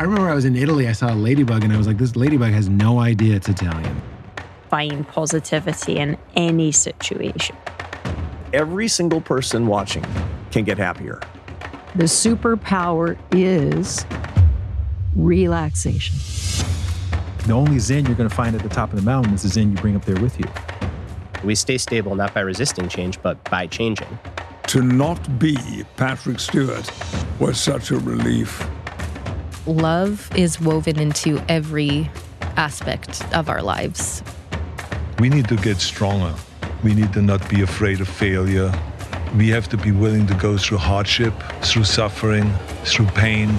I remember I was in Italy, I saw a ladybug and I was like, this ladybug has no idea it's Italian. Find positivity in any situation. Every single person watching can get happier. The superpower is relaxation. The only Zen you're going to find at the top of the mountain is the Zen you bring up there with you. We stay stable not by resisting change, but by changing. To not be Patrick Stewart was such a relief. Love is woven into every aspect of our lives. We need to get stronger. We need to not be afraid of failure. We have to be willing to go through hardship, through suffering, through pain.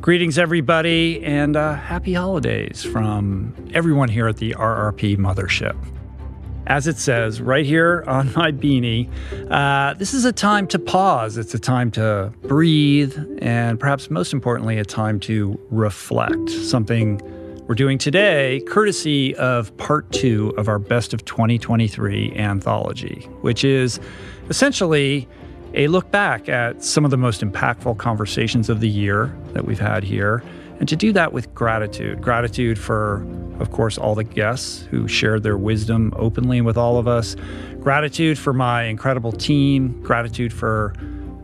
Greetings, everybody, and uh, happy holidays from everyone here at the RRP Mothership. As it says right here on my beanie, uh, this is a time to pause. It's a time to breathe, and perhaps most importantly, a time to reflect. Something we're doing today, courtesy of part two of our Best of 2023 anthology, which is essentially a look back at some of the most impactful conversations of the year that we've had here, and to do that with gratitude. Gratitude for, of course, all the guests who shared their wisdom openly with all of us. Gratitude for my incredible team. Gratitude for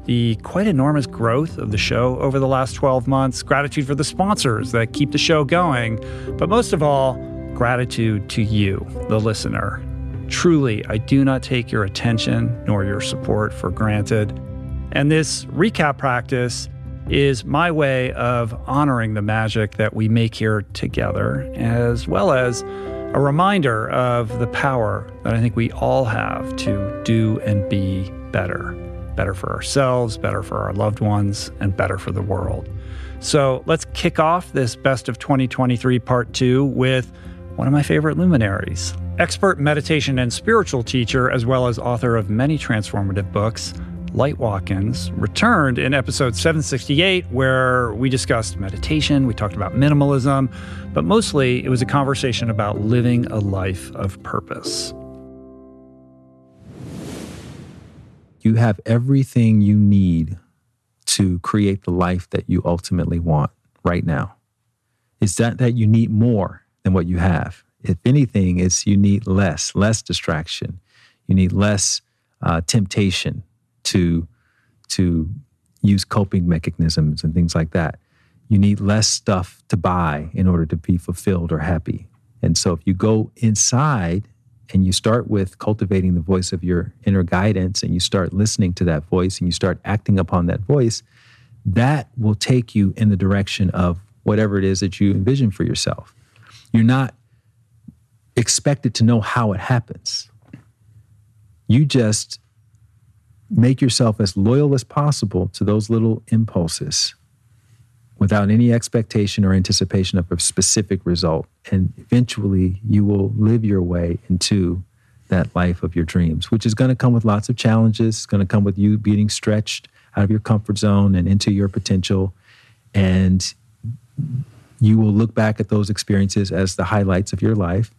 the quite enormous growth of the show over the last 12 months. Gratitude for the sponsors that keep the show going. But most of all, gratitude to you, the listener. Truly, I do not take your attention nor your support for granted. And this recap practice is my way of honoring the magic that we make here together, as well as a reminder of the power that I think we all have to do and be better. Better for ourselves, better for our loved ones, and better for the world. So let's kick off this Best of 2023 Part 2 with one of my favorite luminaries, expert meditation and spiritual teacher, as well as author of many transformative books, Light Watkins, returned in episode 768, where we discussed meditation, we talked about minimalism, but mostly it was a conversation about living a life of purpose. You have everything you need to create the life that you ultimately want right now. It's that that you need more than what you have. If anything, it's you need less, less distraction. You need less uh, temptation to to use coping mechanisms and things like that. You need less stuff to buy in order to be fulfilled or happy. And so if you go inside and you start with cultivating the voice of your inner guidance and you start listening to that voice and you start acting upon that voice, that will take you in the direction of whatever it is that you envision for yourself. You're not expected to know how it happens. You just make yourself as loyal as possible to those little impulses without any expectation or anticipation of a specific result. And eventually you will live your way into that life of your dreams, which is going to come with lots of challenges. It's going to come with you being stretched out of your comfort zone and into your potential. And you will look back at those experiences as the highlights of your life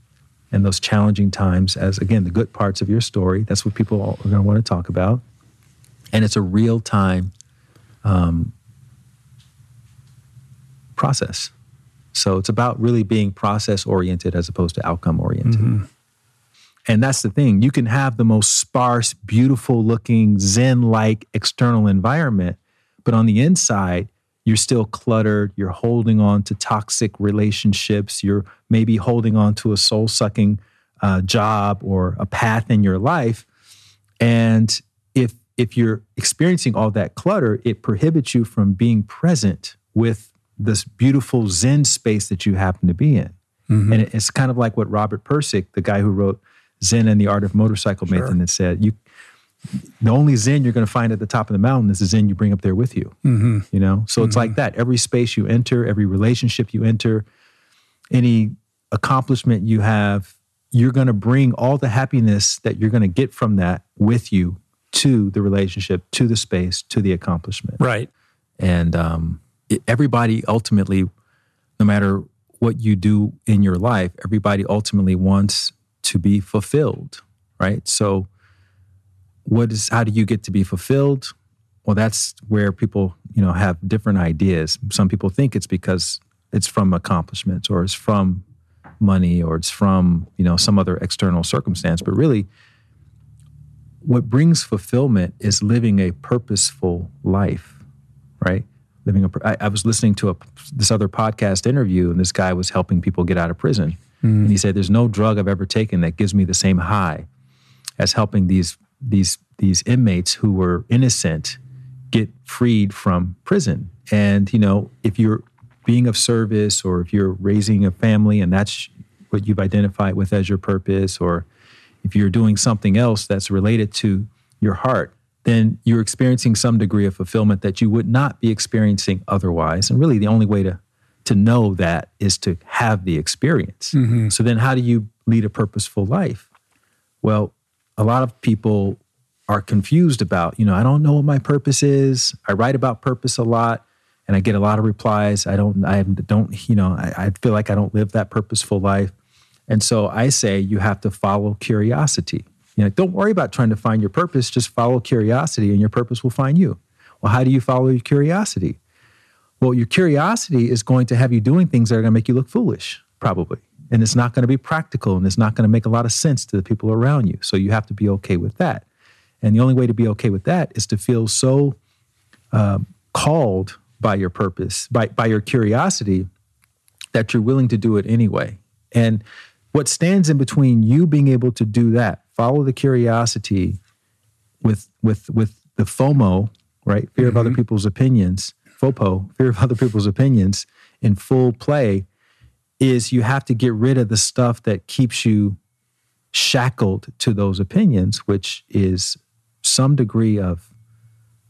and those challenging times as, again, the good parts of your story. That's what people are going to want to talk about. And it's a real time um, process. So it's about really being process oriented as opposed to outcome oriented. Mm-hmm. And that's the thing. You can have the most sparse, beautiful looking, Zen like external environment, but on the inside, you're still cluttered. You're holding on to toxic relationships. You're maybe holding on to a soul sucking uh, job or a path in your life. And if if you're experiencing all that clutter, it prohibits you from being present with this beautiful Zen space that you happen to be in. Mm-hmm. And it's kind of like what Robert Pirsig, the guy who wrote Zen and the Art of Motorcycle sure. Maintenance, said. You the only Zen you're going to find at the top of the mountain is the Zen you bring up there with you. Mm-hmm. You know, so mm-hmm. it's like that. Every space you enter, every relationship you enter, any accomplishment you have, you're going to bring all the happiness that you're going to get from that with you to the relationship, to the space, to the accomplishment. Right. And um, it, everybody ultimately, no matter what you do in your life, everybody ultimately wants to be fulfilled. Right. So what is how do you get to be fulfilled well, that's where people, you know, have different ideas. Some people think it's because it's from accomplishments or it's from money or it's from, you know, some other external circumstance. But really, what brings fulfillment is living a purposeful life, right? Living a. I, I was listening to a this other podcast interview, and this guy was helping people get out of prison, hmm. and he said, "There's no drug I've ever taken that gives me the same high as helping these these these inmates who were innocent get freed from prison. And you know, if you're being of service, or if you're raising a family, and that's what you've identified with as your purpose, or if you're doing something else that's related to your heart, then you're experiencing some degree of fulfillment that you would not be experiencing otherwise. And really, the only way to to know that is to have the experience. Mm-hmm. So then, how do you lead a purposeful life? Well, a lot of people are confused about, you know, I don't know what my purpose is. I write about purpose a lot and I get a lot of replies. I don't, I don't, you know, I, I feel like I don't live that purposeful life. And so I say you have to follow curiosity. You know, don't worry about trying to find your purpose, just follow curiosity and your purpose will find you. Well, how do you follow your curiosity? Well, your curiosity is going to have you doing things that are going to make you look foolish, probably. And it's not going to be practical and it's not going to make a lot of sense to the people around you. So you have to be okay with that. And the only way to be okay with that is to feel so um, called by your purpose, by, by your curiosity, that you're willing to do it anyway. And what stands in between you being able to do that, follow the curiosity with with with the FOMO, right? Fear of other people's opinions, FOPO, fear of other people's opinions in full play, is you have to get rid of the stuff that keeps you shackled to those opinions, which is some degree of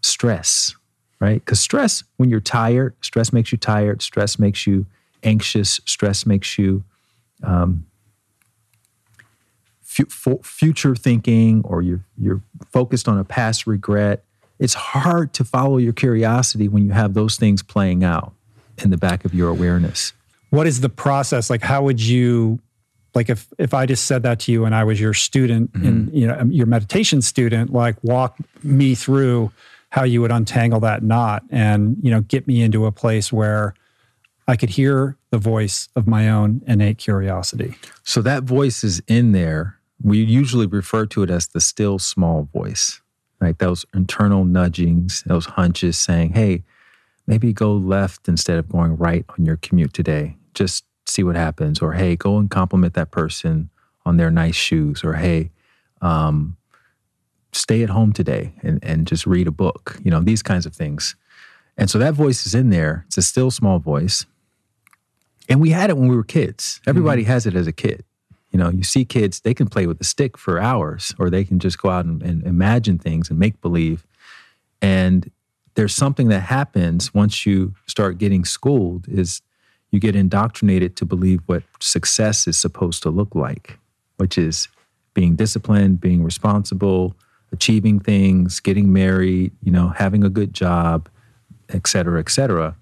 stress, right? Because stress, when you're tired, stress makes you tired, stress makes you anxious, stress makes you um, fu- future thinking, or you're you're focused on a past regret. It's hard to follow your curiosity when you have those things playing out in the back of your awareness. What is the process? Like, how would you, like, if if I just said that to you and I was your student mm-hmm. and you know um, your meditation student, like, walk me through how you would untangle that knot and you know get me into a place where I could hear the voice of my own innate curiosity. So that voice is in there. We usually refer to it as the still small voice, like those internal nudgings, those hunches saying, hey, maybe go left instead of going right on your commute today. Just see what happens. Or hey, go and compliment that person on their nice shoes. Or hey, um, stay at home today and, and just read a book, you know, these kinds of things. And so that voice is in there. It's a still small voice. And we had it when we were kids. Everybody has it as a kid. You know, you see kids, they can play with a stick for hours, or they can just go out and, and imagine things and make believe. And there's something that happens once you start getting schooled is you get indoctrinated to believe what success is supposed to look like, which is being disciplined, being responsible, achieving things, getting married, you know, having a good job, et cetera, et cetera.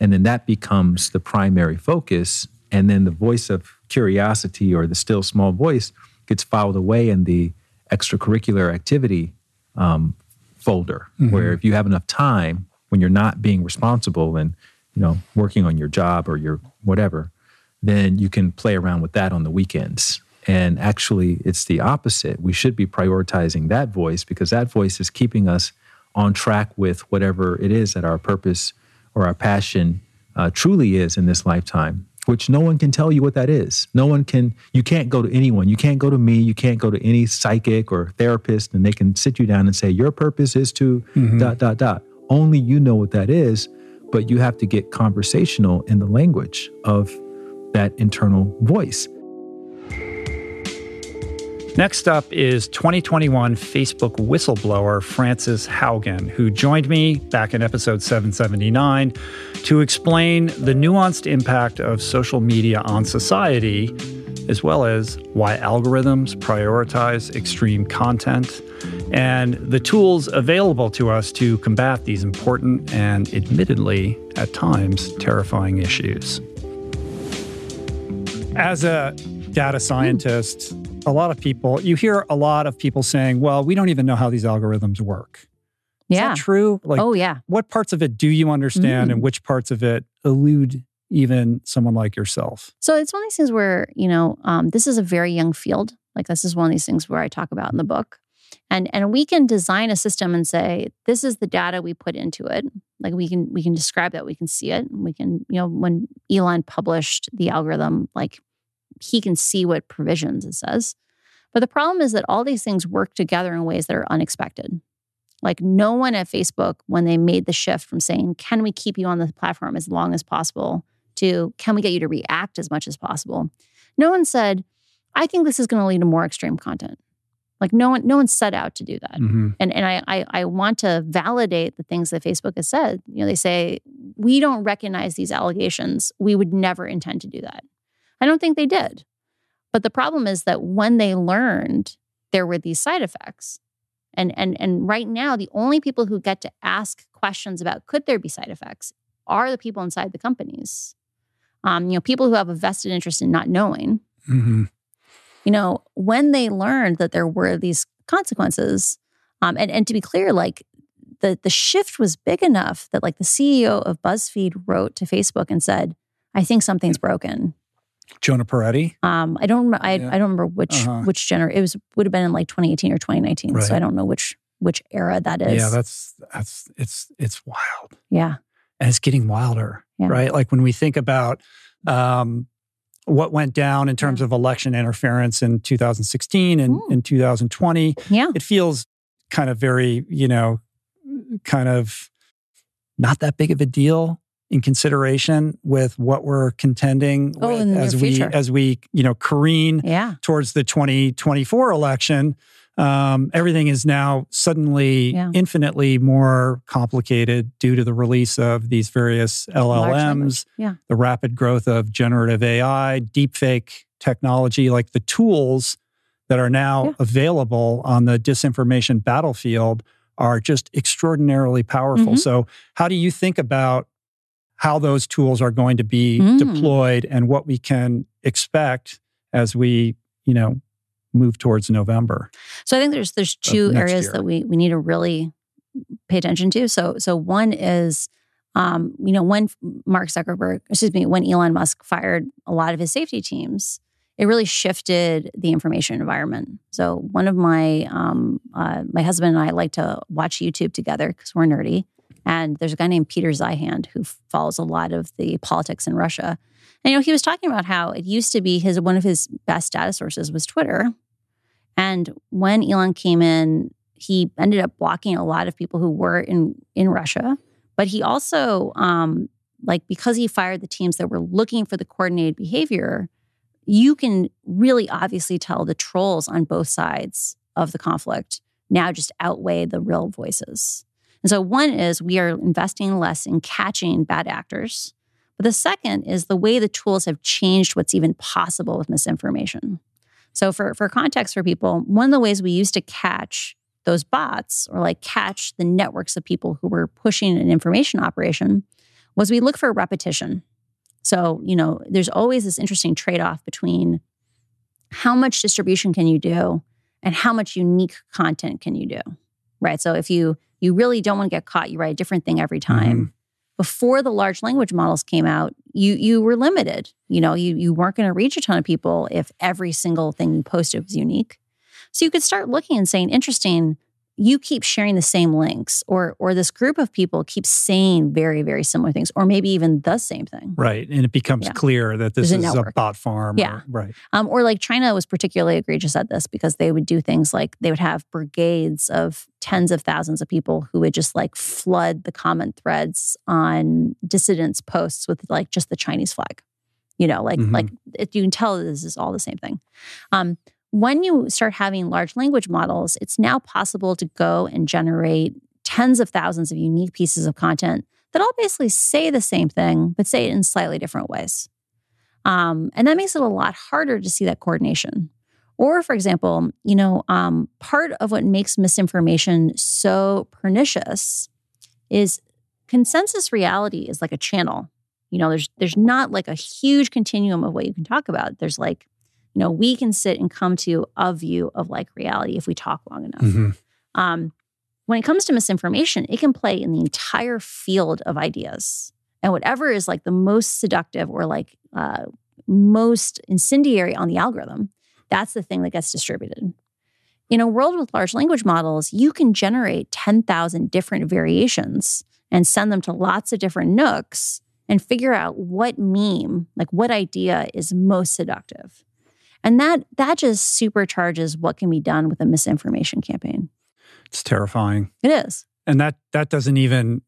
And then that becomes the primary focus. And then the voice of curiosity or the still small voice gets filed away in the extracurricular activity um, folder, where if you have enough time when you're not being responsible and you know working on your job or your whatever, then you can play around with that on the weekends. And actually, it's the opposite. We should be prioritizing that voice because that voice is keeping us on track with whatever it is that our purpose or our passion uh, truly is in this lifetime, which no one can tell you what that is. No one can, you can't go to anyone. You can't go to me. You can't go to any psychic or therapist and they can sit you down and say, your purpose is to mm-hmm. dot, dot, dot. Only you know what that is, but you have to get conversational in the language of that internal voice. Next up is 2021 Facebook whistleblower Frances Haugen, who joined me back in episode 779 to explain the nuanced impact of social media on society, as well as why algorithms prioritize extreme content and the tools available to us to combat these important and admittedly, at times, terrifying issues. As a data scientist, a lot of people, you hear a lot of people saying, well, we don't even know how these algorithms work. Is Yeah. that true? Like, oh yeah. what parts of it do you understand, Mm. and which parts of it elude even someone like yourself? So it's one of these things where, you know, um, this is a very young field. Like this is one of these things where I talk about in the book. And and we can design a system and say, this is the data we put into it. Like we can we can describe that, we can see it. We can, you know, when Elon published the algorithm, like he can see what provisions it says. But the problem is that all these things work together in ways that are unexpected. Like no one at Facebook, when they made the shift from saying, can we keep you on the platform as long as possible to can we get you to react as much as possible? No one said, I think this is going to lead to more extreme content. Like no one, no one set out to do that. Mhm. And and I, I I want to validate the things that Facebook has said. You know, they say we don't recognize these allegations. We would never intend to do that. I don't think they did. But the problem is that when they learned there were these side effects, and and and right now the only people who get to ask questions about could there be side effects are the people inside the companies. Um, you know, people who have a vested interest in not knowing Mhm. you know, when they learned that there were these consequences, um, and, and to be clear, like the the shift was big enough that like the CEO of BuzzFeed wrote to Facebook and said, "I think something's broken." Jonah Peretti. Um, I don't, rem- I, Yeah. I don't remember which Uh-huh. which gener. It was would have been in like 2018 or 2019, Right. so I don't know which which era that is. Yeah, that's that's it's it's wild. yeah, and it's getting wilder, Yeah. right? Like when we think about um, what went down in terms of election interference in 2016 and Mm. in 2020, yeah, it feels kind of very, you know, kind of not that big of a deal in consideration with what we're contending Oh, with in the near as we future. as we you know careen yeah, towards the 2024 election, um, everything is now suddenly Yeah. infinitely more complicated due to the release of these various LLMs. Yeah. the rapid growth of generative AI, deepfake technology, like the tools that are now available on the disinformation battlefield are just extraordinarily powerful. Mhm. So, how do you think about how those tools are going to be Mm. deployed and what we can expect as we, you know, move towards November? So I think there's there's two areas year. that we we need to really pay attention to. So so one is um, you know when Mark Zuckerberg, excuse me, when Elon Musk fired a lot of his safety teams, it really shifted the information environment. So one of my um, uh, my husband and I like to watch YouTube together because we're nerdy. And there's a guy named Peter Zeihan who follows a lot of the politics in Russia. And you know, he was talking about how it used to be his one of his best data sources was Twitter. And when Elon came in, he ended up blocking a lot of people who were in in Russia. But he also, um, like, because he fired the teams that were looking for the coordinated behavior, you can really obviously tell the trolls on both sides of the conflict now just outweigh the real voices. And so, one is we are investing less in catching bad actors. But the second is the way the tools have changed what's even possible with misinformation. So, for, for context for people, one of the ways we used to catch those bots or like catch the networks of people who were pushing an information operation was we look for repetition. So, you know, there's always this interesting trade off between how much distribution can you do and how much unique content can you do, right? So, if you you really don't want to get caught, you write a different thing every time. Mm-hmm. Before the large language models came out, you you were limited. You know, you you weren't going to reach a ton of people if every single thing you posted was unique. So you could start looking and saying, interesting, you keep sharing the same links, or or this group of people keeps saying very, very similar things, or maybe even the same thing. Right. And it becomes Yeah. clear that this There's a is a network. bot farm. Yeah. or- right. Um, or like China was particularly egregious at this because they would do things like they would have brigades of tens of thousands of people who would just like flood the comment threads on dissidents' posts with like just the Chinese flag. You know, like Mhm. like it, you can tell this is all the same thing. Um, when you start having large language models, it's now possible to go and generate tens of thousands of unique pieces of content that all basically say the same thing, but say it in slightly different ways. Um, and that makes it a lot harder to see that coordination. Or, for example, you know, um, part of what makes misinformation so pernicious is consensus reality is like a channel. You know, there's there's not like a huge continuum of what you can talk about. There's like, you know, we can sit and come to a view of like reality if we talk long enough. Mhm. Um, when it comes to misinformation, it can play in the entire field of ideas. And whatever is like the most seductive or like uh, most incendiary on the algorithm, that's the thing that gets distributed. In a world with large language models, you can generate 10,000 different variations and send them to lots of different nooks and figure out what meme, like what idea is most seductive. And that that just supercharges what can be done with a misinformation campaign. It's terrifying. It is. And that that doesn't even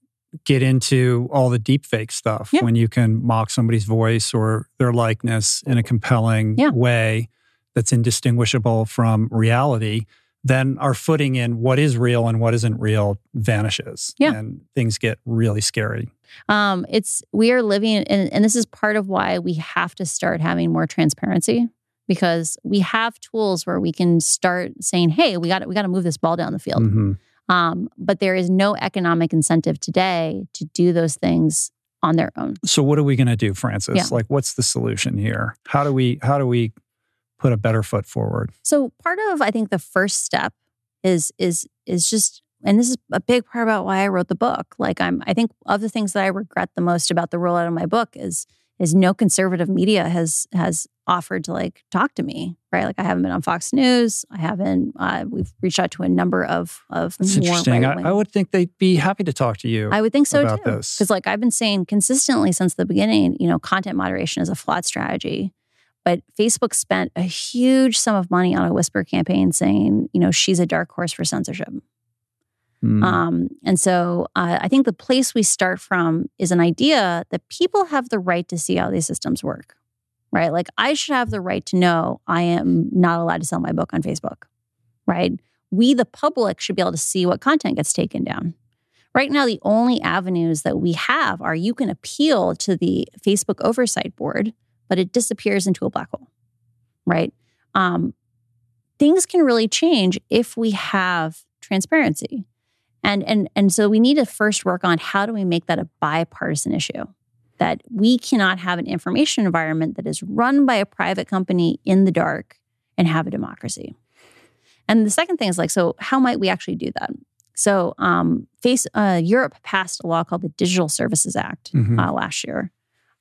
get into all the deepfake stuff Yeah. when you can mock somebody's voice or their likeness in a compelling Yeah. way that's indistinguishable from reality, then our footing in what is real and what isn't real vanishes. Yeah. And things get really scary. Um, it's we are living, and, and this is part of why we have to start having more transparency because we have tools where we can start saying, "Hey, we got we got to move this ball down the field." Mhm. Um, but there is no economic incentive today to do those things on their own. So what are we going to do, Frances? Yeah. Like what's the solution here? How do we how do we put a better foot forward? So part of I think the first step is is is just and this is a big part about why I wrote the book. Like I'm I think of the things that I regret the most about the rollout of my book is is no conservative media has has offered to like talk to me, right? Like I haven't been on Fox News. I haven't uh, we've reached out to a number of of That's more interesting. I, I would think they'd be happy to talk to you. I would think so about too. Because like I've been saying consistently since the beginning, you know, content moderation is a flawed strategy. But Facebook spent a huge sum of money on a whisper campaign saying, you know, she's a dark horse for censorship. Hmm. Um, and so uh, I think the place we start from is an idea that people have the right to see how these systems work, right? Like I should have the right to know I am not allowed to sell my book on Facebook, right? We, the public, should be able to see what content gets taken down. Right now, the only avenues that we have are you can appeal to the Facebook oversight board, but it disappears into a black hole, right? Um, things can really change if we have transparency. And, and, and so we need to first work on how do we make that a bipartisan issue? That we cannot have an information environment that is run by a private company in the dark and have a democracy. And the second thing is like, so how might we actually do that? So, um, face uh, Europe passed a law called the Digital Services Act Mhm. uh, last year.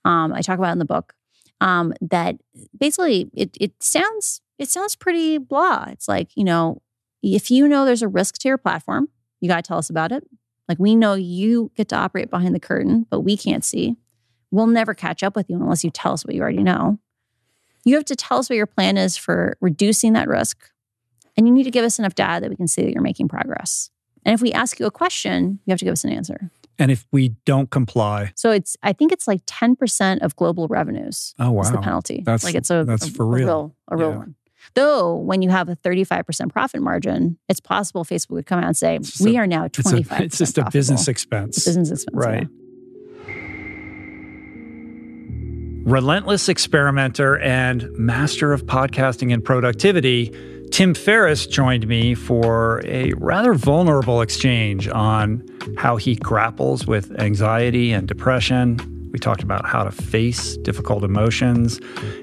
Um, I talk about it in the book. Um, that basically it it sounds it sounds pretty blah. It's like you know, if you know there's a risk to your platform, you got to tell us about it. Like we know you get to operate behind the curtain, but we can't see. We'll never catch up with you unless you tell us what you already know. You have to tell us what your plan is for reducing that risk. And you need to give us enough data that we can see that you're making progress. And if we ask you a question, you have to give us an answer. and if we don't comply, So it's I think it's like 10% of global revenues oh wow, is the penalty. That's- like it's a that's a- for a real. a real Yeah. one. Though when you have a 35% profit margin, it's possible Facebook would come out and say, It's "We a- are now It's, a, 25 it's just a business expense. business expense." Right. Relentless experimenter and master of podcasting and productivity, Tim Ferriss joined me for a rather vulnerable exchange on how he grapples with anxiety and depression. We talked about how to face difficult emotions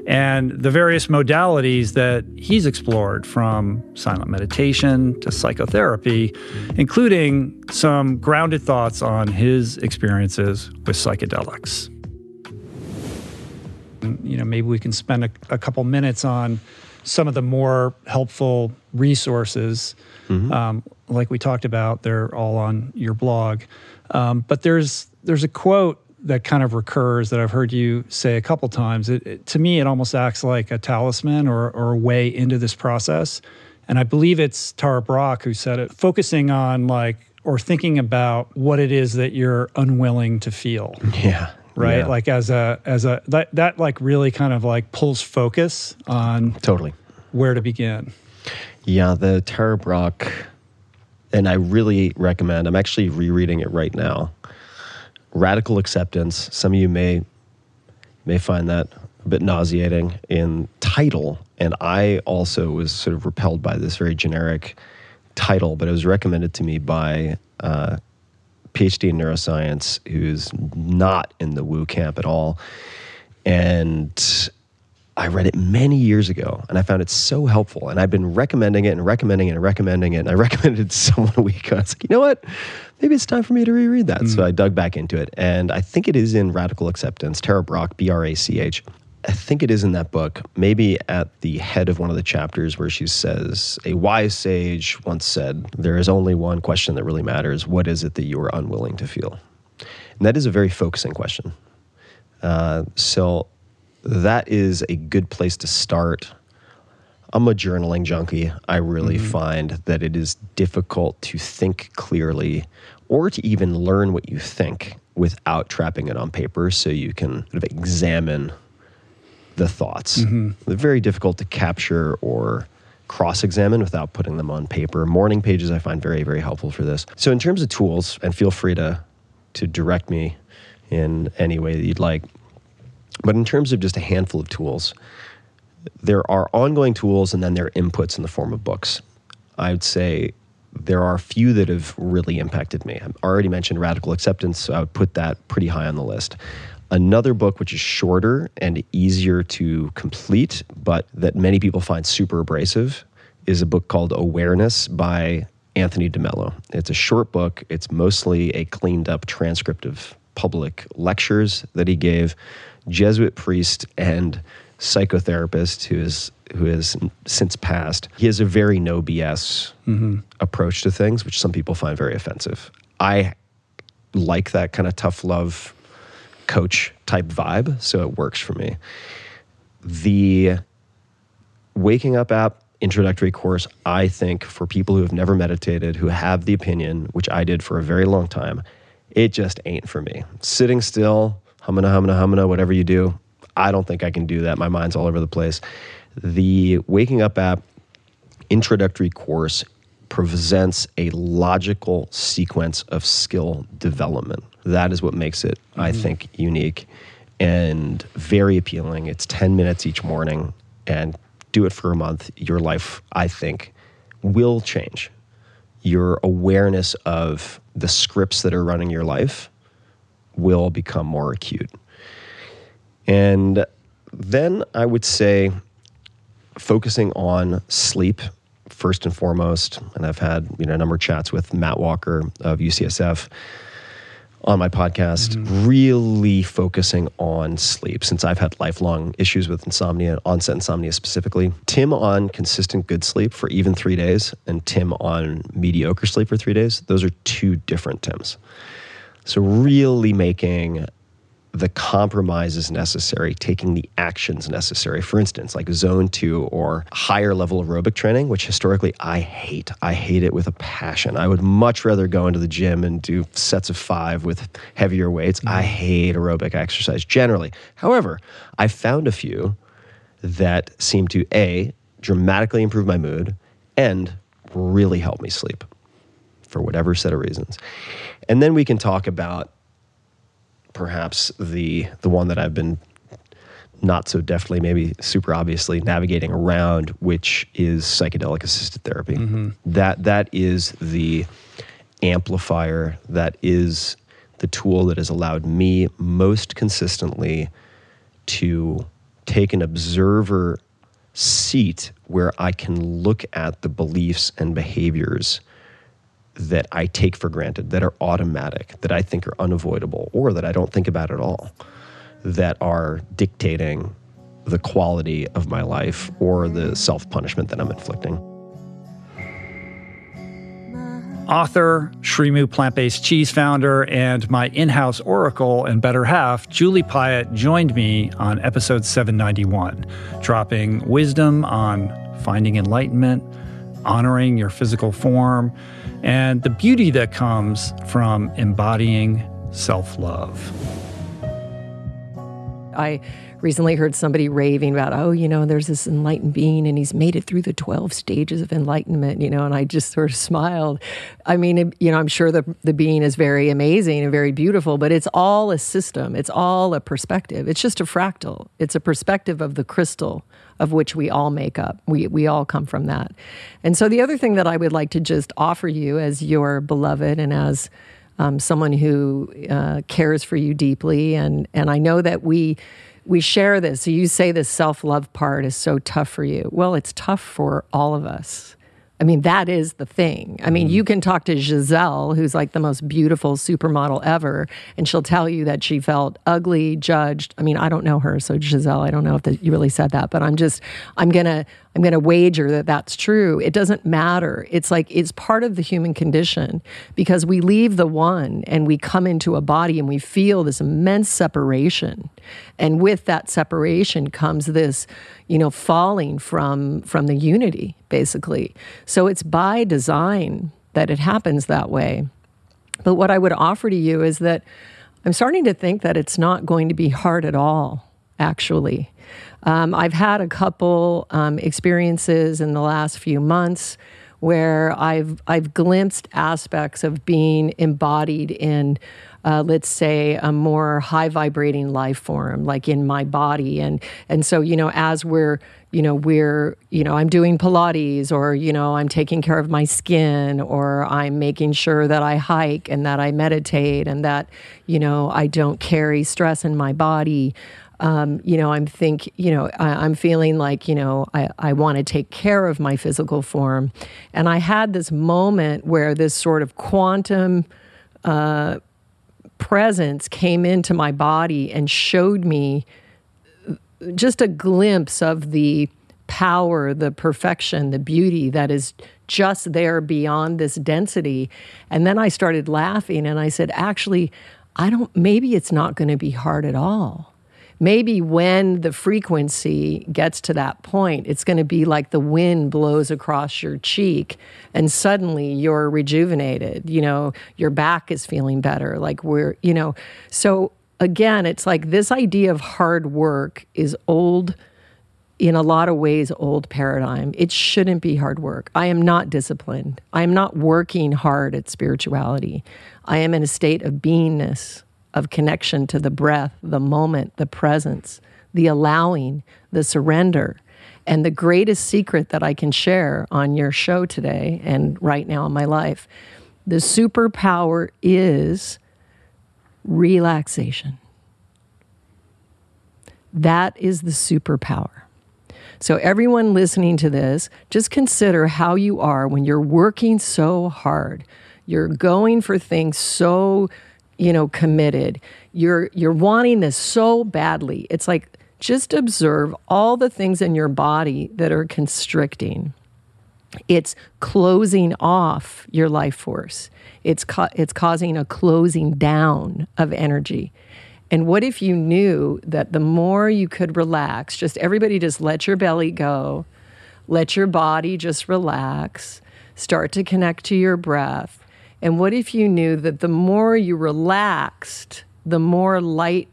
and the various modalities that he's explored from silent meditation to psychotherapy, including some grounded thoughts on his experiences with psychedelics. You know, maybe we can spend a, a couple minutes on some of the more helpful resources. Um, like we talked about, they're all on your blog. Um, but there's there's a quote that kind of recurs that I've heard you say a couple times. It, it- to me, it almost acts like a talisman or, or a way into this process. And I believe it's Tara Brach who said it, focusing on like or thinking about what it is that you're unwilling to feel Yeah. right Yeah. like as a as a that that like really kind of like pulls focus on totally. where to begin Yeah, the Tara Brach, and I really recommend. I'm actually rereading it right now. Radical acceptance. Some of you may may find that a bit nauseating in title, and I also was sort of repelled by this very generic title, but it was recommended to me by uh, PhD in neuroscience who's not in the woo camp at all, and I read it many years ago and I found it so helpful. And I've been recommending it and recommending it and recommending it. And I recommended it to someone a week. I was like, you know what? Maybe it's time for me to reread that. So I dug back into it. And I think it is in Radical Acceptance, Tara Brach, B R A C H. I think it is in that book, maybe at the head of one of the chapters where she says, A wise sage once said, There is only one question that really matters. What is it that you are unwilling to feel? And that is a very focusing question. Uh, so that is a good place to start. I'm a journaling junkie. I really mm-hmm. find that it is difficult to think clearly or to even learn what you think without trapping it on paper so you can sort of examine the thoughts. Mm-hmm. They're very difficult to capture or cross examine without putting them on paper. Morning pages I find very, very helpful for this. So, in terms of tools, and feel free to, to direct me in any way that you'd like, but in terms of just a handful of tools, there are ongoing tools and then there are inputs in the form of books. I would say there are a few that have really impacted me. I've already mentioned Radical Acceptance, so I would put that pretty high on the list. Another book which is shorter and easier to complete, but that many people find super abrasive, is a book called Awareness by Anthony DeMello. It's a short book. It's mostly a cleaned up transcript of public lectures that he gave, Jesuit priest and psychotherapist who is who has since passed. He has a very no BS mm-hmm. approach to things, which some people find very offensive. I like that kind of tough love coach type vibe, so it works for me. The waking up app introductory course, I think for people who have never meditated, who have the opinion, which I did for a very long time, it just ain't for me. Sitting still, humana, humana, humana, whatever you do, I don't think I can do that. My mind's all over the place. The waking up app introductory course presents a logical sequence of skill development. That is what makes it, I mm-hmm. think, unique and very appealing. It's 10 minutes each morning and do it for a month. Your life, I think, will change. Your awareness of the scripts that are running your life will become more acute. And then I would say focusing on sleep first and foremost. And I've had you know a number of chats with Matt Walker of UCSF on my podcast, mm-hmm. really focusing on sleep since I've had lifelong issues with insomnia, onset insomnia specifically. Tim on consistent good sleep for even three days, and Tim on mediocre sleep for three days. Those are two different Tims. So, really making the compromises necessary, taking the actions necessary. For instance, like zone two or higher level aerobic training, which historically I hate. I hate it with a passion. I would much rather go into the gym and do sets of five with heavier weights. I mm-hmm. hate aerobic exercise generally. However, I found a few that seem to A, dramatically improve my mood and really help me sleep for whatever set of reasons. And then we can talk about perhaps the the one that I've been not so deftly, maybe super obviously navigating around, which is psychedelic assisted therapy. Mm-hmm. That that is the amplifier. That is the tool that has allowed me most consistently to take an observer seat where I can look at the beliefs and behaviors that I take for granted, that are automatic, that I think are unavoidable, or that I don't think about at all, that are dictating the quality of my life or the self punishment that I'm inflicting. Author, SriMu plant based cheese founder, and my in house oracle and better half, Julie Piatt, joined me on episode 791, dropping wisdom on finding enlightenment, honoring your physical form, and the beauty that comes from embodying self love. I recently heard somebody raving about, oh, you know, there's this enlightened being and he's made it through the 12 stages of enlightenment, you know, and I just sort of smiled. I mean, you know, I'm sure the, the being is very amazing and very beautiful, but it's all a system, it's all a perspective. It's just a fractal, it's a perspective of the crystal of which we all make up. We, we all come from that. And so the other thing that I would like to just offer you as your beloved and as um, someone who uh, cares for you deeply, and and I know that we we share this. So you say the self love part is so tough for you. Well, it's tough for all of us. I mean, that is the thing. I mean, mm-hmm. you can talk to Gisele, who's like the most beautiful supermodel ever, and she'll tell you that she felt ugly, judged. I mean, I don't know her, so Gisele, I don't know if that you really said that, but I'm just, I'm gonna, I'm gonna wager that that's true. It doesn't matter. It's like it's part of the human condition because we leave the one and we come into a body and we feel this immense separation, and with that separation comes this you know, falling from from the unity, basically. So it's by design that it happens that way. But what I would offer to you is that I'm starting to think that it's not going to be hard at all, actually. Um, I've had a couple um, experiences in the last few months where I've I've glimpsed aspects of being embodied in uh, let's say, a more high vibrating life form, like in my body. And and so, you know, as we're you know we're you know i'm doing pilates or you know i'm taking care of my skin or i'm making sure that i hike and that i meditate and that you know i don't carry stress in my body um, you know i'm think you know I, am feeling like you know i, I want to take care of my physical form and i had this moment where this sort of quantum uh, presence came into my body and showed me just a glimpse of the power, the perfection, the beauty that is just there beyond this density. And then I started laughing and I said, actually, I don't, maybe it's not going to be hard at all maybe when the frequency gets to that point, it's going to be like the wind blows across your cheek and suddenly you're rejuvenated. You know, your back is feeling better. Like we're, you know, so again, it's like this idea of hard work is old in a lot of ways old paradigm. It shouldn't be hard work. I am not disciplined. I am not working hard at spirituality. I am in a state of beingness of connection to the breath, the moment, the presence, the allowing, the surrender. And the greatest secret that I can share on your show today and right now in my life the superpower is relaxation. That is the superpower. So, everyone listening to this, just consider how you are when you're working so hard. You're going for things so you know committed. You're you're wanting this so badly. It's like just observe all the things in your body that are constricting. It's closing off your life force. It's ca- it's causing a closing down of energy. And what if you knew that the more you could relax just everybody just let your belly go let your body just relax start to connect to your breath and what if you knew that the more you relaxed, the more light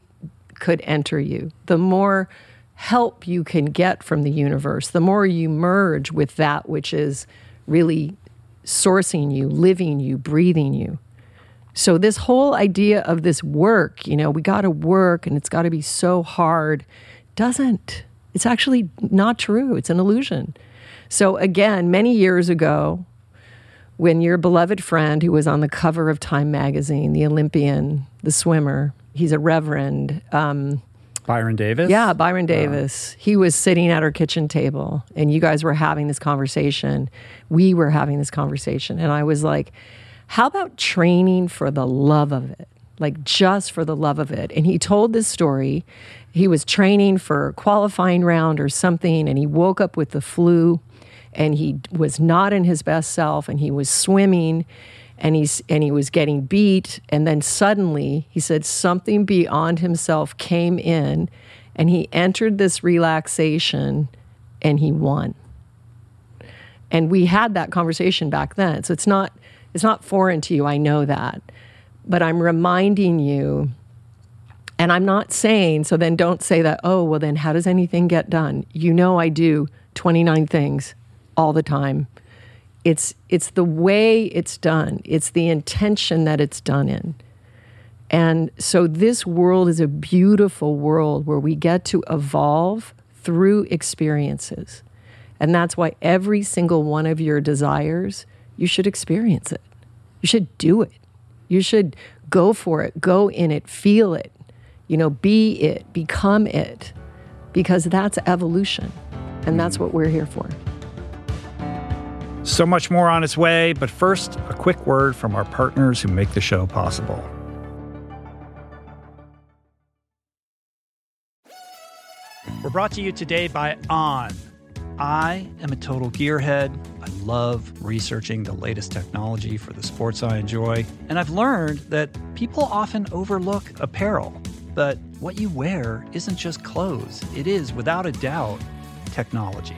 could enter you, the more help you can get from the universe, the more you merge with that which is really sourcing you, living you, breathing you. So, this whole idea of this work, you know, we got to work and it's got to be so hard, doesn't. It's actually not true. It's an illusion. So, again, many years ago, when your beloved friend who was on the cover of Time magazine, the Olympian, the swimmer, he's a reverend. Um, Byron Davis? Yeah, Byron Davis. He was sitting at our kitchen table and you guys were having this conversation. We were having this conversation. And I was like, how about training for the love of it? Like just for the love of it. And he told this story. He was training for qualifying round or something and he woke up with the flu and he was not in his best self and he was swimming and he's and he was getting beat and then suddenly he said something beyond himself came in and he entered this relaxation and he won. And we had that conversation back then so it's not it's not foreign to you i know that. But i'm reminding you and i'm not saying so then don't say that oh well then how does anything get done? You know i do 29 things all the time. It's it's the way it's done. It's the intention that it's done in. And so this world is a beautiful world where we get to evolve through experiences. And that's why every single one of your desires, you should experience it. You should do it. You should go for it, go in it, feel it, you know, be it, become it, because that's evolution. And that's what we're here for. So much more on its way, but first, a quick word from our partners who make the show possible. We're brought to you today by On. I am a total gearhead. I love researching the latest technology for the sports I enjoy, and I've learned that people often overlook apparel. But what you wear isn't just clothes, it is, without a doubt, technology.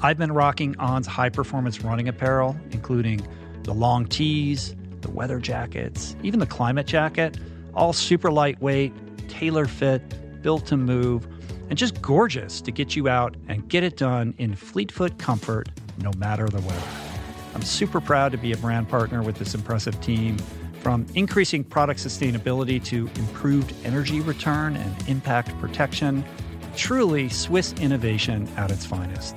I've been rocking On's high performance running apparel, including the long tees, the weather jackets, even the climate jacket, all super lightweight, tailor fit, built to move and just gorgeous to get you out and get it done in fleet-foot comfort no matter the weather. I'm super proud to be a brand partner with this impressive team. From increasing product sustainability to improved energy return and impact protection, truly Swiss innovation at its finest.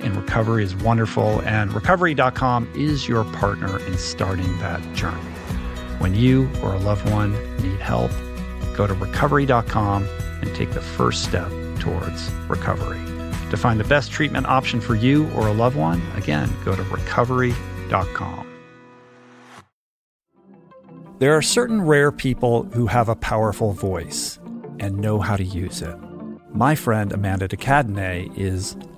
in recovery is wonderful, and recovery.com is your partner in starting that journey. When you or a loved one need help, go to recovery.com and take the first step towards recovery. To find the best treatment option for you or a loved one, again, go to recovery.com. There are certain rare people who have a powerful voice and know how to use it. My friend Amanda de is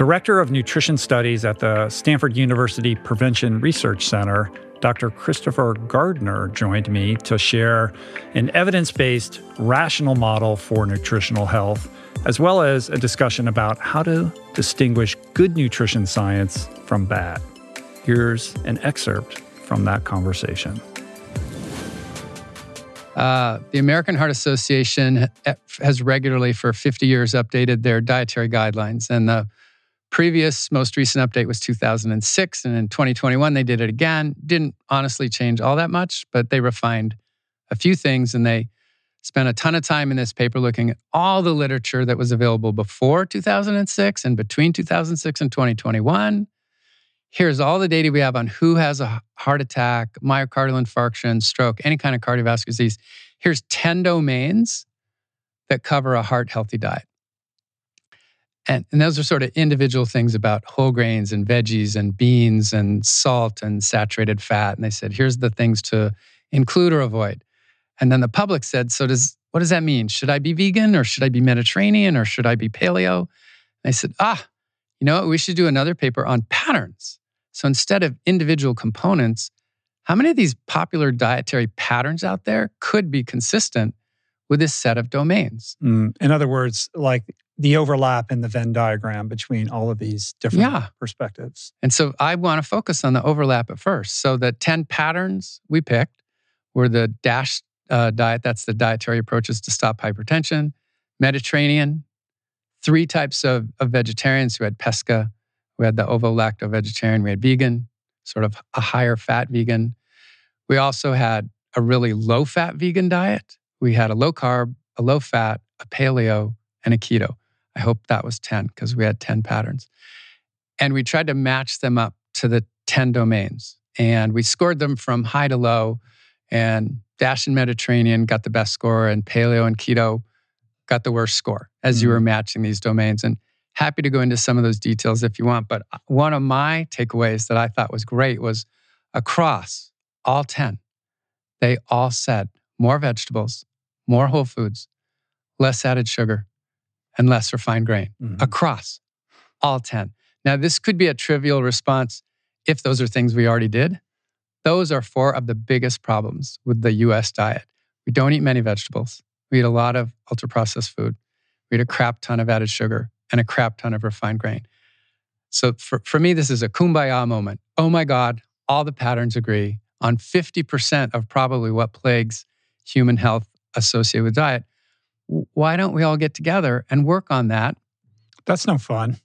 Director of Nutrition Studies at the Stanford University Prevention Research Center, Dr. Christopher Gardner joined me to share an evidence based, rational model for nutritional health, as well as a discussion about how to distinguish good nutrition science from bad. Here's an excerpt from that conversation. Uh, the American Heart Association has regularly, for 50 years, updated their dietary guidelines. And the previous, most recent update was 2006. And in 2021, they did it again. Didn't honestly change all that much, but they refined a few things and they spent a ton of time in this paper looking at all the literature that was available before 2006 and between 2006 and 2021 here's all the data we have on who has a heart attack, myocardial infarction, stroke, any kind of cardiovascular disease. Here's 10 domains that cover a heart healthy diet. And, and those are sort of individual things about whole grains and veggies and beans and salt and saturated fat. And they said, here's the things to include or avoid. And then the public said, so does what does that mean? Should I be vegan or should I be Mediterranean or should I be paleo? And I said, ah, you know what? We should do another paper on patterns. So instead of individual components, how many of these popular dietary patterns out there could be consistent with this set of domains? Mm. In other words, like the overlap in the Venn diagram between all of these different Yeah. perspectives. And so I want to focus on the overlap at first. So the 10 patterns we picked were the DASH uh, diet, that's the dietary approaches to stop hypertension, Mediterranean, three types of, of vegetarians who had pesca, we had the ovo lacto vegetarian, we had vegan, sort of a higher fat vegan. We also had a really low fat vegan diet. We had a low carb, a low fat, a paleo, and a keto. I hope that was 10 because we had 10 patterns. And we tried to match them up to the 10 domains. And we scored them from high to low. And Dash and Mediterranean got the best score, and Paleo and Keto got the worst score as you were matching these domains. And happy to go into some of those details if you want. But uh, one of my takeaways that I thought was great was across all 10, they all said more vegetables, more whole foods, less added sugar, and less refined grain mm-hmm. across all 10. Now, this could be a trivial response if those are things we already did. Those are four of the biggest problems with the US diet. We don't eat many vegetables. We eat a lot of ultra processed food. We eat a crap ton of added sugar and a crap ton of refined grain. So for, for me, this is a kumbaya moment. Oh my God, all the patterns agree on 50% of probably what plagues human health associated with diet. Why don't we all get together and work on that? That's no fun.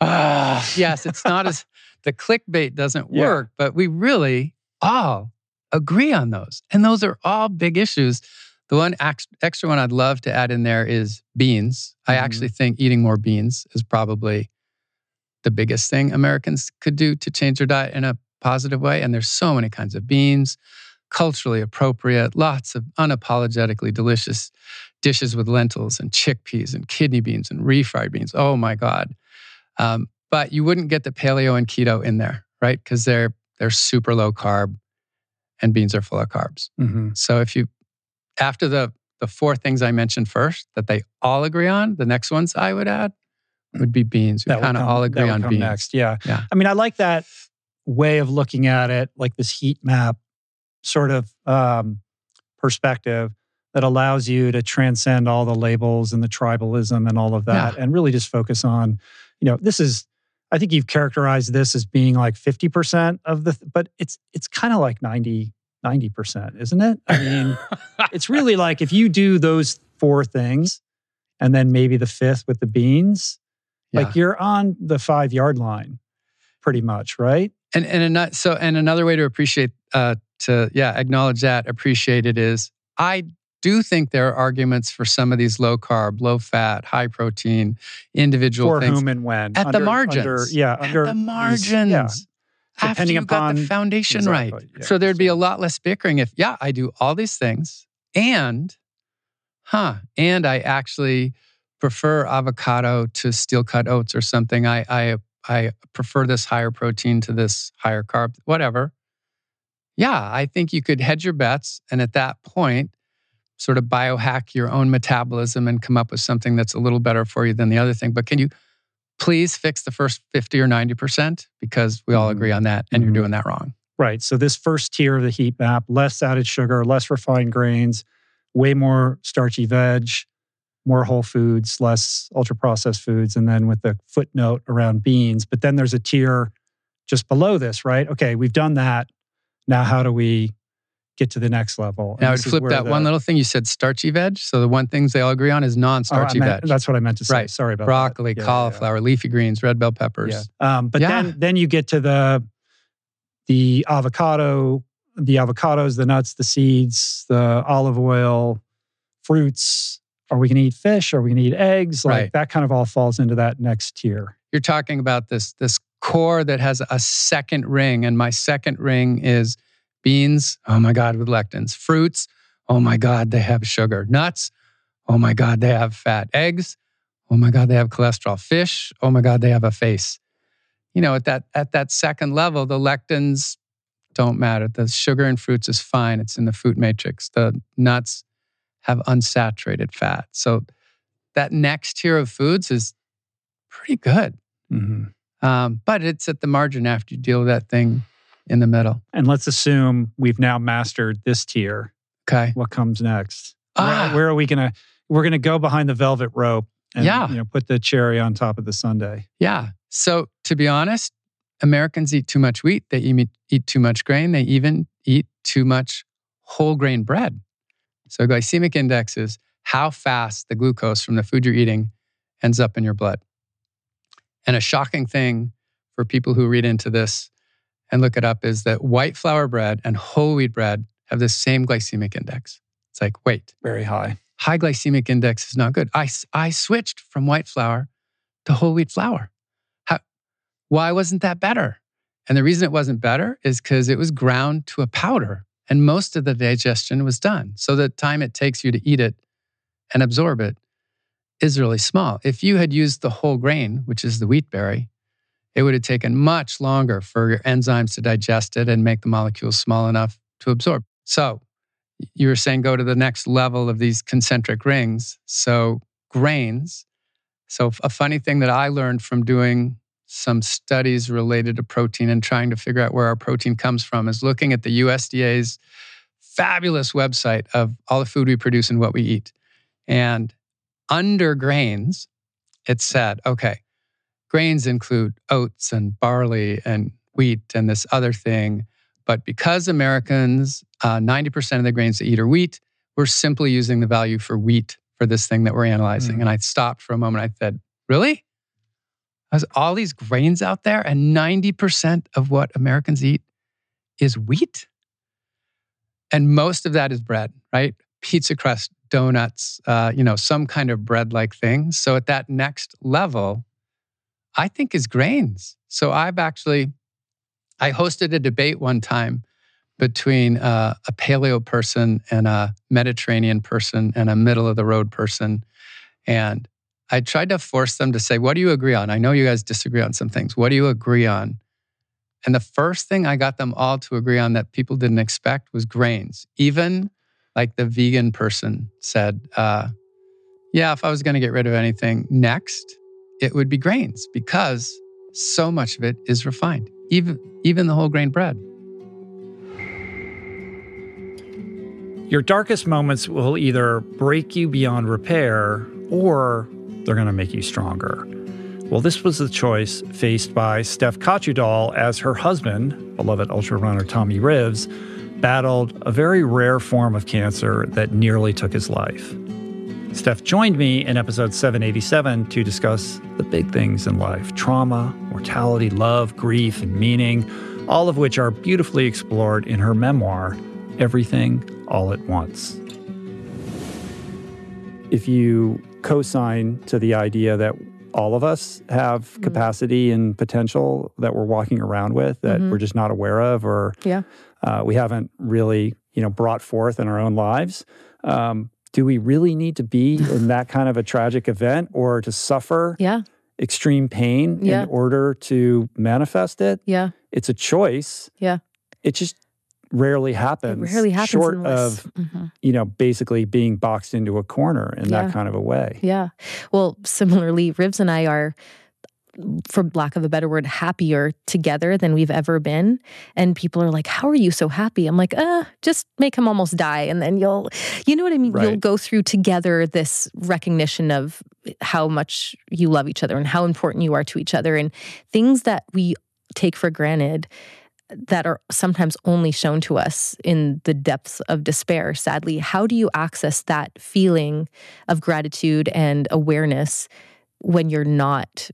Ah, yes, it's not as the clickbait doesn't Yeah. work, but we really all agree on those. And those are all big issues. The one extra one I'd love to add in there is beans. I Mhm. actually think eating more beans is probably the biggest thing Americans could do to change their diet in a positive way. And there's so many kinds of beans, culturally appropriate, lots of unapologetically delicious dishes with lentils and chickpeas and kidney beans and refried beans. Oh my God. Um, but you wouldn't get the paleo and keto in there, right? Because they're they're super low carb, and beans are full of carbs. Mhm. So if you after the the four things I mentioned first that they all agree on, the next ones I would add would be beans. We kind of all agree on come beans. next. Yeah. Yeah. I mean, I like that way of looking at it, like this heat map sort of um, perspective that allows you to transcend all the labels and the tribalism and all of that and really just focus on, you know, this is, I think you've characterized this as being like 50% of the, but it's, it's kind of like 90, 90%, isn't it? I mean, it's really like if you do those four things and then maybe the fifth with the beans, like you're on the five yard line pretty much, right? And and ano- so and another way to appreciate uh to yeah acknowledge that appreciate it is I do think there are arguments for some of these low carb, low fat, high protein individual For things whom and when. at Under- the margins. under- yeah, at under the margins. yeah. After you got the upon- foundation right. Yeah, so there'd be a lot less bickering if yeah I do all these things and huh and I actually prefer avocado to steel cut oats or something. I I I prefer this higher protein to this higher carb, whatever. Yeah, I think you could hedge your bets and at that point sort of biohack your own metabolism and come up with something that's a little better for you than the other thing. But can you please fix the first 50 or 90% because we all agree on that and you're mm-hmm. doing that wrong. Right. So this first tier of the heat map, less added sugar, less refined grains, way more starchy veg, more whole foods, less ultra processed foods, and then with the footnote around beans. But then there's a tier just below this, right? Okay, we've done that. Now, how do we get to the next level. And Now I would flip that the- one little thing you said, starchy veg. So the one things they all agree on is Oh, non-starchy meant- veg. That's what I meant to say. Right. Sorry about Broccoli, that. Yeah, yeah, yeah. cauliflower, leafy greens, red bell peppers. Yeah. Um, but then then you get to the the avocado, the avocados, the nuts, the seeds, the olive oil, fruits. Are we going to eat fish? Are we going to eat eggs? Like Right. that kind of all falls into that next tier. You're talking about this this core that has a second ring, and my second ring is beans. Oh my god, with lectins. Fruits. Oh my god, they have sugar. Nuts. Oh my god, they have fat. Eggs. Oh my god, they have cholesterol. Fish. Oh my god, they have a face. You know, at that at that second level, the lectins don't matter. The sugar in fruits is fine. It's in the food matrix. The nuts have unsaturated fat. So that next tier of foods is pretty good. Mm-hmm. Um, but it's at the margin after you deal with that thing in the middle. And let's assume we've now mastered this tier. Okay. What comes next? Ah. Where, where are we going to? We're going to go behind the velvet rope and Yeah. you know put the cherry on top of the sundae. Yeah. So to be honest, Americans eat too much wheat. They eat, eat too much grain. They even eat too much whole grain bread. So glycemic index is how fast the glucose from the food you're eating ends up in your blood. And a shocking thing for people who read into this and look it up is that white flour bread and whole wheat bread have the same glycemic index. It's like, wait, Very high. high glycemic index is not good. I, I switched from white flour to whole wheat flour. How, why wasn't that better? And the reason it wasn't better is because it was ground to a powder and most of the digestion was done. So the time it takes you to eat it and absorb it is really small. If you had used the whole grain, which is the wheat berry, it would have taken much longer for your enzymes to digest it and make the molecules small enough to absorb. So you were saying go to the next level of these concentric rings. So grains. So a funny thing that I learned from doing some studies related to protein and trying to figure out where our protein comes from is looking at the USDA's fabulous website of all the food we produce and what we eat. And under grains, it said, okay, grains include oats and barley and wheat and this other thing. But because Americans, uh, 90% of the grains they eat are wheat, we're simply using the value for wheat for this thing that we're analyzing. Mm. And I stopped for a moment. I said, really? There's all these grains out there, and 90% of what Americans eat is wheat. And most of that is bread, right? Pizza crust, donuts, uh, you know, some kind of bread like thing. So at that next level, I think is grains. So I've actually, I hosted a debate one time between uh, a paleo person and a Mediterranean person and a middle of the road person. And I tried to force them to say, What do you agree on? I know you guys disagree on some things. What do you agree on? And the first thing I got them all to agree on that people didn't expect was grains. Even like the vegan person said, uh, Yeah, if I was going to get rid of anything next, it would be grains because so much of it is refined, even, even the whole grain bread. Your darkest moments will either break you beyond repair or they're going to make you stronger. Well, this was the choice faced by Steph Catudal as her husband, beloved ultra runner Tommy Rivs, battled a very rare form of cancer that nearly took his life. Steph joined me in episode 787 to discuss the big things in life trauma, mortality, love, grief, and meaning, all of which are beautifully explored in her memoir, Everything All at Once. If you co sign to the idea that all of us have capacity and potential that we're walking around with that Mhm. we're just not aware of or Yeah. uh, we haven't really you know brought forth in our own lives um, do we really need to be in that kind of a tragic event or to suffer Yeah. extreme pain Yeah. in order to manifest it Yeah. it's a choice Yeah. it just rarely happens rarely happens short unless- of Mhm. you know basically being boxed into a corner in Yeah. that kind of a way Yeah. Well, similarly, Rivs and I are, for lack of a better word, happier together than we've ever been. And people are like, How are you so happy? I'm like, uh, just make him almost die. And then you'll, you know what I mean? You'll go through together this recognition of how much you love each other and how important you are to each other and things that we take for granted that are sometimes only shown to us in the depths of despair, sadly. How do you access that feeling of gratitude and awareness when you're not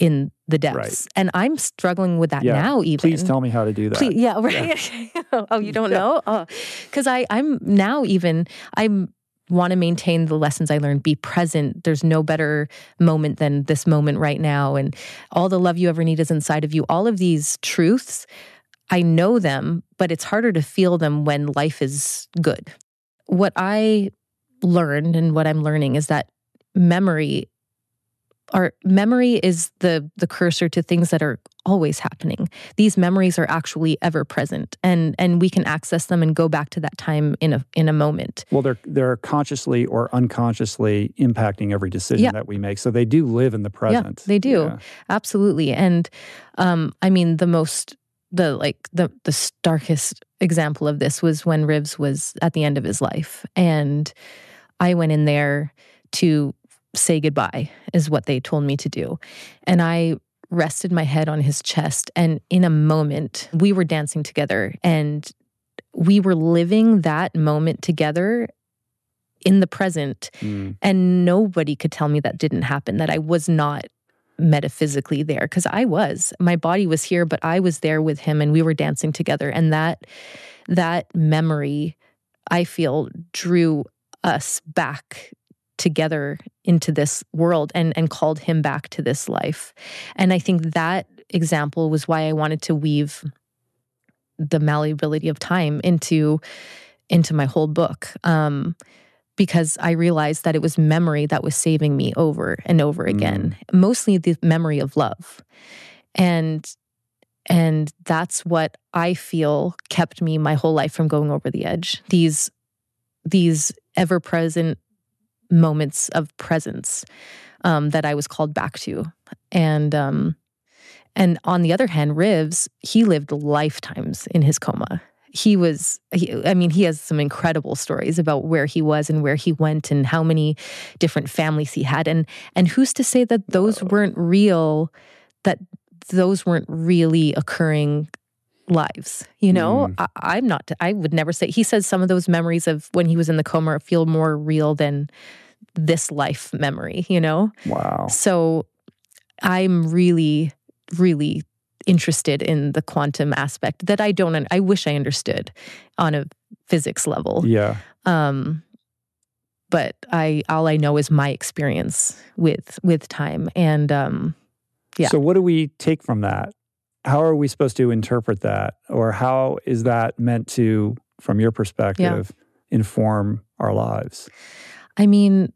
in the depths? Right. And I'm struggling with that Yeah. now, even. Please tell me how to do that. Please, yeah, right. oh, you don't know? Oh, because I I'm now even I'm want to maintain the lessons I learned. Be present. There's no better moment than this moment right now, and all the love you ever need is inside of you. All of these truths, I know them, but it's harder to feel them when life is good. What I learned and what I'm learning is that memory our memory is the the cursor to things that are always happening these memories are actually ever present and and we can access them and go back to that time in a in a moment Well, they're they're consciously or unconsciously impacting every decision Yeah. that we make. So they do live in the present. yeah they do Yeah. absolutely and um i mean the most the like the the starkest example of this was when rivs was at the end of his life and i went in there to say goodbye is what they told me to do and i rested my head on his chest and in a moment we were dancing together and we were living that moment together in the present Mm. and nobody could tell me that didn't happen that i was not metaphysically there because i was my body was here but i was there with him and we were dancing together and that that memory i feel drew us back together into this world and and called him back to this life and i think that example was why i wanted to weave the malleability of time into into my whole book um because I realized that it was memory that was saving me over and over again, mostly the memory of love. And and that's what I feel kept me my whole life from going over the edge. These these ever-present moments of presence um, that I was called back to. And um and on the other hand, Rivs, he lived lifetimes in his coma. He was he, i mean he has some incredible stories about where he was and where he went and how many different families he had. And and who's to say that those weren't real that those weren't really occurring lives you know Mm. I, i'm not i would never say he says some of those memories of when he was in the coma feel more real than this life memory you know Wow. so I'm really, really interested in the quantum aspect that I don't, I wish I understood on a physics level. Yeah. Um, but I, all I know is my experience with, with time. And, um, yeah. So what do we take from that? How are we supposed to interpret that? Or how is that meant to, from your perspective, inform our lives? I mean,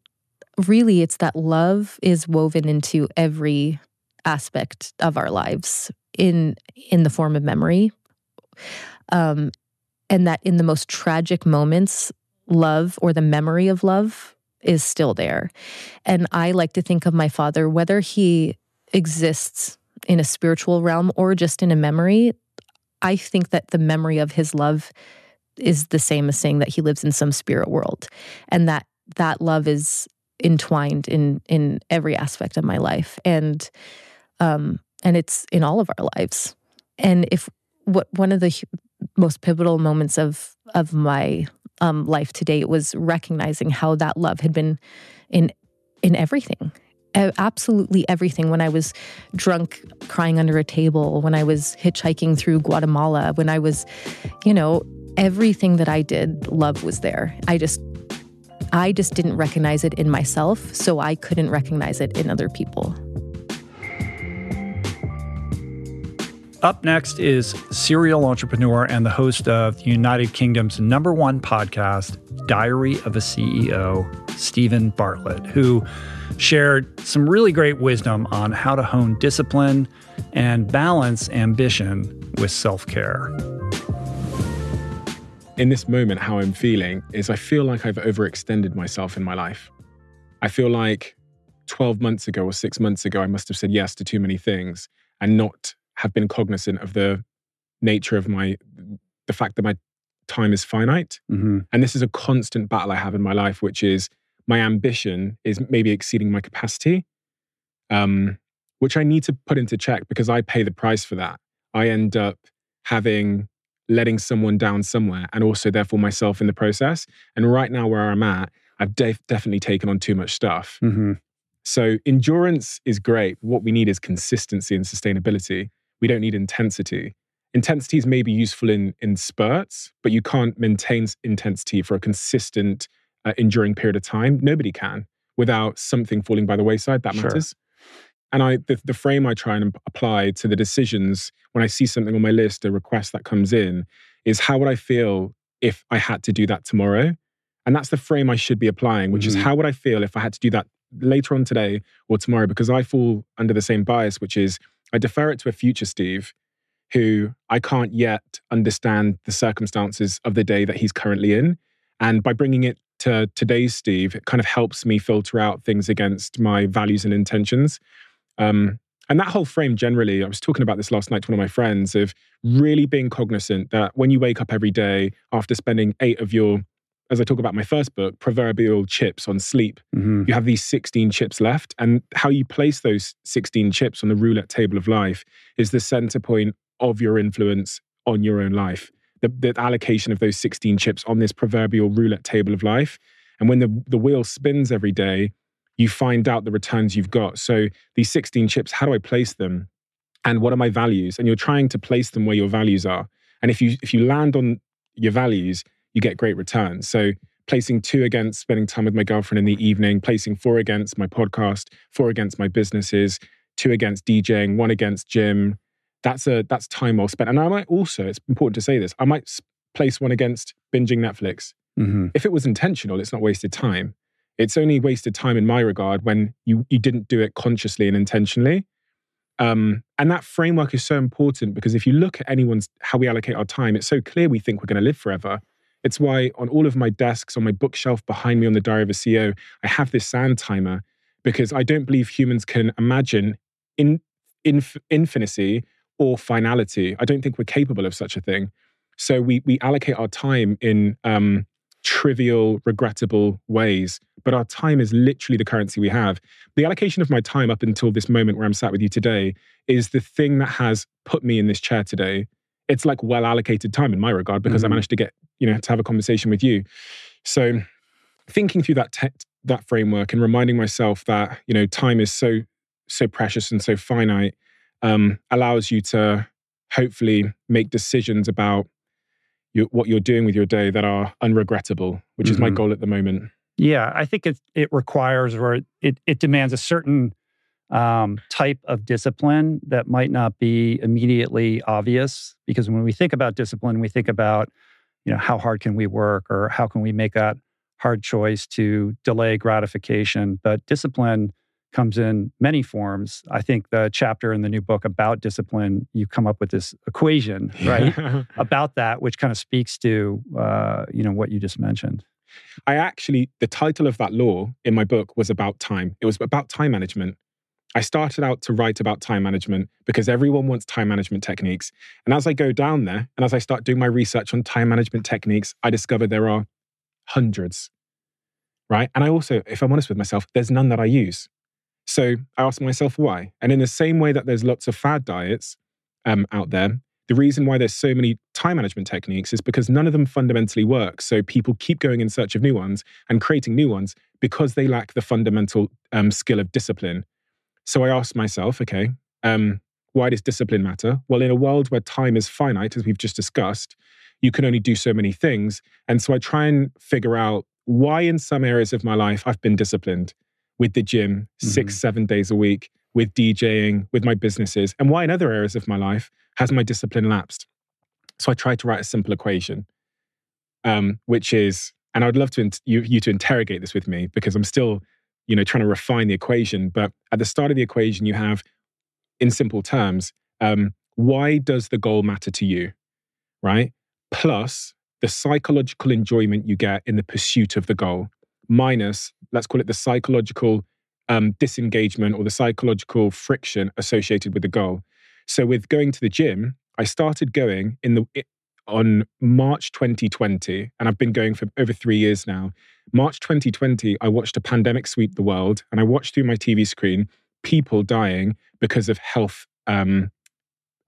really, it's that love is woven into every aspect of our lives in in the form of memory, um, and that in the most tragic moments, love or the memory of love is still there. And I like to think of my father, whether he exists in a spiritual realm or just in a memory. I think that the memory of his love is the same as saying that he lives in some spirit world, and that that love is entwined in in every aspect of my life and um and it's in all of our lives and if what one of the most pivotal moments of of my um life to date was recognizing how that love had been in in everything absolutely everything when i was drunk crying under a table when i was hitchhiking through guatemala when i was you know everything that i did love was there i just I just didn't recognize it in myself, so I couldn't recognize it in other people. Up next is serial entrepreneur and the host of the United Kingdom's number one podcast, Diary of a CEO, Steven Bartlett, who shared some really great wisdom on how to hone discipline and balance ambition with self care. in this moment, how I'm feeling is I feel like I've overextended myself in my life. I feel like 12 months ago or six months ago, I must have said yes to too many things and not have been cognizant of the nature of my, the fact that my time is finite. Mm-hmm. And this is a constant battle I have in my life, which is my ambition is maybe exceeding my capacity, um, which I need to put into check because I pay the price for that. I end up having letting someone down somewhere and also therefore myself in the process. And right now where I'm at, I've def- definitely taken on too much stuff. Mm-hmm. So endurance is great. What we need is consistency and sustainability. We don't need intensity. Intensity is maybe useful in in spurts, but you can't maintain intensity for a consistent, uh, enduring period of time. Nobody can without something falling by the wayside. That Sure. matters. And I, the, the frame I try and apply to the decisions when I see something on my list, a request that comes in, is how would I feel if I had to do that tomorrow? And that's the frame I should be applying, which is Mhm. how would I feel if I had to do that later on today or tomorrow? Because I fall under the same bias, which is I defer it to a future Steve who I can't yet understand the circumstances of the day that he's currently in. And by bringing it to today's Steve, it kind of helps me filter out things against my values and intentions. Um, and that whole frame generally, I was talking about this last night to one of my friends of really being cognizant that when you wake up every day after spending eight of your, as I talk about my first book, proverbial chips on sleep, Mhm. you have these 16 chips left. And how you place those 16 chips on the roulette table of life is the center point of your influence on your own life. The, the allocation of those 16 chips on this proverbial roulette table of life. And when the, the wheel spins every day, you find out the returns you've got. So these 16 chips, how do I place them? And what are my values? And you're trying to place them where your values are. And if you if you land on your values, you get great returns. So placing two against spending time with my girlfriend in the evening, placing four against my podcast, four against my businesses, two against DJing, one against gym. That's a that's time well spent. And I might also, it's important to say this, I might place one against binging Netflix. Mhm. If it was intentional, it's not wasted time. It's only wasted time in my regard when you you didn't do it consciously and intentionally. Um, and that framework is so important because if you look at anyone's how we allocate our time, it's so clear we think we're going to live forever. It's why on all of my desks, on my bookshelf behind me on the Diary of a CEO, I have this sand timer because I don't believe humans can imagine in, inf- infinity or finality. I don't think we're capable of such a thing. So we we allocate our time in um, trivial, regrettable ways. But our time is literally the currency we have. The allocation of my time up until this moment where I'm sat with you today is the thing that has put me in this chair today. It's like well allocated time in my regard because I Mhm. managed to get, you know, to have a conversation with you. So thinking through that te- that framework and reminding myself that, you know, time is so so precious and so finite um, allows you to hopefully make decisions about you, what you're doing with your day that are unregrettable, which is my Mhm. goal at the moment. Yeah, I think it it requires or it it demands a certain um, type of discipline that might not be immediately obvious. Because when we think about discipline, we think about you know how hard can we work or how can we make that hard choice to delay gratification. But discipline comes in many forms. I think the chapter in the new book about discipline, you come up with this equation, right, about that, which kind of speaks to uh, you know what you just mentioned. I actually, the title of that law in my book was about time. It was about time management. I started out to write about time management because everyone wants time management techniques. And as I go down there and as I start doing my research on time management techniques, I discover there are hundreds, right? And I also, if I'm honest with myself, there's none that I use. So I ask myself why. And in the same way that there's lots of fad diets um, out there, the reason why there's so many time management techniques is because none of them fundamentally work. So people keep going in search of new ones and creating new ones because they lack the fundamental um, skill of discipline. So I asked myself, okay, um, why does discipline matter? Well, in a world where time is finite, as we've just discussed, you can only do so many things. And so I try and figure out why, in some areas of my life, I've been disciplined with the gym 6 seven days a week, with DJing, with my businesses, and why in other areas of my life has my discipline lapsed. So I tried to write a simple equation, um, which is, and I'd love to you, you to interrogate this with me because I'm still, you know, trying to refine the equation. But at the start of the equation, you have, in simple terms, um, why does the goal matter to you, right? Plus the psychological enjoyment you get in the pursuit of the goal, minus, let's call it the psychological um, disengagement or the psychological friction associated with the goal. So with going to the gym, I started going in the on March 2020, and I've been going for over three years now. March 2020, I watched a pandemic sweep the world, and I watched through my TV screen people dying because of health um,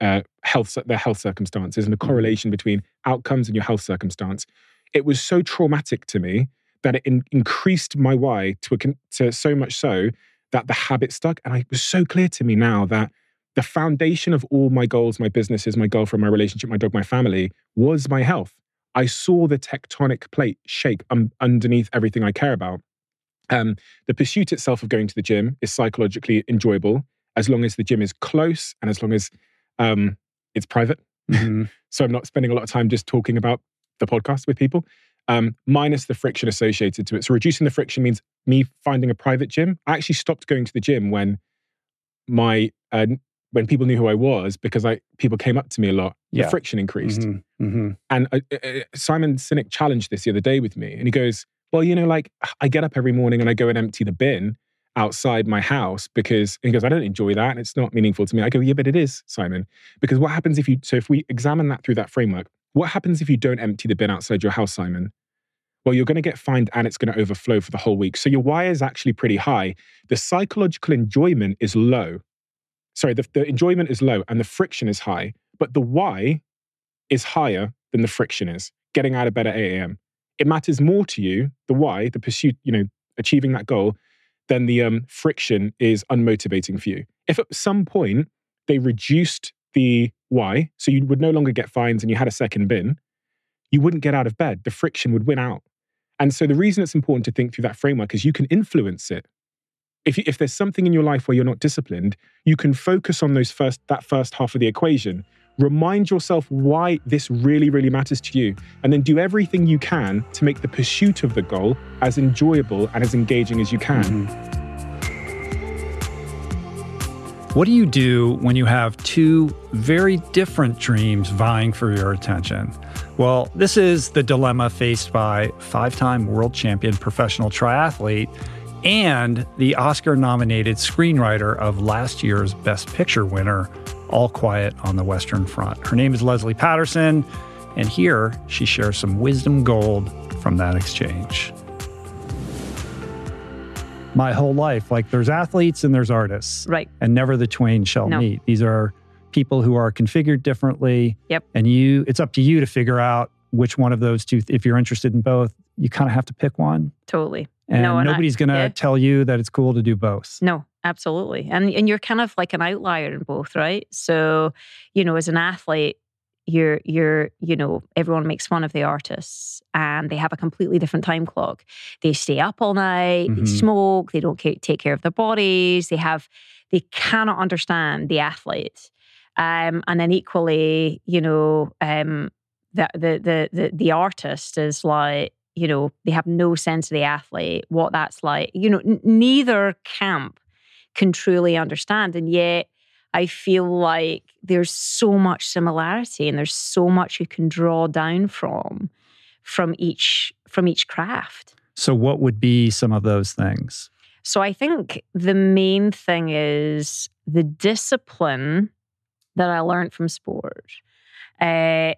uh, health their health circumstances and the correlation between outcomes and your health circumstance. It was so traumatic to me that it in, increased my why to, a, con- to so much so that the habit stuck. And it was so clear to me now that the foundation of all my goals, my businesses, my girlfriend, my relationship, my dog, my family was my health. I saw the tectonic plate shake um, underneath everything I care about. Um, the pursuit itself of going to the gym is psychologically enjoyable as long as the gym is close and as long as um, it's private. Mm-hmm. so I'm not spending a lot of time just talking about the podcast with people, um, minus the friction associated to it. So reducing the friction means me finding a private gym. I actually stopped going to the gym when my uh, when people knew who I was because I people came up to me a lot. The friction increased. Mhm, mhm. And uh, uh, uh, Simon Sinek challenged this the other day with me, and he goes, "Well, you know, like I get up every morning and I go and empty the bin outside my house because." He goes, "I don't enjoy that, and it's not meaningful to me." I go, "Yeah, but it is, Simon, because what happens if you? So if we examine that through that framework, what happens if you don't empty the bin outside your house, Simon?" Well, you're going to get fined and it's going to overflow for the whole week. So your why is actually pretty high. The psychological enjoyment is low. Sorry, the, the enjoyment is low and the friction is high, but the why is higher than the friction is. Getting out of bed at 8 a.m. It matters more to you, the why, the pursuit, you know, achieving that goal, than the um, friction is unmotivating for you. If at some point they reduced the why, so you would no longer get fines and you had a second bin, you wouldn't get out of bed. The friction would win out. And so the reason it's important to think through that framework is you can influence it. If, if there's something in your life where you're not disciplined, you can focus on those first that first half of the equation. Remind yourself why this really, really matters to you, and then do everything you can to make the pursuit of the goal as enjoyable and as engaging as you can. Mm-hmm. What do you do when you have two very different dreams vying for your attention? Well, this is the dilemma faced by five time world champion professional triathlete and the Oscar nominated screenwriter of last year's Best Picture winner, All Quiet on the Western Front. Her name is Lesley Paterson, and here she shares some wisdom gold from that exchange my whole life. Like there's athletes and there's artists. Right. And never the twain shall No. meet. These are people who are configured differently. Yep. And you it's up to you to figure out which one of those two if you're interested in both, you kind of have to pick one. Totally. And no, and nobody's going to yeah. tell you that it's cool to do both. No, absolutely. And and you're kind of like an outlier in both, right? So, you know, as an athlete, you're you're, you know, everyone makes fun of the artists and they have a completely different time clock. They stay up all night, they Mhm. smoke, they don't take care of their bodies, they have they cannot understand the athlete. Um, and then equally, you know, um, the, the the the the artist is like, you know, they have no sense of the athlete, what that's like. You know, n- neither camp can truly understand, and yet I feel like there's so much similarity, and there's so much you can draw down from from each from each craft. So what would be some of those things? So I think the main thing is the discipline that I learned from sport uh,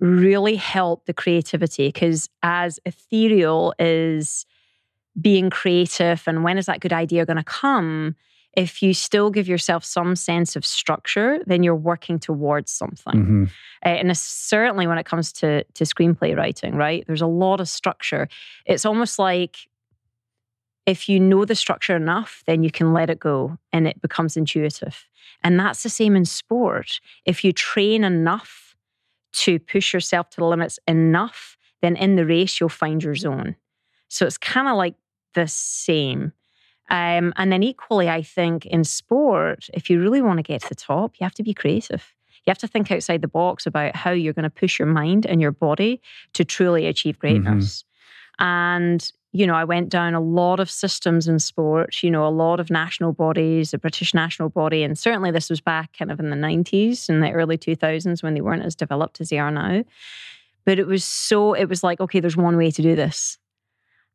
really help the creativity because as ethereal as being creative and when is that good idea going to come, if you still give yourself some sense of structure, then you're working towards something. Mhm. Uh, and certainly when it comes to to screenplay writing, right? There's a lot of structure. It's almost like if you know the structure enough, then you can let it go and it becomes intuitive. And that's the same in sport. If you train enough to push yourself to the limits enough, then in the race, you'll find your zone. So it's kind of like the same. Um, and then equally, I think in sport, if you really want to get to the top, you have to be creative. You have to think outside the box about how you're going to push your mind and your body to truly achieve greatness. And, you know, I went down a lot of systems in sport, you know, a lot of national bodies, the British national body. And certainly this was back kind of in the 90s and the early 2000s when they weren't as developed as they are now. But it was so, it was like, okay, there's one way to do this.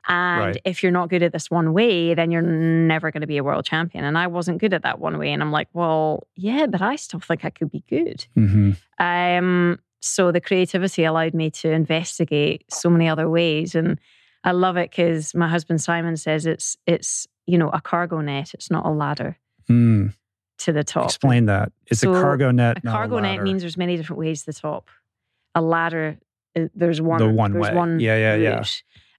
And Right. if you're not good at this one way, then you're never going to be a world champion. And I wasn't good at that one way. And I'm like, well, yeah, but I still think I could be good. Mm-hmm. Um, so the creativity allowed me to investigate so many other ways, and I love it because my husband Simon says it's it's you know a cargo net, it's not a ladder. Mm. to the top. Explain that. It's So, a cargo net. A cargo net means there's many different ways to the top. A ladder, uh, there's one. The one there's way. One Yeah, yeah,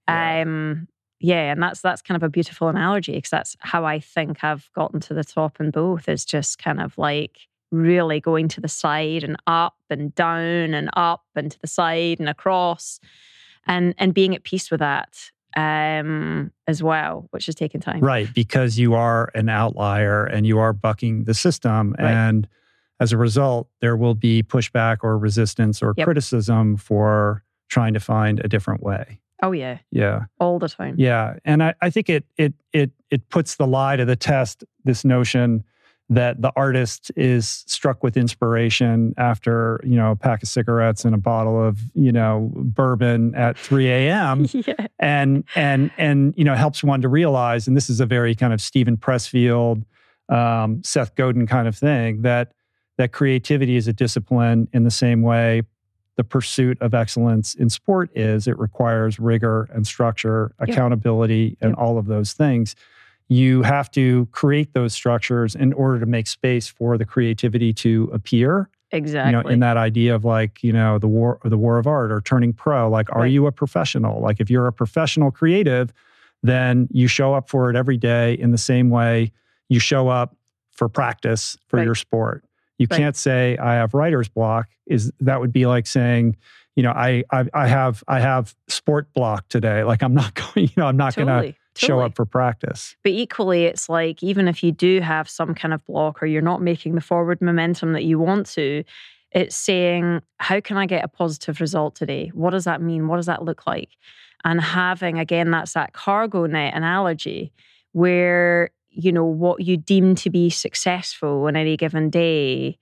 yeah. Um, yeah, and that's that's kind of a beautiful analogy because that's how I think I've gotten to the top in both. Is just kind of like really going to the side and up and down and up and to the side and across, and and being at peace with that um, as well, which has taken time. Right, because you are an outlier and you are bucking the system. Right. And as a result, there will be pushback or resistance or Yep. criticism for trying to find a different way. Oh yeah, Yeah. all the time. Yeah. And I, I think it it it it puts the lie to the test, this notion that the artist is struck with inspiration after, you know, a pack of cigarettes and a bottle of, you know, bourbon at 3 a.m. yeah. and and and you know helps one to realize and this is a very kind of steven pressfield um, seth godin kind of thing that that creativity is a discipline in the same way the pursuit of excellence in sport is it requires rigor and structure Yep. accountability and Yep. all of those things you have to create those structures in order to make space for the creativity to appear Exactly. you know in that idea of like you know the war the war of art or turning pro like are Right. you a professional like if you're a professional creative then you show up for it every day in the same way you show up for practice for Right. your sport you Right. can't say i have writer's block is that would be like saying you know I, I i have i have sport block today like i'm not going you know i'm not Totally. gonna show up for practice But equally, it's like even if you do have some kind of block or you're not making the forward momentum that you want to, it's saying, how can I get a positive result today? What does that mean? What does that look like? And having, again, that's that cargo net analogy where, you know, what you deem to be successful on any given day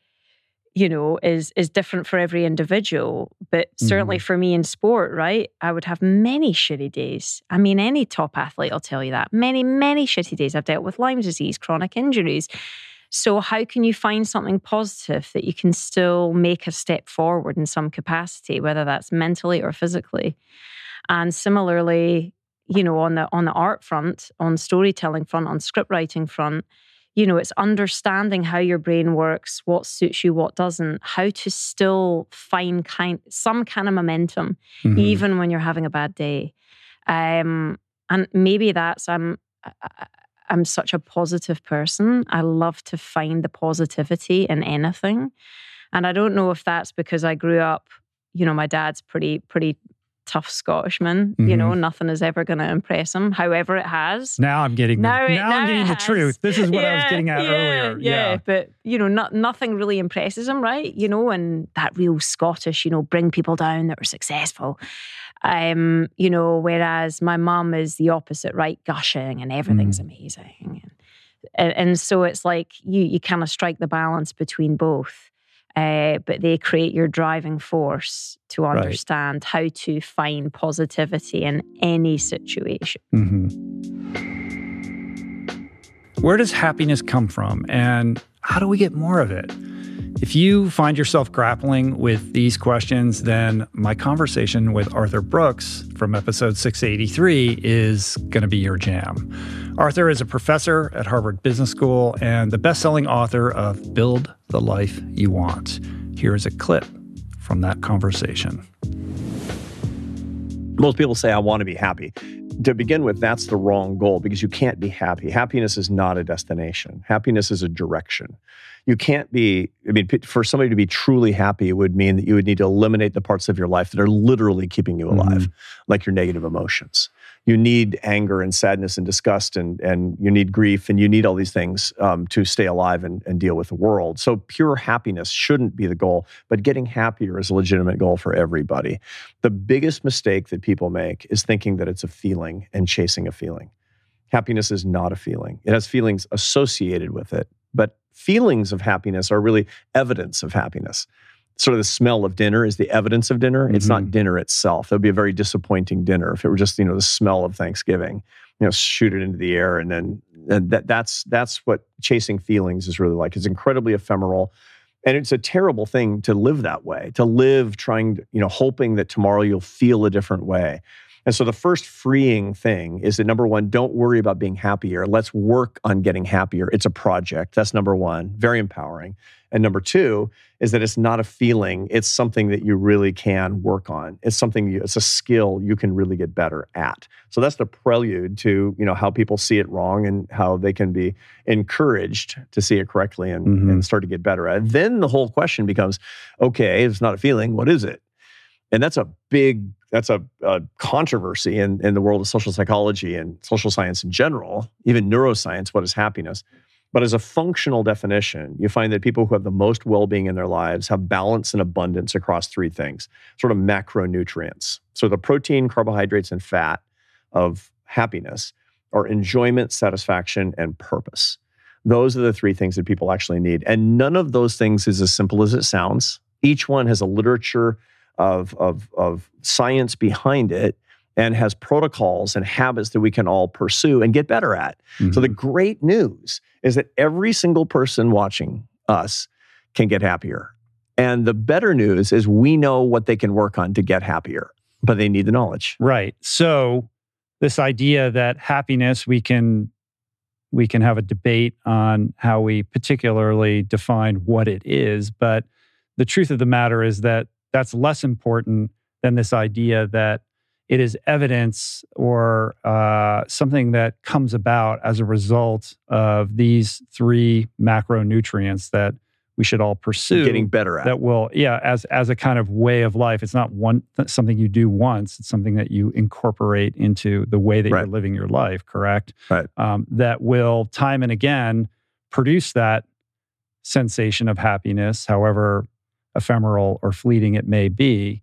you know is is different for every individual but certainly mm-hmm. for me in sport right i would have many shitty days. I mean any top athlete will tell you that. Many many shitty days. I've dealt with lyme disease chronic injuries. So how can you find something positive that you can still make a step forward in some capacity whether that's mentally or physically? And similarly you know on the on the art front on storytelling front on script writing front you know, it's understanding how your brain works, what suits you, what doesn't, how to still find kind some kind of momentum, Mhm. even when you're having a bad day. Um, and maybe that's I'm I'm such a positive person. I love to find the positivity in anything, and I don't know if that's because I grew up. You know, my dad's pretty pretty tough Scottishman. You know, nothing is ever going to impress him. However, it has. now i'm getting the, Now it- now now i'm getting the truth this is what i was getting at yeah, earlier Yeah, but you know, not, nothing really impresses him, right? You know, and that real Scottish, you know, bring people down that were successful. Um, you know, whereas my mum is the opposite, right? Gushing and everything's amazing. And, and so it's like you you kind of strike the balance between both. Uh, but they create your driving force to Right. understand how to find positivity in any situation. Mhm. Where does happiness come from and how do we get more of it? If you find yourself grappling with these questions, then my conversation with Arthur Brooks from episode 683 is going to be your jam. Arthur is a professor at Harvard Business School and the best selling author of Build the Life You Want. Here is a clip from that conversation. Most people say, I want to be happy. To begin with, that's the wrong goal because you can't be happy. Happiness is not a destination, happiness is a direction. You can't be, I mean, for somebody to be truly happy, it would mean that you would need to eliminate the parts of your life that are literally keeping you alive, mm-hmm. like your negative emotions. You need anger and sadness and disgust, and, and you need grief, and you need all these things um, to stay alive and, and deal with the world. So, pure happiness shouldn't be the goal, but getting happier is a legitimate goal for everybody. The biggest mistake that people make is thinking that it's a feeling and chasing a feeling. Happiness is not a feeling, it has feelings associated with it, but feelings of happiness are really evidence of happiness. Sort of the smell of dinner is the evidence of dinner. It's not mm-hmm. dinner itself. That would be a very disappointing dinner if it were just, you know, the smell of Thanksgiving. You know, shoot it into the air, and then and that that's that's what chasing feelings is really like. It's incredibly ephemeral. And it's a terrible thing to live that way, to live trying to, you know, hoping that tomorrow you'll feel a different way. And so the first freeing thing is that number one, don't worry about being happier. Let's work on getting happier. It's a project. That's number one, very empowering. And number two is that it's not a feeling, it's something that you really can work on. It's something, you, it's a skill you can really get better at. So that's the prelude to you know how people see it wrong and how they can be encouraged to see it correctly and, Mhm. and start to get better at it. Then the whole question becomes okay, it's not a feeling, what is it? And that's a big, that's a, a controversy in, in the world of social psychology and social science in general, even neuroscience. What is happiness? But as a functional definition, you find that people who have the most well being in their lives have balance and abundance across three things, sort of macronutrients. So the protein, carbohydrates, and fat of happiness are enjoyment, satisfaction, and purpose. Those are the three things that people actually need. And none of those things is as simple as it sounds. Each one has a literature of, of, of science behind it and has protocols and habits that we can all pursue and get better at. So the mm-hmm. great news is that every single person watching us can get happier. And the better news is we know what they can work on to get happier, but they need the knowledge. Right. So this idea that happiness we can we can have a debate on how we particularly define what it is, but the truth of the matter is that that's less important than this idea that it is evidence or uh, something that comes about as a result of these three macronutrients that we should all pursue Getting better at. that will yeah as as a kind of way of life. It's not one something you do once. It's something that you incorporate into the way that you're living your life correct? Right. um, that will time and again produce that sensation of happiness however ephemeral or fleeting it may be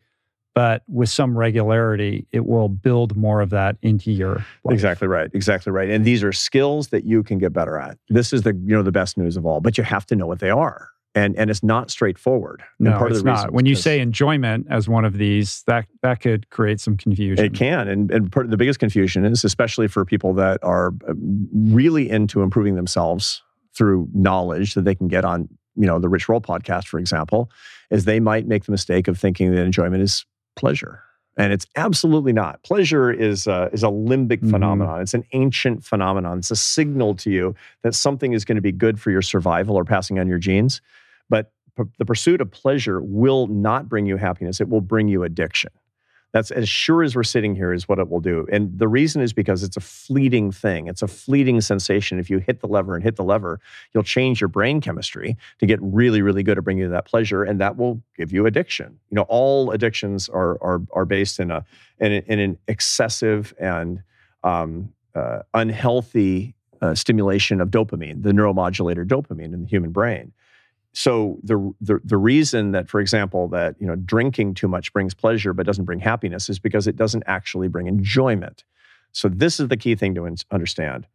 but with some regularity it will build more of that into your life. Exactly right. Exactly right. And these are skills that you can get better at. This is the you know the best news of all, but you have to know what they are. And and it's not straightforward. And no it's not when you say enjoyment as one of these that that could create some confusion It can, and and part of the biggest confusion is especially for people that are uh, really into improving themselves through knowledge that they can get on, you know, the Rich Roll podcast, for example, is they might make the mistake of thinking that enjoyment is pleasure, and it's absolutely not. Pleasure is a, is a limbic Mhm. phenomenon. It's an ancient phenomenon. It's a signal to you that something is going to be good for your survival or passing on your genes, but p- the pursuit of pleasure will not bring you happiness. It will bring you addiction. That's as sure as we're sitting here is what it will do. And the reason is because it's a fleeting thing. It's a fleeting sensation. If you hit the lever and hit the lever, you'll change your brain chemistry to get really, really good at bringing you that pleasure, and that will give you addiction. You know, all addictions are are are based in a in, in an excessive and um, uh, unhealthy uh, stimulation of dopamine, the neuromodulator dopamine in the human brain so the, the the reason that for example that you know drinking too much brings pleasure but doesn't bring happiness is because it doesn't actually bring enjoyment. So this is the key thing to un- understand.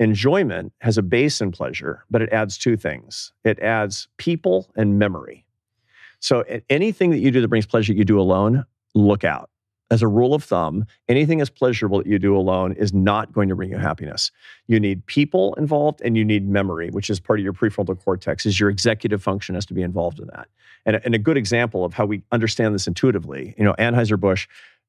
Enjoyment has a base in pleasure but it adds two things. It adds people and memory. So anything that you do that brings pleasure you do alone look out as a rule of thumb anything that's pleasurable that you do alone is not going to bring you happiness. You need people involved and you need memory which is part of your prefrontal cortex is your executive function has to be involved in that. And, a- and a good example of how we understand this intuitively you know anheuser-busch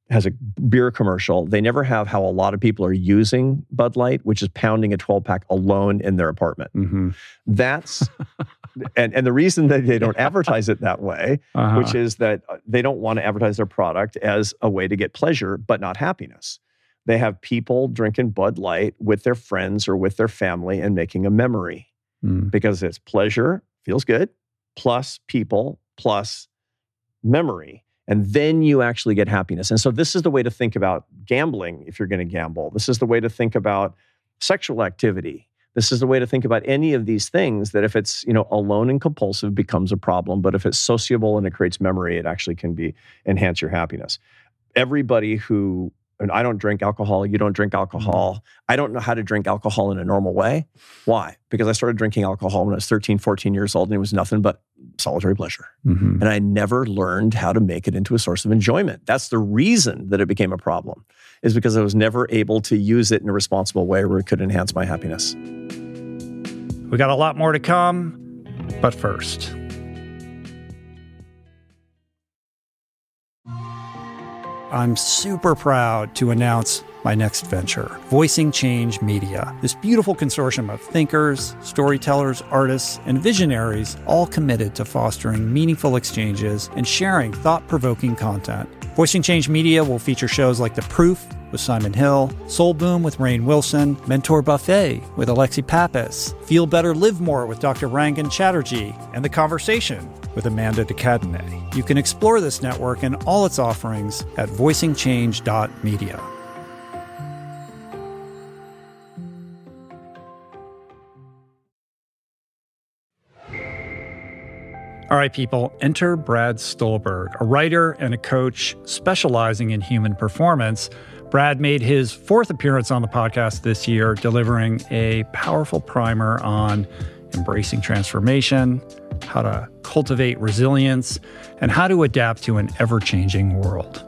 has a beer commercial they never have how a lot of people are using bud light which is pounding a 12 pack alone in their apartment Mhm. that's and, and the reason that they don't advertise it that way Uh-huh. which is that uh, they don't want to advertise their product as a way to get pleasure but not happiness they have people drinking bud light with their friends or with their family and making a memory Mm. because it's pleasure feels good plus people plus memory and then you actually get happiness. And so this is the way to think about gambling if you're going to gamble. This is the way to think about sexual activity. This is the way to think about any of these things that if it's you know alone and compulsive becomes a problem but if it's sociable and it creates memory it actually can be enhance your happiness. Everybody who and I don't drink alcohol, you don't drink alcohol. I don't know how to drink alcohol in a normal way. Why? Because I started drinking alcohol when I was 13, 14 years old and it was nothing but solitary pleasure. Mhm. And I never learned how to make it into a source of enjoyment. That's the reason that it became a problem, is because I was never able to use it in a responsible way where it could enhance my happiness. We got a lot more to come, but first. I'm super proud to announce my next venture, Voicing Change Media. This beautiful consortium of thinkers, storytellers, artists, and visionaries, all committed to fostering meaningful exchanges and sharing thought provoking content. Voicing Change Media will feature shows like The Proof with Simon Hill, Soul Boom with Rainn Wilson, Mentor Buffet with Alexi Pappas, Feel Better Live More with Dr. Rangan Chatterjee, and The Conversation with Amanda de Cadenet. You can explore this network and all its offerings at voicingchange.media. All right, people, enter Brad Stulberg, a writer and a coach specializing in human performance. Brad made his fourth appearance on the podcast this year, delivering a powerful primer on embracing transformation, how to cultivate resilience, and how to adapt to an ever changing world.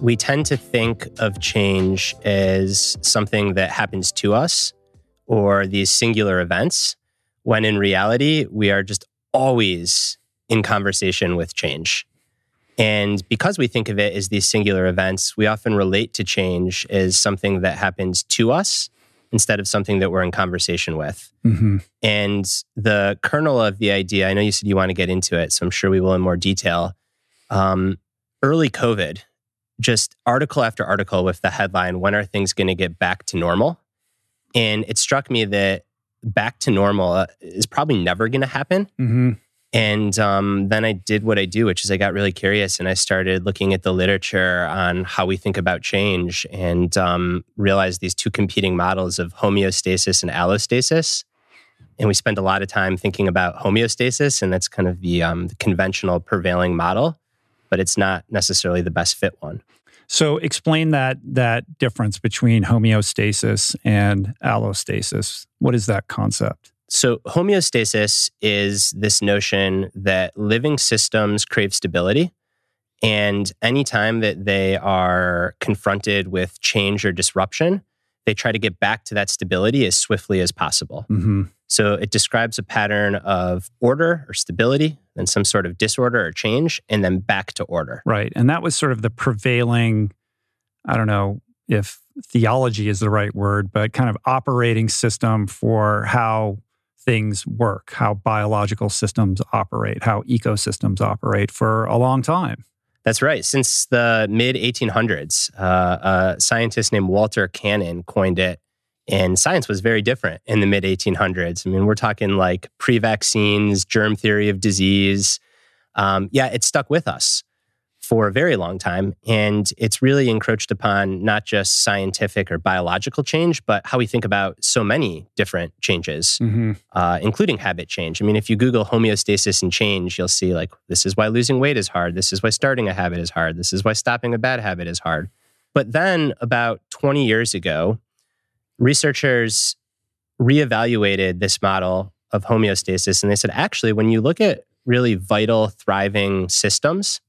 We tend to think of change as something that happens to us or these singular events when in reality, we are just always in conversation with change. And because we think of it as these singular events, we often relate to change as something that happens to us instead of something that we're in conversation with. Mm-hmm. And the kernel of the idea, I know you said you want to get into it, so I'm sure we will in more detail. Um, early COVID, just article after article with the headline, When are things going to get back to normal? And it struck me that back to normal uh, is probably never going to happen. Mm-hmm. And um, then I did what I do, which is I got really curious and I started looking at the literature on how we think about change and um, realized these two competing models of homeostasis and allostasis. And we spend a lot of time thinking about homeostasis, and that's kind of the, um, the conventional prevailing model, but it's not necessarily the best fit one. So explain that that difference between homeostasis and allostasis. What is that concept? So homeostasis is this notion that living systems crave stability and anytime that they are confronted with change or disruption, they try to get back to that stability as swiftly as possible. Mm-hmm. So it describes a pattern of order or stability, then some sort of disorder or change, and then back to order. Right. And that was sort of the prevailing, I don't know if theology is the right word, but kind of operating system for how things work, how biological systems operate, how ecosystems operate for a long time. That's right. Since the mid 1800s, uh, a scientist named Walter Cannon coined it and science was very different in the mid 1800s. I mean, we're talking like pre vaccines, germ theory of disease. Um, yeah, it stuck with us for a very long time. And it's really encroached upon not just scientific or biological change, but how we think about so many different changes, mm-hmm. uh, including habit change. I mean, if you Google homeostasis and change, you'll see like, this is why losing weight is hard. This is why starting a habit is hard. This is why stopping a bad habit is hard. But then about 20 years ago, researchers reevaluated this model of homeostasis and they said actually when you look at really vital thriving systems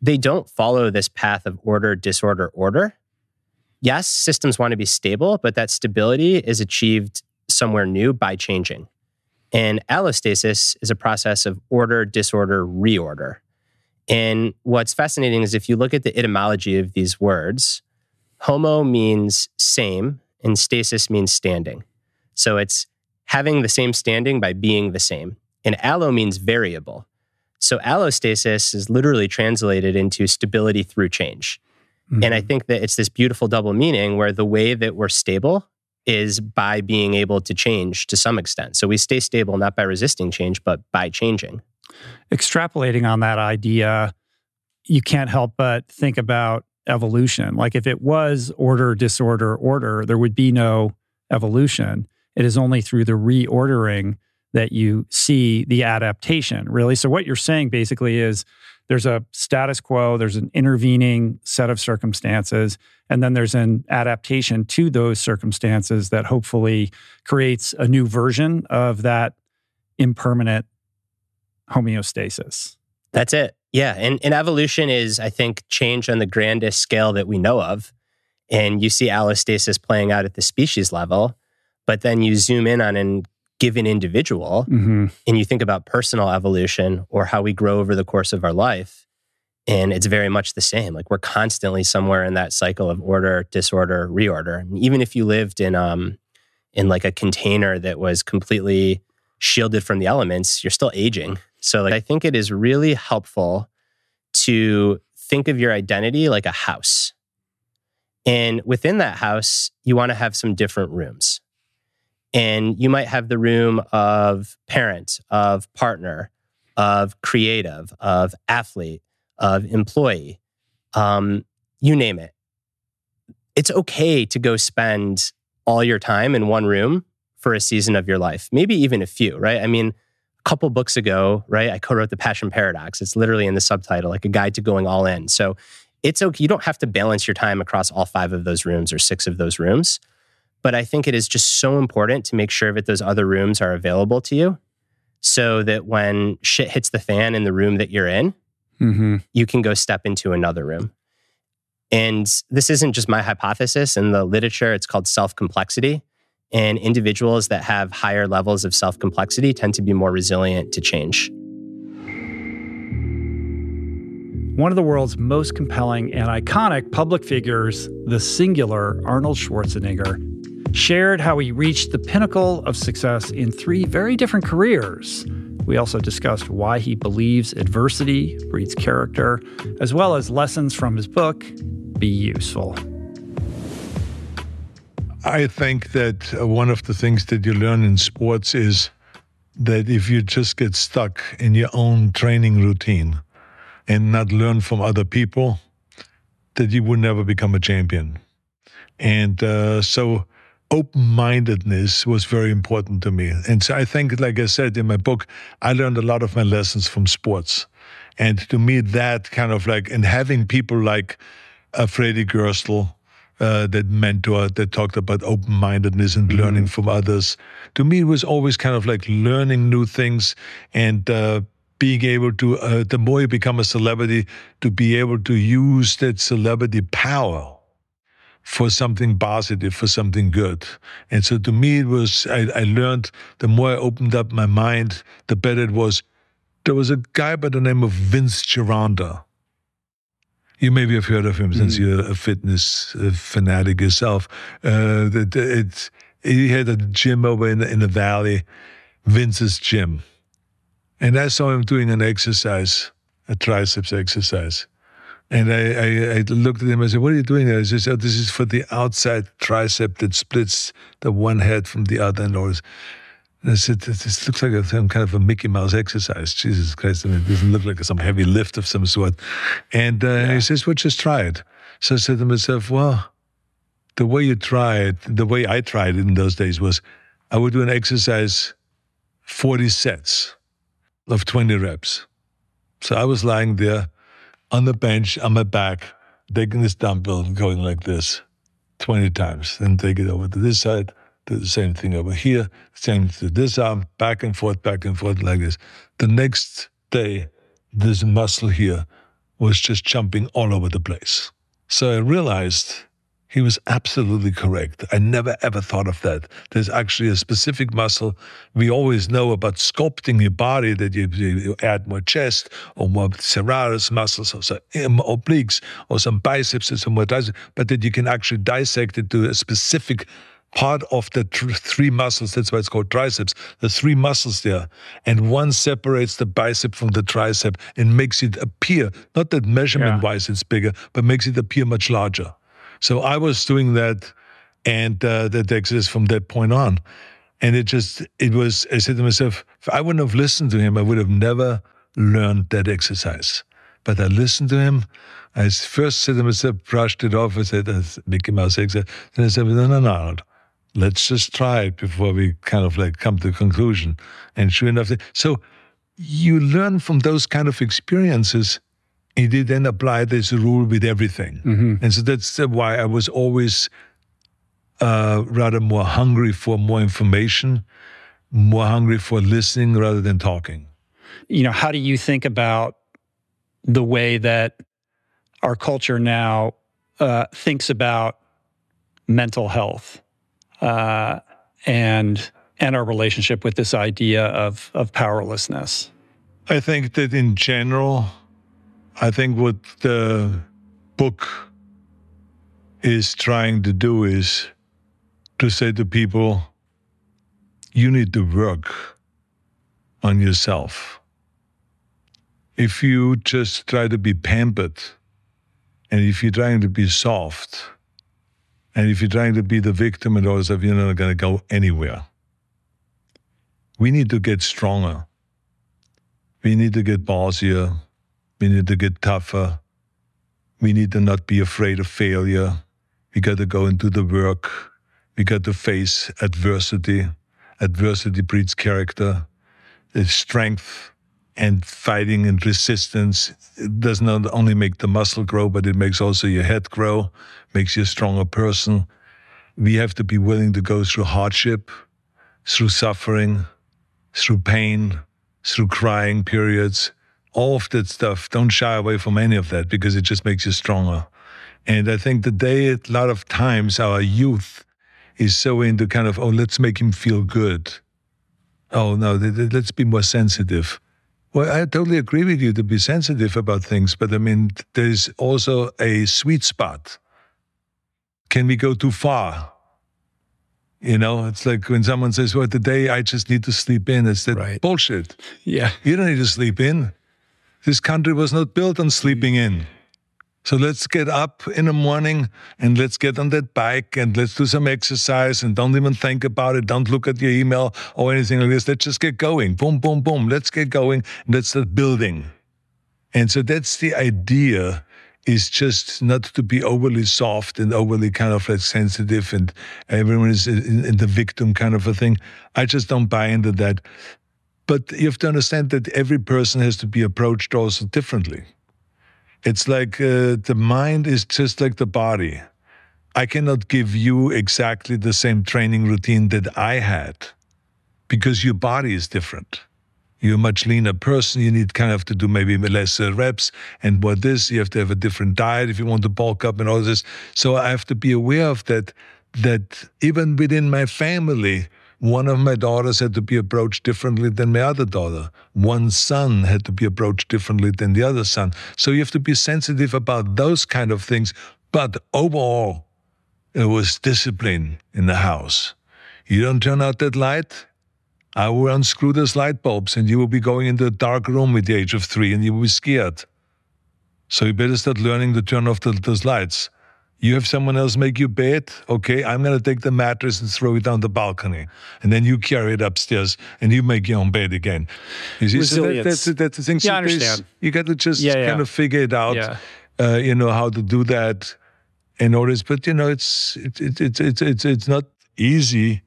they don't follow this path of order disorder order yes systems want to be stable but that stability is achieved somewhere new by changing and allostasis is a process of order disorder reorder and what's fascinating is if you look at the etymology of these words homo means same and stasis means standing. So it's having the same standing by being the same. And allo means variable. So allostasis is literally translated into stability through change. Mm-hmm. And I think that it's this beautiful double meaning where the way that we're stable is by being able to change to some extent. So we stay stable not by resisting change, but by changing. Extrapolating on that idea, you can't help but think about evolution. Like if it was order, disorder, order, there would be no evolution. It is only through the reordering that you see the adaptation, really. So, what you're saying basically is there's a status quo, there's an intervening set of circumstances, and then there's an adaptation to those circumstances that hopefully creates a new version of that impermanent homeostasis. That's it. Yeah. And, and evolution is, I think, change on the grandest scale that we know of. And you see allostasis playing out at the species level, but then you zoom in on a given individual mm-hmm. and you think about personal evolution or how we grow over the course of our life. And it's very much the same. Like we're constantly somewhere in that cycle of order, disorder, reorder. And even if you lived in um in like a container that was completely shielded from the elements, you're still aging. So like I think it is really helpful to think of your identity like a house. And within that house, you want to have some different rooms. And you might have the room of parent, of partner, of creative, of athlete, of employee, um, you name it. It's okay to go spend all your time in one room for a season of your life, maybe even a few, right? I mean, a couple books ago, right, I co wrote The Passion Paradox. It's literally in the subtitle, like a guide to going all in. So it's okay. You don't have to balance your time across all five of those rooms or six of those rooms. But I think it is just so important to make sure that those other rooms are available to you so that when shit hits the fan in the room that you're in, Mm-hmm. you can go step into another room. And this isn't just my hypothesis. In the literature, it's called self complexity. And individuals that have higher levels of self complexity tend to be more resilient to change. One of the world's most compelling and iconic public figures, the singular Arnold Schwarzenegger, shared how he reached the pinnacle of success in three very different careers. We also discussed why he believes adversity breeds character, as well as lessons from his book, Be Useful. I think that uh, one of the things that you learn in sports is that if you just get stuck in your own training routine and not learn from other people, that you will never become a champion. And uh, so open mindedness was very important to me. And so I think, like I said in my book, I learned a lot of my lessons from sports. And to me, that kind of like, and having people like uh, Fredi Gerstl, uh, that mentor that talked about open mindedness and learning from others. To me, it was always kind of like learning new things and uh, being able to, uh, the more you become a celebrity, to be able to use that celebrity power for something positive, for something good. And so to me, it was, I, I learned the more I opened up my mind, the better it was. There was a guy by the name of Vince Gironda. You maybe have heard of him since you're a fitness fanatic yourself. Uh, that it's, he had a gym over in in the valley, Vince's gym. And I saw him doing an exercise, a triceps exercise. And I, I, I looked at him and I said, What are you doing there? He says, oh, This is for the outside tricep that splits the one head from the other. And all this. And I said, This looks like a, some kind of a Mickey Mouse exercise. Jesus Christ. I mean, it doesn't look like some heavy lift of some sort. And uh, he says, Well, just try it. So I said to myself, Well, the way you try it, the way I tried it in those days was I would do an exercise 40 sets of 20 reps. So I was lying there on the bench on my back, taking this dumbbell and going like this 20 times. Then take it over to this side, do the same thing over here, same to this arm, back and forth, back and forth like this. The next day, this muscle here was just jumping all over the place. So I realized he was absolutely correct. I never ever thought of that. There's actually a specific muscle. We always know about sculpting your body that you, you add more chest or more serratus muscles or some eh, obliques or some biceps or some more triceps, but that you can actually dissect it to a specific part of the tr- three muscles. That's why it's called triceps. The three muscles there, and one separates the bicep from the tricep and makes it appear not that measurement wise it's bigger, but makes it appear much larger. So I was doing that, and uh, that exists from that point on. And it just, it was, I said to myself, if I wouldn't have listened to him, I would have never learned that exercise. But I listened to him. I first said to myself, brushed it off. I said, Mickey Mouse exercise. Then I said, no, no, no, let's just try it before we kind of like come to a conclusion. And sure enough, so you learn from those kind of experiences he did then apply this rule with everything. Mm-hmm. And so that's why I was always uh, rather more hungry for more information, more hungry for listening rather than talking. You know, how do you think about the way that our culture now uh, thinks about mental health uh, and and our relationship with this idea of of powerlessness? I think that in general, I think what the book is trying to do is to say to people, you need to work on yourself. If you just try to be pampered, and if you're trying to be soft, and if you're trying to be the victim and all stuff, you're not going to go anywhere. We need to get stronger. We need to get ballsier. We need to get tougher. We need to not be afraid of failure. We got to go and do the work. We got to face adversity. Adversity breeds character. There's strength and fighting and resistance it does not only make the muscle grow, but it makes also your head grow, makes you a stronger person. We have to be willing to go through hardship, through suffering, through pain, through crying periods, all of that stuff. Don't shy away from any of that because it just makes you stronger. And I think today, a lot of times, our youth is so into kind of, oh, let's make him feel good. Oh, no, let's be more sensitive. Well, I totally agree with you to be sensitive about things, but I mean, there's also a sweet spot. Can we go too far? You know, it's like when someone says, Well, today I just need to sleep in. It's that right. bullshit. Yeah. You don't need to sleep in. This country was not built on sleeping in. So let's get up in the morning and let's get on that bike and let's do some exercise and don't even think about it. Don't look at your email or anything like this. Let's just get going. Boom, boom, boom. Let's get going. Let's start building. And so that's the idea is just not to be overly soft and overly kind of like sensitive and everyone is in, in the victim kind of a thing. I just don't buy into that. But you have to understand that every person has to be approached also differently. It's like uh, the mind is just like the body. I cannot give you exactly the same training routine that I had because your body is different. You're a much leaner person. You need kind of to do maybe less uh, reps and what this. You have to have a different diet if you want to bulk up and all this. So I have to be aware of that. That even within my family, one of my daughters had to be approached differently than my other daughter. One son had to be approached differently than the other son. So you have to be sensitive about those kind of things. But overall, it was discipline in the house. You don't turn out that light, I will unscrew those light bulbs and you will be going into a dark room at the age of three and you will be scared. So you better start learning to turn off the, those lights. You have someone else make you bed. Okay, I'm going to take the mattress and throw it down the balcony. And then you carry it upstairs and you make your own bed again. You see, so that, that's, that's the thing. Yeah, I understand. You got to just yeah, yeah. kind of figure it out, yeah. uh, you know, how to do that in order. But, you know, it's, it, it, it, it's, it's, it's not easy.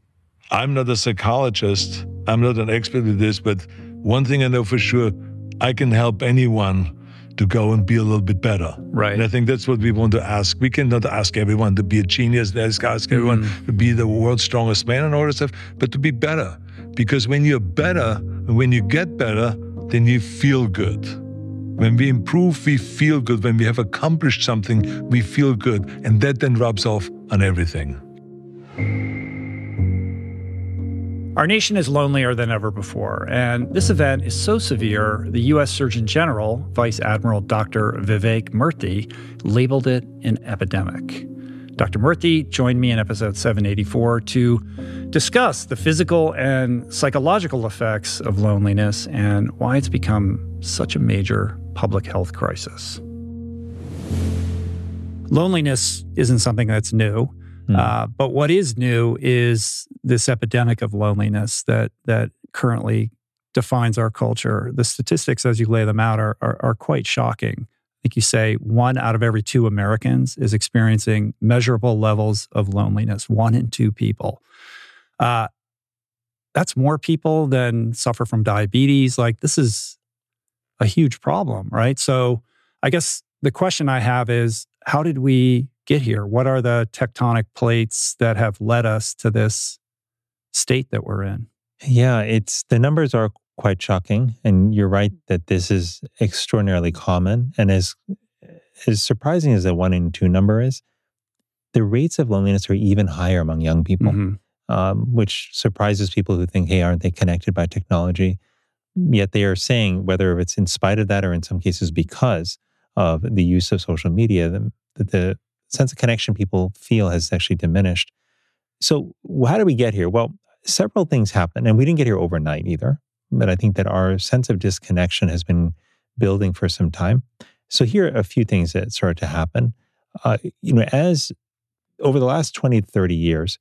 I'm not a psychologist. I'm not an expert at this. But one thing I know for sure, I can help anyone to go and be a little bit better. Right. And I think that's what we want to ask. We cannot ask everyone to be a genius. Let's ask everyone Mm. to be the world's strongest man and all that stuff, but to be better. Because when you're better, when you get better, then you feel good. When we improve, we feel good. When we have accomplished something, we feel good. And that then rubs off on everything. Our nation is lonelier than ever before, and this event is so severe, the U.S. Surgeon General, Vice Admiral Dr. Vivek Murthy, labeled it an epidemic. Dr. Murthy joined me in episode 784 to discuss the physical and psychological effects of loneliness and why it's become such a major public health crisis. Loneliness isn't something that's new. Uh, but what is new is this epidemic of loneliness that that currently defines our culture. The statistics, as you lay them out, are, are, are quite shocking. I think you say one out of every two Americans is experiencing measurable levels of loneliness. One in two people. Uh, that's more people than suffer from diabetes. Like this is a huge problem, right? So I guess the question I have is, how did we get here? What are the tectonic plates that have led us to this state that we're in? Yeah, it's the numbers are quite shocking, and you're right that this is extraordinarily common. And as as surprising as the one in two number is, the rates of loneliness are even higher among young people, Mm-hmm. um, which surprises people who think, "Hey, aren't they connected by technology?" Yet they are saying, whether it's in spite of that or in some cases because of the use of social media, that the sense of connection people feel has actually diminished. So, how did we get here? Well, several things happened, and we didn't get here overnight either. But I think that our sense of disconnection has been building for some time. So, here are a few things that started to happen. Uh, you know, as over the last 20 30 years,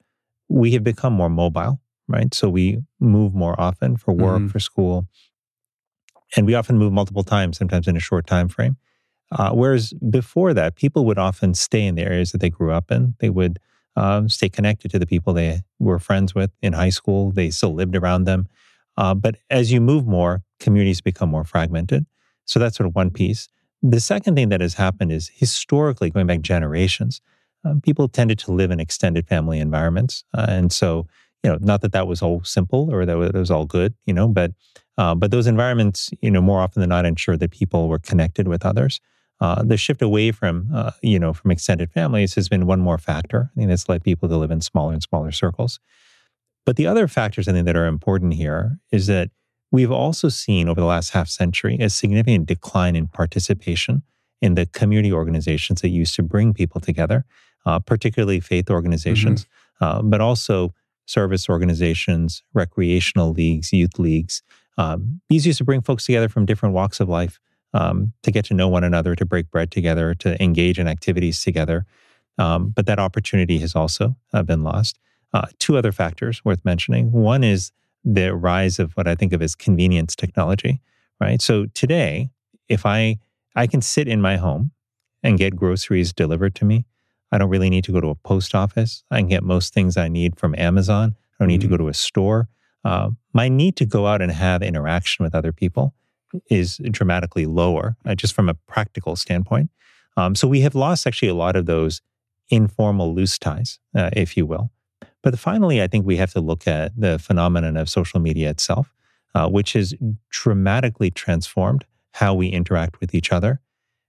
we have become more mobile, right? So, we move more often for work, Mhm. for school, and we often move multiple times, sometimes in a short time frame. Uh, whereas before that, people would often stay in the areas that they grew up in. They would um, stay connected to the people they were friends with in high school. They still lived around them. Uh, but as you move more, communities become more fragmented. So that's sort of one piece. The second thing that has happened is historically, going back generations, um, people tended to live in extended family environments. Uh, and so, you know, not that that was all simple or that was, was all good, you know, but uh, but those environments, you know, more often than not, ensured that people were connected with others. Uh, the shift away from, uh, you know, from extended families has been one more factor. I think that's led people to live in smaller and smaller circles. But the other factors I think that are important here is that we've also seen over the last half century a significant decline in participation in the community organizations that used to bring people together, uh, particularly faith organizations, uh, but also service organizations, recreational leagues, youth leagues. Um, these used to bring folks together from different walks of life um, to get to know one another, to break bread together, to engage in activities together. Um, but that opportunity has also uh, been lost. Uh, two other factors worth mentioning. One is the rise of what I think of as convenience technology, right? So today, if I I can sit in my home and get groceries delivered to me, I don't really need to go to a post office. I can get most things I need from Amazon. I don't need to go to a store. Uh, my need to go out and have interaction with other people is dramatically lower, uh, just from a practical standpoint. Um, so we have lost actually a lot of those informal loose ties, uh, if you will. But finally, I think we have to look at the phenomenon of social media itself, uh, which has dramatically transformed how we interact with each other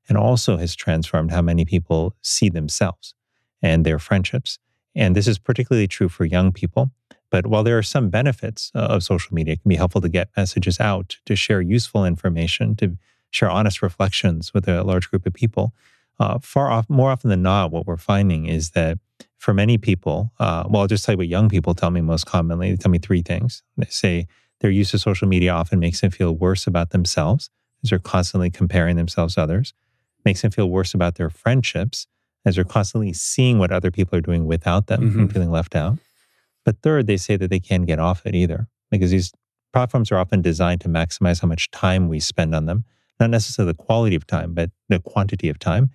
and also has transformed how many people see themselves and their friendships. And this is particularly true for young people. But while there are some benefits uh, of social media, it can be helpful to get messages out, to share useful information, to share honest reflections with a large group of people. Uh, far off, more often than not, what we're finding is that for many people, uh, well, I'll just tell you what young people tell me most commonly. They tell me three things. They say their use of social media often makes them feel worse about themselves as they're constantly comparing themselves to others, makes them feel worse about their friendships as they're constantly seeing what other people are doing without them and Mhm. feeling left out. But third, they say that they can't get off it either because these platforms are often designed to maximize how much time we spend on them, not necessarily the quality of time, but the quantity of time.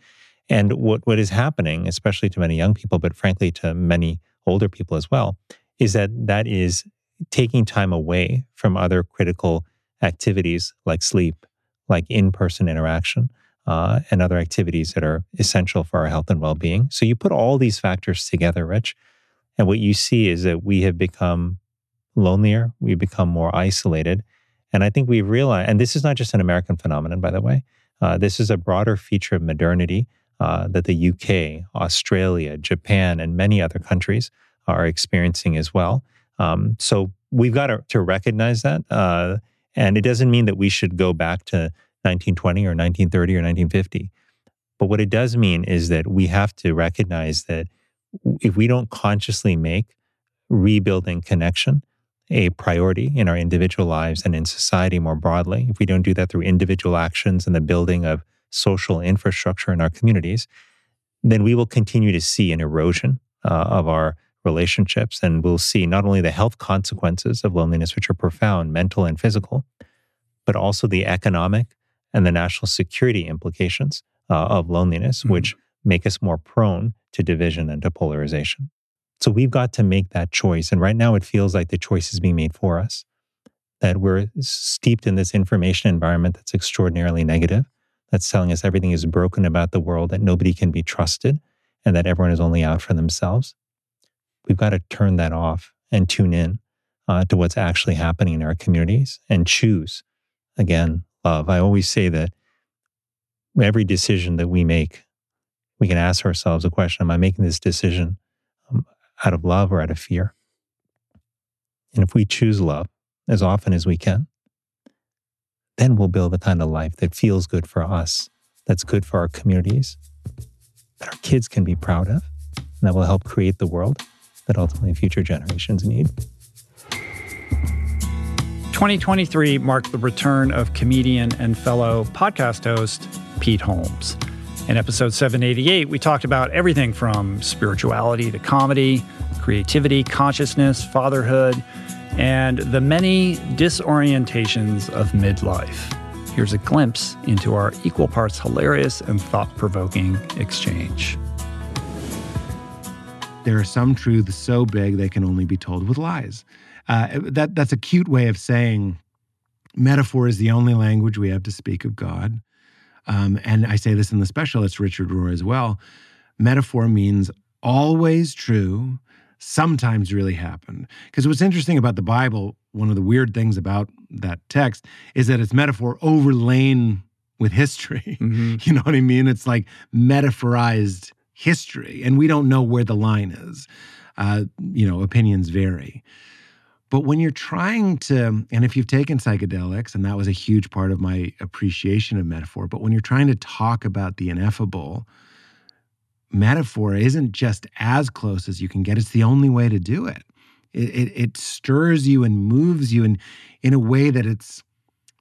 And what, what is happening, especially to many young people, but frankly to many older people as well, is that that is taking time away from other critical activities like sleep, like in person interaction, uh, and other activities that are essential for our health and well being. So you put all these factors together, Rich, and what you see is that we have become lonelier, we've become more isolated. And I think we realize, and this is not just an American phenomenon, by the way, uh, this is a broader feature of modernity uh, that the UK, Australia, Japan, and many other countries are experiencing as well. Um, so we've got to, to recognize that. Uh, and it doesn't mean that we should go back to 1920 or 1930 or 1950. But what it does mean is that we have to recognize that if we don't consciously make rebuilding connection a priority in our individual lives and in society more broadly, if we don't do that through individual actions and the building of social infrastructure in our communities, then we will continue to see an erosion uh, of our relationships. And we'll see not only the health consequences of loneliness, which are profound, mental and physical, but also the economic and the national security implications uh, of loneliness, which make us more prone to division and to polarization. So we've got to make that choice. And right now, it feels like the choice is being made for us. That we're steeped in this information environment that's extraordinarily negative, that's telling us everything is broken about the world, that nobody can be trusted, and that everyone is only out for themselves. We've got to turn that off and tune in uh, to what's actually happening in our communities and choose, again, love. I always say that every decision that we make, we can ask ourselves a question Am I making this decision um, out of love or out of fear? And if we choose love as often as we can, then we'll build the kind of life that feels good for us that's good for our communities, that our kids can be proud of, and that will help create the world that ultimately future generations need. 2023 marked the return of comedian and fellow podcast host Pete Holmes. In episode 788, we talked about everything from spirituality to comedy, creativity, consciousness, fatherhood, and the many disorientations of midlife. Here's a glimpse into our equal parts hilarious and thought provoking exchange. There are some truths so big they can only be told with lies. Uh, that that's a cute way of saying metaphor is the only language we have to speak of God. Um, and I say this in the special, it's Richard Rohr as well. Metaphor means always true, sometimes really happened. Because what's interesting about the Bible, one of the weird things about that text is that it's metaphor overlain with history. Mm-hmm. You know what I mean? It's like metaphorized history, and we don't know where the line is. Uh, you know, opinions vary. But when you're trying to, and if you've taken psychedelics, and that was a huge part of my appreciation of metaphor, but when you're trying to talk about the ineffable, metaphor isn't just as close as you can get. It's the only way to do it. It, it, it stirs you and moves you in, in a way that it's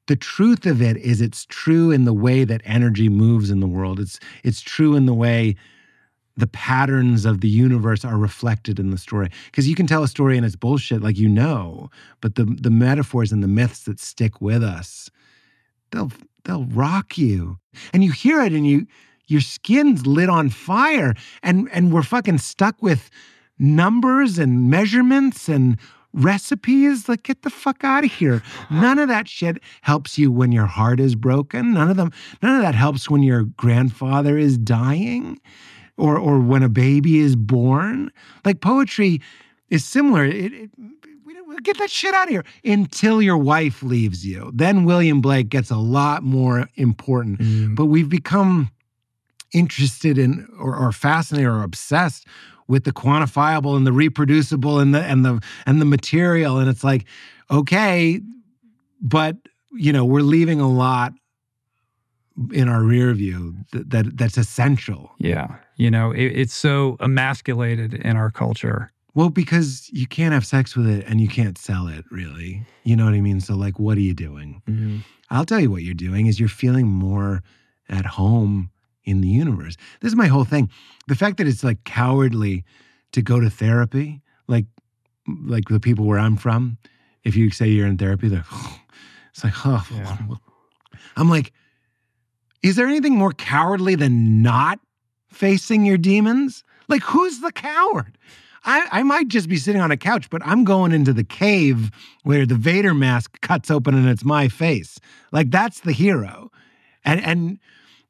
the truth of it is it's true in the way that energy moves in the world. It's it's true in the way the patterns of the universe are reflected in the story. Because you can tell a story and it's bullshit, like you know, but the the metaphors and the myths that stick with us, they'll they'll rock you. And you hear it and you your skin's lit on fire. And and we're fucking stuck with numbers and measurements and recipes. Like, get the fuck out of here. None of that shit helps you when your heart is broken. None of them, none of that helps when your grandfather is dying or or when a baby is born. Like poetry is similar. It, it, get that shit out of here until your wife leaves you. Then William Blake gets a lot more important. Mm. But we've become interested in or, or fascinated or obsessed with the quantifiable and the reproducible and the and the and the material. And it's like, okay, but you know, we're leaving a lot in our rear view that, that that's essential. Yeah. You know, it, it's so emasculated in our culture. Well, because you can't have sex with it and you can't sell it, really. You know what I mean? So, like, what are you doing? Mm-hmm. I'll tell you what you're doing is you're feeling more at home in the universe. This is my whole thing. The fact that it's like cowardly to go to therapy, like like the people where I'm from, if you say you're in therapy, they're like it's like, oh, Yeah. I'm like, is there anything more cowardly than not facing your demons? Like, who's the coward? I, I might just be sitting on a couch, but I'm going into the cave where the Vader mask cuts open and it's my face. Like, that's the hero. And and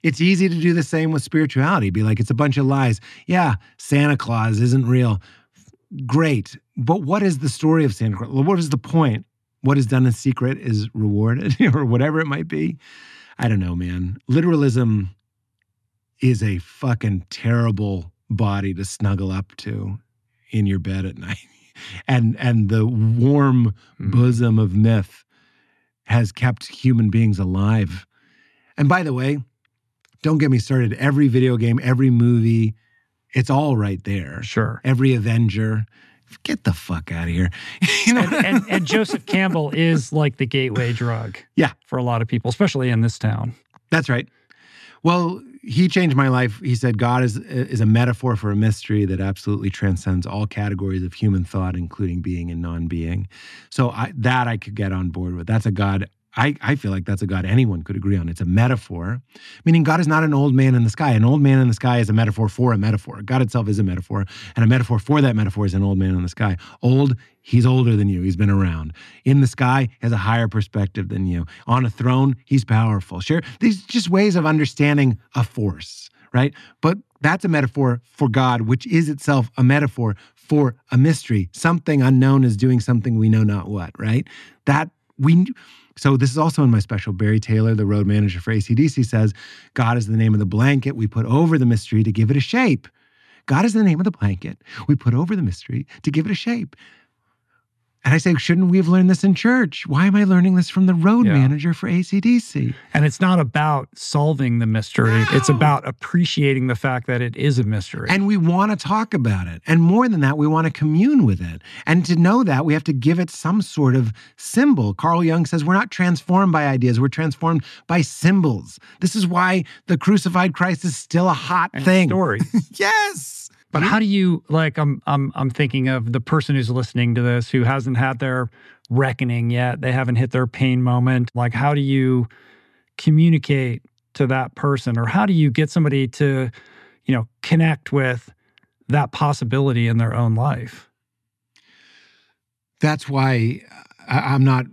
it's easy to do the same with spirituality. Be like, it's a bunch of lies. Yeah, Santa Claus isn't real. Great. But what is the story of Santa Claus? What is the point? What is done in secret is rewarded, or whatever it might be. I don't know, man. Literalism is a fucking terrible body to snuggle up to in your bed at night. And and the warm hmm. bosom of myth has kept human beings alive. And by the way, don't get me started. Every video game, every movie, it's all right there. Sure. Every Avenger. Get the fuck out of here. you know? and, and, and Joseph Campbell is like the gateway drug. Yeah. For a lot of people, especially in this town. That's right. Well, he changed my life. He said God is is a metaphor for a mystery that absolutely transcends all categories of human thought, including being and non-being. So I, that I could get on board with. That's a God. I, I feel like that's a God anyone could agree on. It's a metaphor, meaning God is not an old man in the sky. An old man in the sky is a metaphor for a metaphor. God itself is a metaphor, and a metaphor for that metaphor is an old man in the sky. Old, he's older than you. He's been around. In the sky, has a higher perspective than you. On a throne, he's powerful. Sure, these just ways of understanding a force, right? But that's a metaphor for God, which is itself a metaphor for a mystery. Something unknown is doing something we know not what, right? That we so this is also in my special. Barry Taylor, the road manager for ACDC, says God is the name of the blanket we put over the mystery to give it a shape. God is the name of the blanket we put over the mystery to give it a shape. And I say, shouldn't we have learned this in church? Why am I learning this from the road Yeah. manager for ACDC? And it's not about solving the mystery. It's about appreciating the fact that it is a mystery. And we want to talk about it. And more than that, we want to commune with it. And to know that, we have to give it some sort of symbol. Carl Jung says we're not transformed by ideas, we're transformed by symbols. This is why the crucified Christ is still a hot thing. Stories. yes. But mm-hmm. how do you like I'm I'm I'm thinking of the person who's listening to this who hasn't had their reckoning yet. They haven't hit their pain moment. Like how do you communicate to that person or how do you get somebody to, you know, connect with that possibility in their own life? That's why I'm not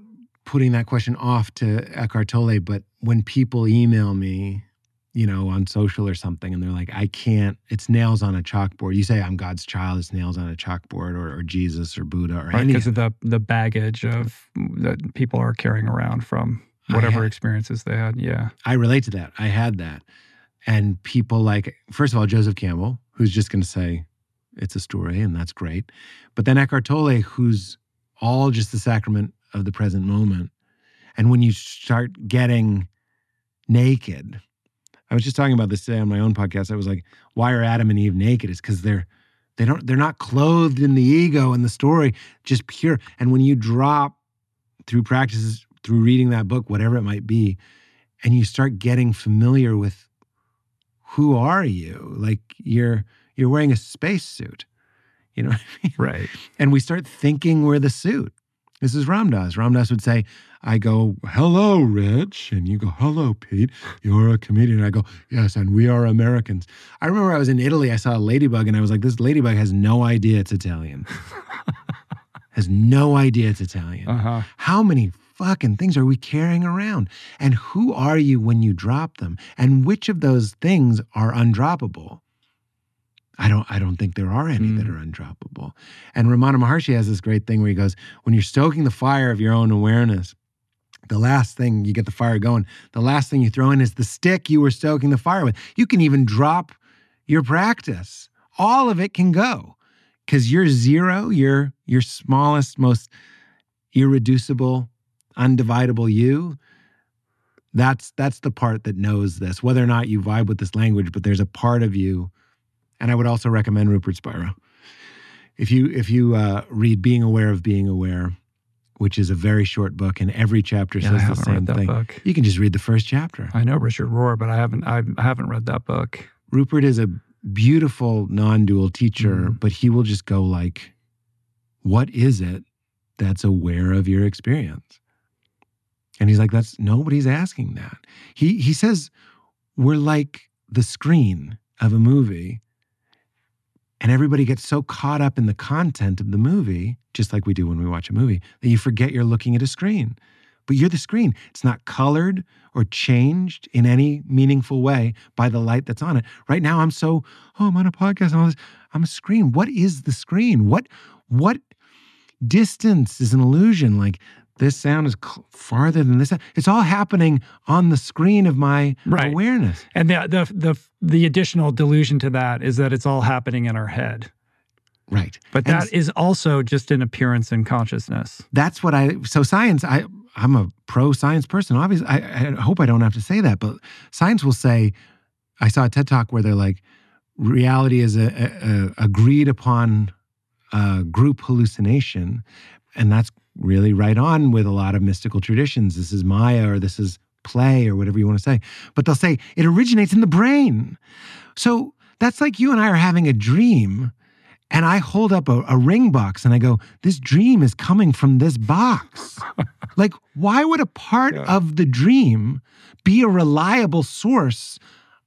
putting that question off to Eckhart Tolle, but when people email me, you know, on social or something, and they're like, I can't, it's nails on a chalkboard. You say I'm God's child, it's nails on a chalkboard, or, or Jesus or Buddha or Right, because of the the baggage of that people are carrying around from whatever had- experiences they had. Yeah. I relate to that. I had that. And people like, first of all, Joseph Campbell, who's just going to say it's a story and that's great. But then Eckhart Tolle, who's all just the sacrament of the present moment. And when you start getting naked, I was just talking about this today on my own podcast. I was like, why are Adam and Eve naked? It's because they're they don't they're not clothed in the ego and the story, just pure. And when you drop through practices, through reading that book, whatever it might be, and you start getting familiar with who are you? Like you're you're wearing a spacesuit. You know what I mean? Right. And we start thinking we're the suit. This is Ram Dass. Ramdas would say, I go, hello, Rich. And you go, hello, Pete. You're a comedian. I go, yes, and we are Americans. I remember I was in Italy. I saw a ladybug and I was like, this ladybug has no idea it's Italian. has no idea it's Italian. Uh-huh. How many fucking things are we carrying around? And who are you when you drop them? And which of those things are undroppable? I don't I don't think there are any that are undroppable. And Ramana Maharshi has this great thing where he goes, when you're stoking the fire of your own awareness, the last thing you get the fire going, the last thing you throw in is the stick you were stoking the fire with. You can even drop your practice. All of it can go. Cuz you're zero, you're your smallest, most irreducible, undividable you. That's that's the part that knows this. Whether or not you vibe with this language, but there's a part of you and I would also recommend Rupert Spira. If you if you uh, read "Being Aware of Being Aware," which is a very short book, and every chapter Yeah, says the same thing, book. you can just read the first chapter. I know Richard Rohr, but I haven't I haven't read that book. Rupert is a beautiful non-dual teacher, Mm-hmm. but he will just go like, "What is it that's aware of your experience?" And he's like, "That's nobody's asking that." He he says we're like the screen of a movie and everybody gets so caught up in the content of the movie, just like we do when we watch a movie, that you forget you're looking at a screen. But you're the screen. It's not colored or changed in any meaningful way by the light that's on it. Right now, I'm so, oh, I'm on a podcast and all this. I'm a screen. What is the screen? What, what distance is an illusion? Like this sound is farther than this. It's all happening on the screen of my Right. awareness. And the the the the additional delusion to that is that it's all happening in our head. Right. But And that is also just an appearance in consciousness. that's what I so science I I'm a pro science person obviously I, I hope I don't have to say that but science will say I saw a TED talk where they're like reality is a, a, a agreed upon uh, group hallucination and that's really right on with a lot of mystical traditions this is Maya or this is play or whatever you want to say but they'll say it originates in the brain so that's like you and I are having a dream and I hold up a, a ring box and I go, This dream is coming from this box. like, why would a part of the dream be a reliable source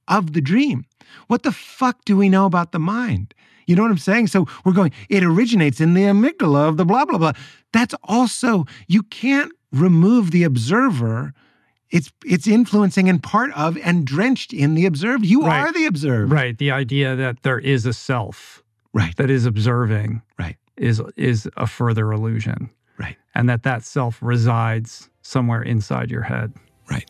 of the dream? What the fuck do we know about the mind? You know what I'm saying? So we're going, it originates in the amygdala of the blah, blah, blah. That's also, you can't remove the observer. It's it's influencing and part of and drenched in the observed. You Right. are the observed. Right. The idea that there is a self Right. that is observing Right. is is a further illusion. Right. And that that self resides somewhere inside your head. Right.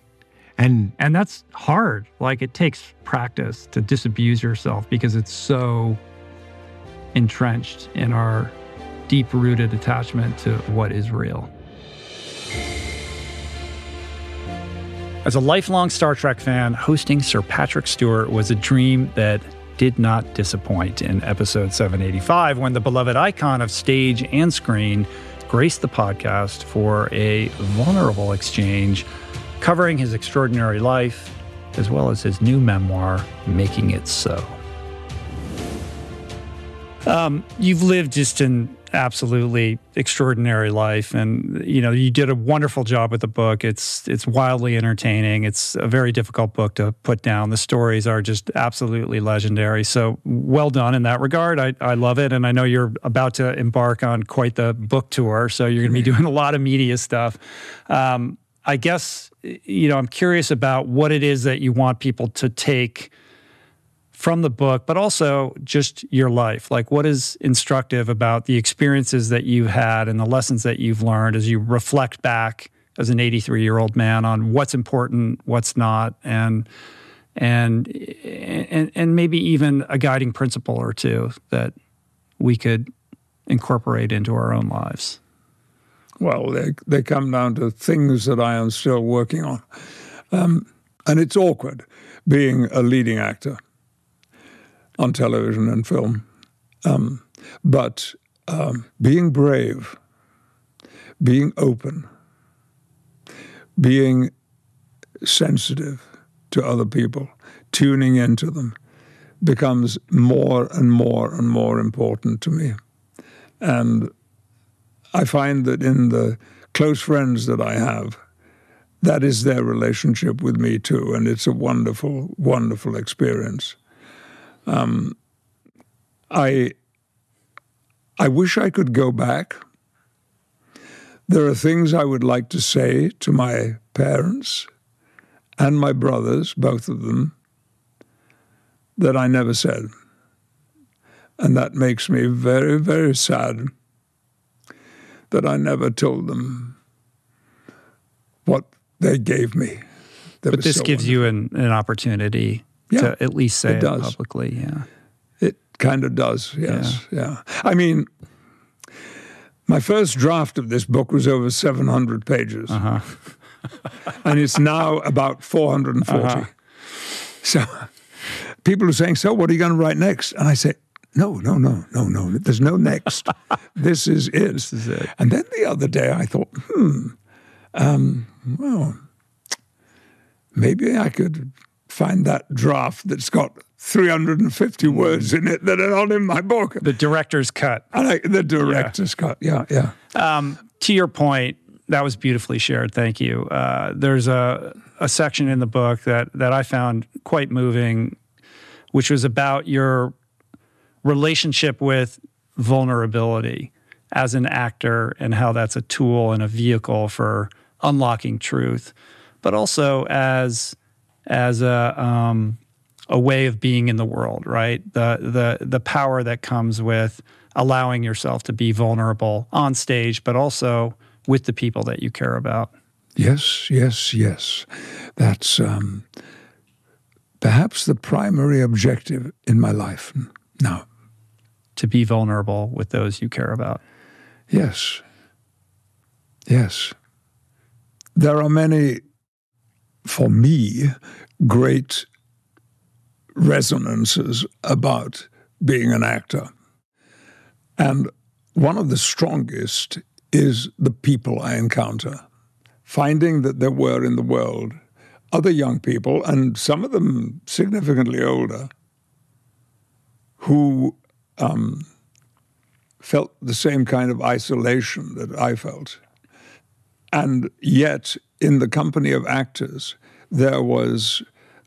And And that's hard. Like it takes practice to disabuse yourself because it's so entrenched in our deep rooted attachment to what is real. As a lifelong Star Trek fan, hosting Sir Patrick Stewart was a dream that did not disappoint in episode 785 when the beloved icon of stage and screen graced the podcast for a vulnerable exchange covering his extraordinary life as well as his new memoir, Making It So. Um, you've lived just an absolutely extraordinary life, and you know you did a wonderful job with the book. It's it's wildly entertaining. It's a very difficult book to put down. The stories are just absolutely legendary. So well done in that regard. I, I love it, and I know you're about to embark on quite the book tour. So you're going to be doing a lot of media stuff. Um, I guess you know I'm curious about what it is that you want people to take from the book, but also just your life. Like, what is instructive about the experiences that you had and the lessons that you've learned as you reflect back as an 83 year old man on what's important, what's not, and and and and maybe even a guiding principle or two that we could incorporate into our own lives. Well, they they come down to things that I am still working on, um, and it's awkward being a leading actor on television and film. Um, but um, being brave, being open, being sensitive to other people, tuning into them, becomes more and more and more important to me. And I find that in the close friends that I have, that is their relationship with me too. And it's a wonderful, wonderful experience. Um, I I wish I could go back. There are things I would like to say to my parents and my brothers, both of them, that I never said. And that makes me very, very sad that I never told them what they gave me. That but this so gives you an, an opportunity Yeah, to at least say it it, publicly. Yeah. It kind of does, yes. Yeah. I mean, my first draft of this book was over 700 pages. Uh-huh. and it's now about 440. Uh-huh. So people are saying, So what are you going to write next? And I say, No, no, no, no, no. There's no next. this is it. This is it. And then the other day I thought, hmm, um, well, maybe I could find that draft that's got 350 words in it that are not in my book. The director's cut. I like the director's cut. Yeah, yeah. Um, to your point, that was beautifully shared. Thank you. Uh, there's a, a section in the book that that I found quite moving, which was about your relationship with vulnerability as an actor and how that's a tool and a vehicle for unlocking truth, but also as as a um, a way of being in the world, right? The the the power that comes with allowing yourself to be vulnerable on stage, but also with the people that you care about. Yes, yes, yes. That's um, perhaps the primary objective in my life now. To be vulnerable with those you care about. Yes. Yes. There are many, for me, great resonances about being an actor. And one of the strongest is the people I encounter. Finding that there were in the world other young people, and some of them significantly older, who um, felt the same kind of isolation that I felt. And yet, in the company of actors, there was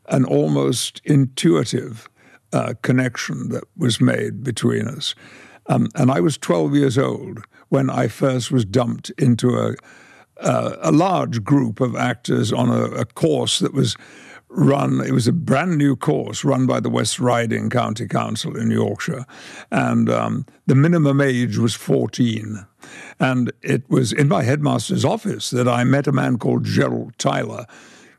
an almost intuitive uh, connection that was made between us. Um, and I was 12 years old when I first was dumped into a, uh, a large group of actors on a, a course that was run, it was a brand new course run by the West Riding County Council in Yorkshire. And um, the minimum age was 14. And it was in my headmaster's office that I met a man called Gerald Tyler.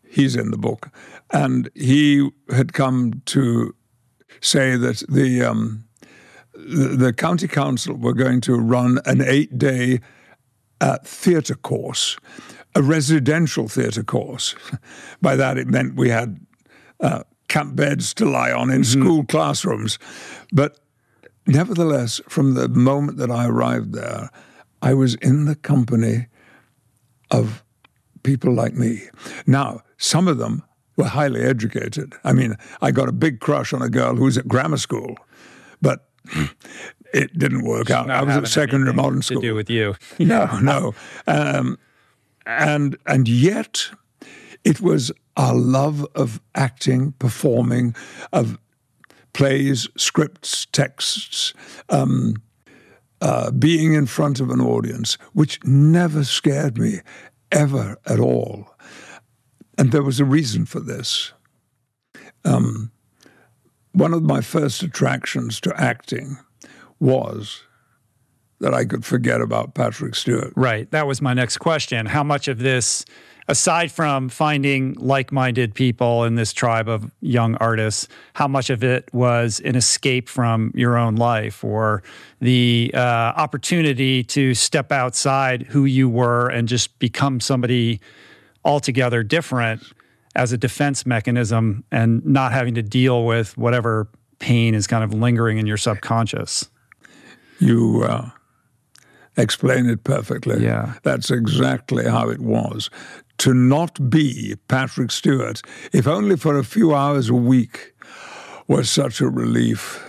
He's in the book. And he had come to say that the, um, the, the county council were going to run an eight day uh, theatre course, a residential theatre course. By that, it meant we had uh, camp beds to lie on in Mm-hmm. school classrooms. But nevertheless, from the moment that I arrived there, I was in the company of people like me. Now, some of them were highly educated. I mean, I got a big crush on a girl who was at grammar school, but it didn't work out. I was at secondary modern to school. do with you. no, no. Um, and and yet, it was our love of acting, performing, of plays, scripts, texts, um, uh, being in front of an audience, which never scared me, ever at all. And there was a reason for this. Um, one of my first attractions to acting was that I could forget about Patrick Stewart. Right. That was my next question. How much of this, aside from finding like minded people in this tribe of young artists, how much of it was an escape from your own life or the uh, opportunity to step outside who you were and just become somebody altogether different as a defense mechanism and not having to deal with whatever pain is kind of lingering in your subconscious? You uh, explain it perfectly. Yeah. That's exactly how it was. To not be Patrick Stewart, if only for a few hours a week, was such a relief.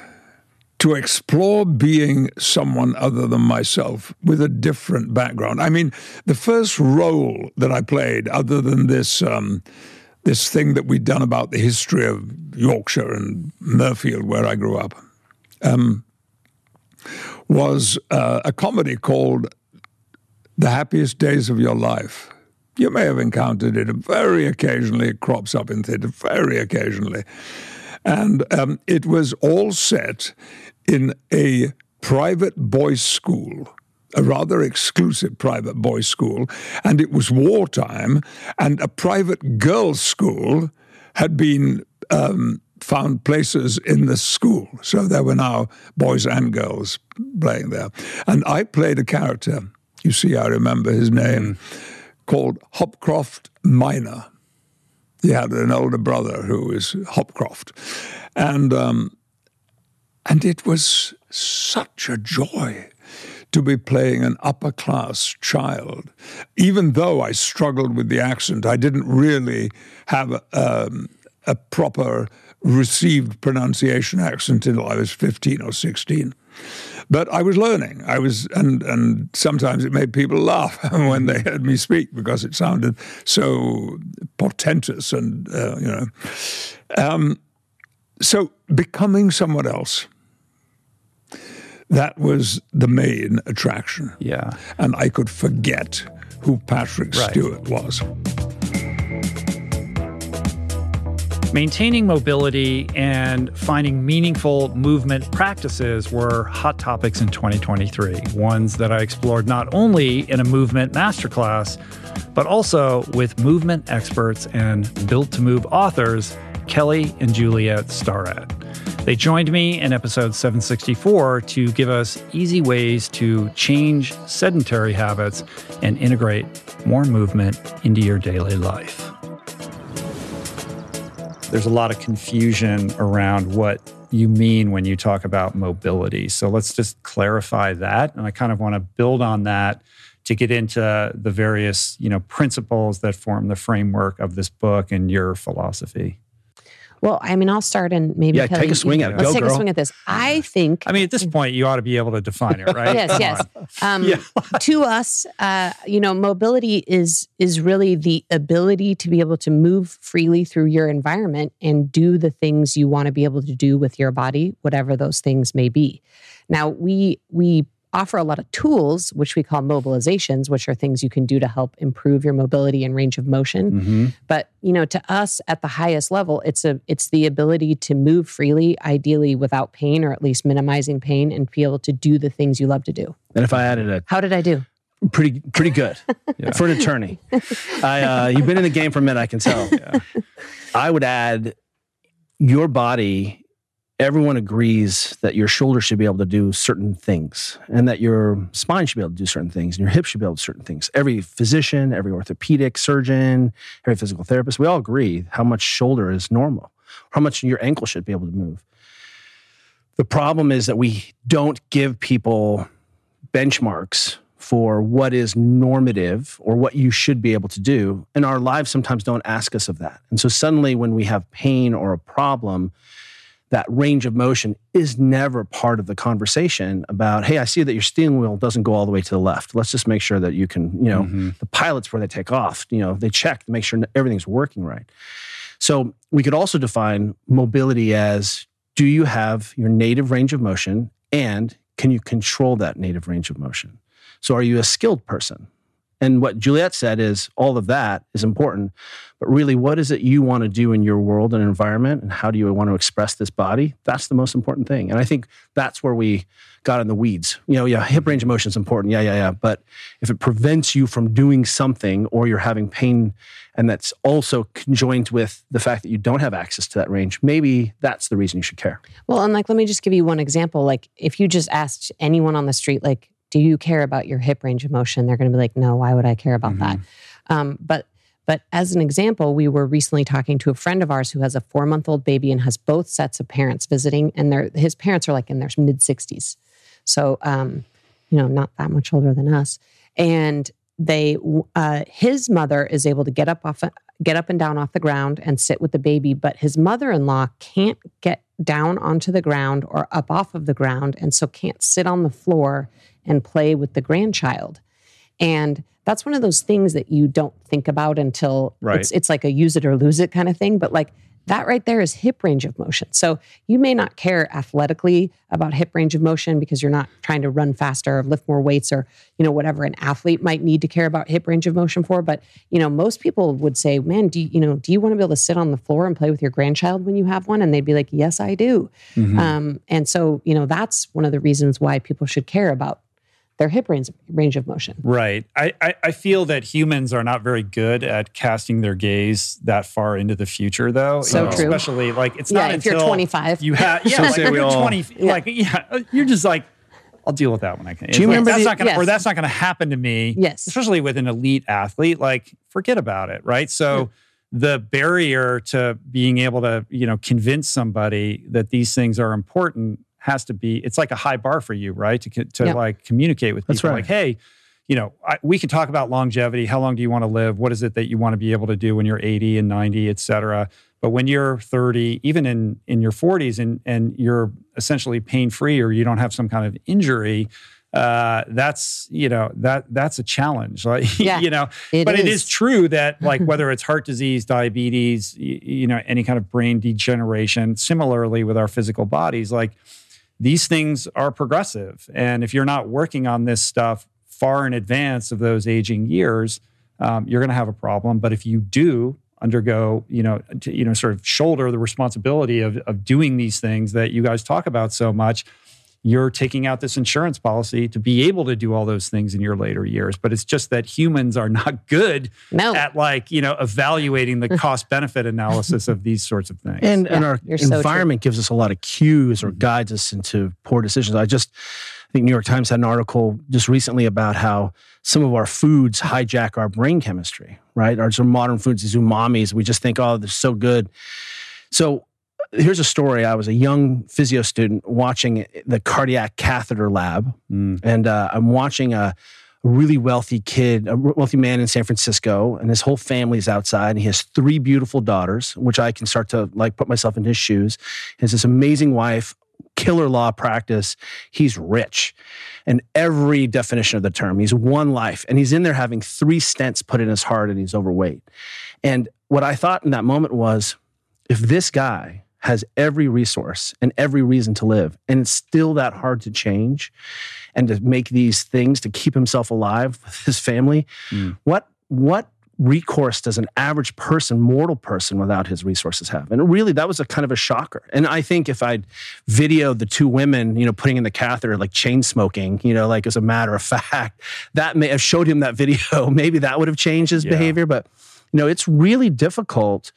To explore being someone other than myself with a different background. I mean, the first role that I played, other than this um, this thing that we'd done about the history of Yorkshire and Mirfield, where I grew up, um, was uh, a comedy called The Happiest Days of Your Life. You may have encountered it. Very occasionally, it crops up in theatre, very occasionally. And um, it was all set in a private boys' school, a rather exclusive private boys' school. And it was wartime, and a private girls' school had been um, found places in the school. So there were now boys and girls playing there. And I played a character, you see, I remember his name, called Hopcroft Minor. He had an older brother who was Hopcroft. And, um, and it was such a joy to be playing an upper class child. Even though I struggled with the accent, I didn't really have um, a proper received pronunciation accent until I was 15 or 16. But I was learning. I was, and and sometimes it made people laugh when they heard me speak because it sounded so portentous and uh, you know. Um, so becoming someone else. That was the main attraction. Yeah. And I could forget who Patrick Right. Stewart was. Maintaining mobility and finding meaningful movement practices were hot topics in 2023, ones that I explored not only in a movement masterclass, but also with movement experts and built to move authors, Kelly and Juliet Starrett. They joined me in episode 764 to give us easy ways to change sedentary habits and integrate more movement into your daily life there's a lot of confusion around what you mean when you talk about mobility. So let's just clarify that. And I kind of want to build on that to get into the various, you know, principles that form the framework of this book and your philosophy. Well, I mean, I'll start and maybe Yeah, Kelly, take a swing at it. Let's Go, take a swing at this. I think. I mean, at this point, you ought to be able to define it, right? yes, Come yes. on. Um, to us, uh, you know, mobility is is really the ability to be able to move freely through your environment and do the things you want to be able to do with your body, whatever those things may be. Now, we we offer a lot of tools, which we call mobilizations, which are things you can do to help improve your mobility and range of motion. Mm-hmm. But you know, to us at the highest level, it's a it's the ability to move freely, ideally without pain or at least minimizing pain, and be able to do the things you love to do. And if I added a How did I do? pretty pretty good for an attorney, I uh, you've been in the game for a minute, I can tell. I would add your body everyone agrees that your shoulder should be able to do certain things and that your spine should be able to do certain things and your hip should be able to do certain things. Every physician, every orthopedic surgeon, every physical therapist, we all agree how much shoulder is normal, how much your ankle should be able to move. The problem is that we don't give people benchmarks for what is normative or what you should be able to do. And our lives sometimes don't ask us of that. And so suddenly, when we have pain or a problem, that range of motion is never part of the conversation about, hey, I see that your steering wheel doesn't go all the way to the left. Let's just make sure that you can, you know, Mm-hmm. the pilots where they take off, you know, they check to make sure everything's working right. So we could also define mobility as do you have your native range of motion and can you control that native range of motion? So are you a skilled person? And what Juliet said is all of that is important, but really, what is it you want to do in your world and environment, and how do you want to express this body? That's the most important thing. And I think that's where we got in the weeds. You know, yeah, hip range of motion is important. Yeah, yeah, yeah. But if it prevents you from doing something, or you're having pain, and that's also conjoined with the fact that you don't have access to that range, maybe that's the reason you should care. Well, and like, let me just give you one example. Like, if you just asked anyone on the street, like, do you care about your hip range of motion? They're going to be like, no, why would I care about that? Um, but but as an example, we were recently talking to a friend of ours who has a four month old baby and has both sets of parents visiting, and their his parents are like in their mid 60s. So, um, you know, not that much older than us. And they, uh, his mother is able to get up off, get up and down off the ground and sit with the baby, but his mother in law can't get down onto the ground or up off of the ground, and so can't sit on the floor and play with the grandchild. And that's one of those things that you don't think about until Right. it's it's like a use it or lose it kind of thing. But like that right there is hip range of motion. So you may not care athletically about hip range of motion because you're not trying to run faster or lift more weights or you know whatever an athlete might need to care about hip range of motion for. But you know most people would say, man, do you, you know do you want to be able to sit on the floor and play with your grandchild when you have one? And they'd be like, yes, I do. Mhm. Um, and so you know that's one of the reasons why people should care about their hip range range of motion. Right. I, I, I feel that humans are not very good at casting their gaze that far into the future, though. So true. Especially like it's Yeah, not if you're until 25. You have yeah, So like say if we you're all. 20. Like yeah, you're just like I'll deal with that when I can. Do you like, remember that's the- not gonna, or that's not going to happen to me? Yes. Especially with an elite athlete, like forget about it, right? So the barrier to being able to you know convince somebody that these things are important has to be it's like a high bar for you right? To to Yeah. like communicate with people. That's right. like hey you know I, we can talk about longevity. How long do you want to live? What is it that you want to be able to do when you're 80 and 90 et cetera? But when you're 30 even in in your 40s and and you're essentially pain free or you don't have some kind of injury uh that's you know that that's a challenge. Like Yeah, you know it but it is. is true that like whether it's heart disease diabetes y- you know any kind of brain degeneration similarly with our physical bodies like these things are progressive. And if you're not working on this stuff far in advance of those aging years um, you're going to have a problem. But if you do undergo you know to, you know sort of shoulder the responsibility of, of doing these things that you guys talk about so much you're taking out this insurance policy to be able to do all those things in your later years but it's just that humans are not good No. at like you know evaluating the cost benefit analysis of these sorts of things And, and our you're so environment gives us a lot of cues or mm-hmm. guides us into poor decisions. I just I think New York Times had an article just recently about how some of our foods hijack our brain chemistry, right? Our modern foods, these umamis, we just think, oh, they're so good. So here's a story. I was a young physio student watching the cardiac catheter lab, Mm. and uh, I'm watching a, really wealthy kid, a wealthy man in San Francisco, and his whole family's outside. And he has three beautiful daughters, which I can start to like put myself in his shoes. He has this amazing wife, killer law practice. He's rich, and every definition of the term. He's one life, and he's in there having three stents put in his heart, and he's overweight. And what I thought in that moment was, if this guy has every resource and every reason to live, and it's still that hard to change and to make these things to keep himself alive with his family, Mm. what what recourse does an average person, mortal person without his resources have? And really, that was a kind of a shocker. And I think if I'd videoed the two women, you know, putting in the catheter, like chain smoking, you know, like as a matter of fact, that may have showed him that video. Maybe that would have changed his Yeah. behavior. But You know, it's really difficult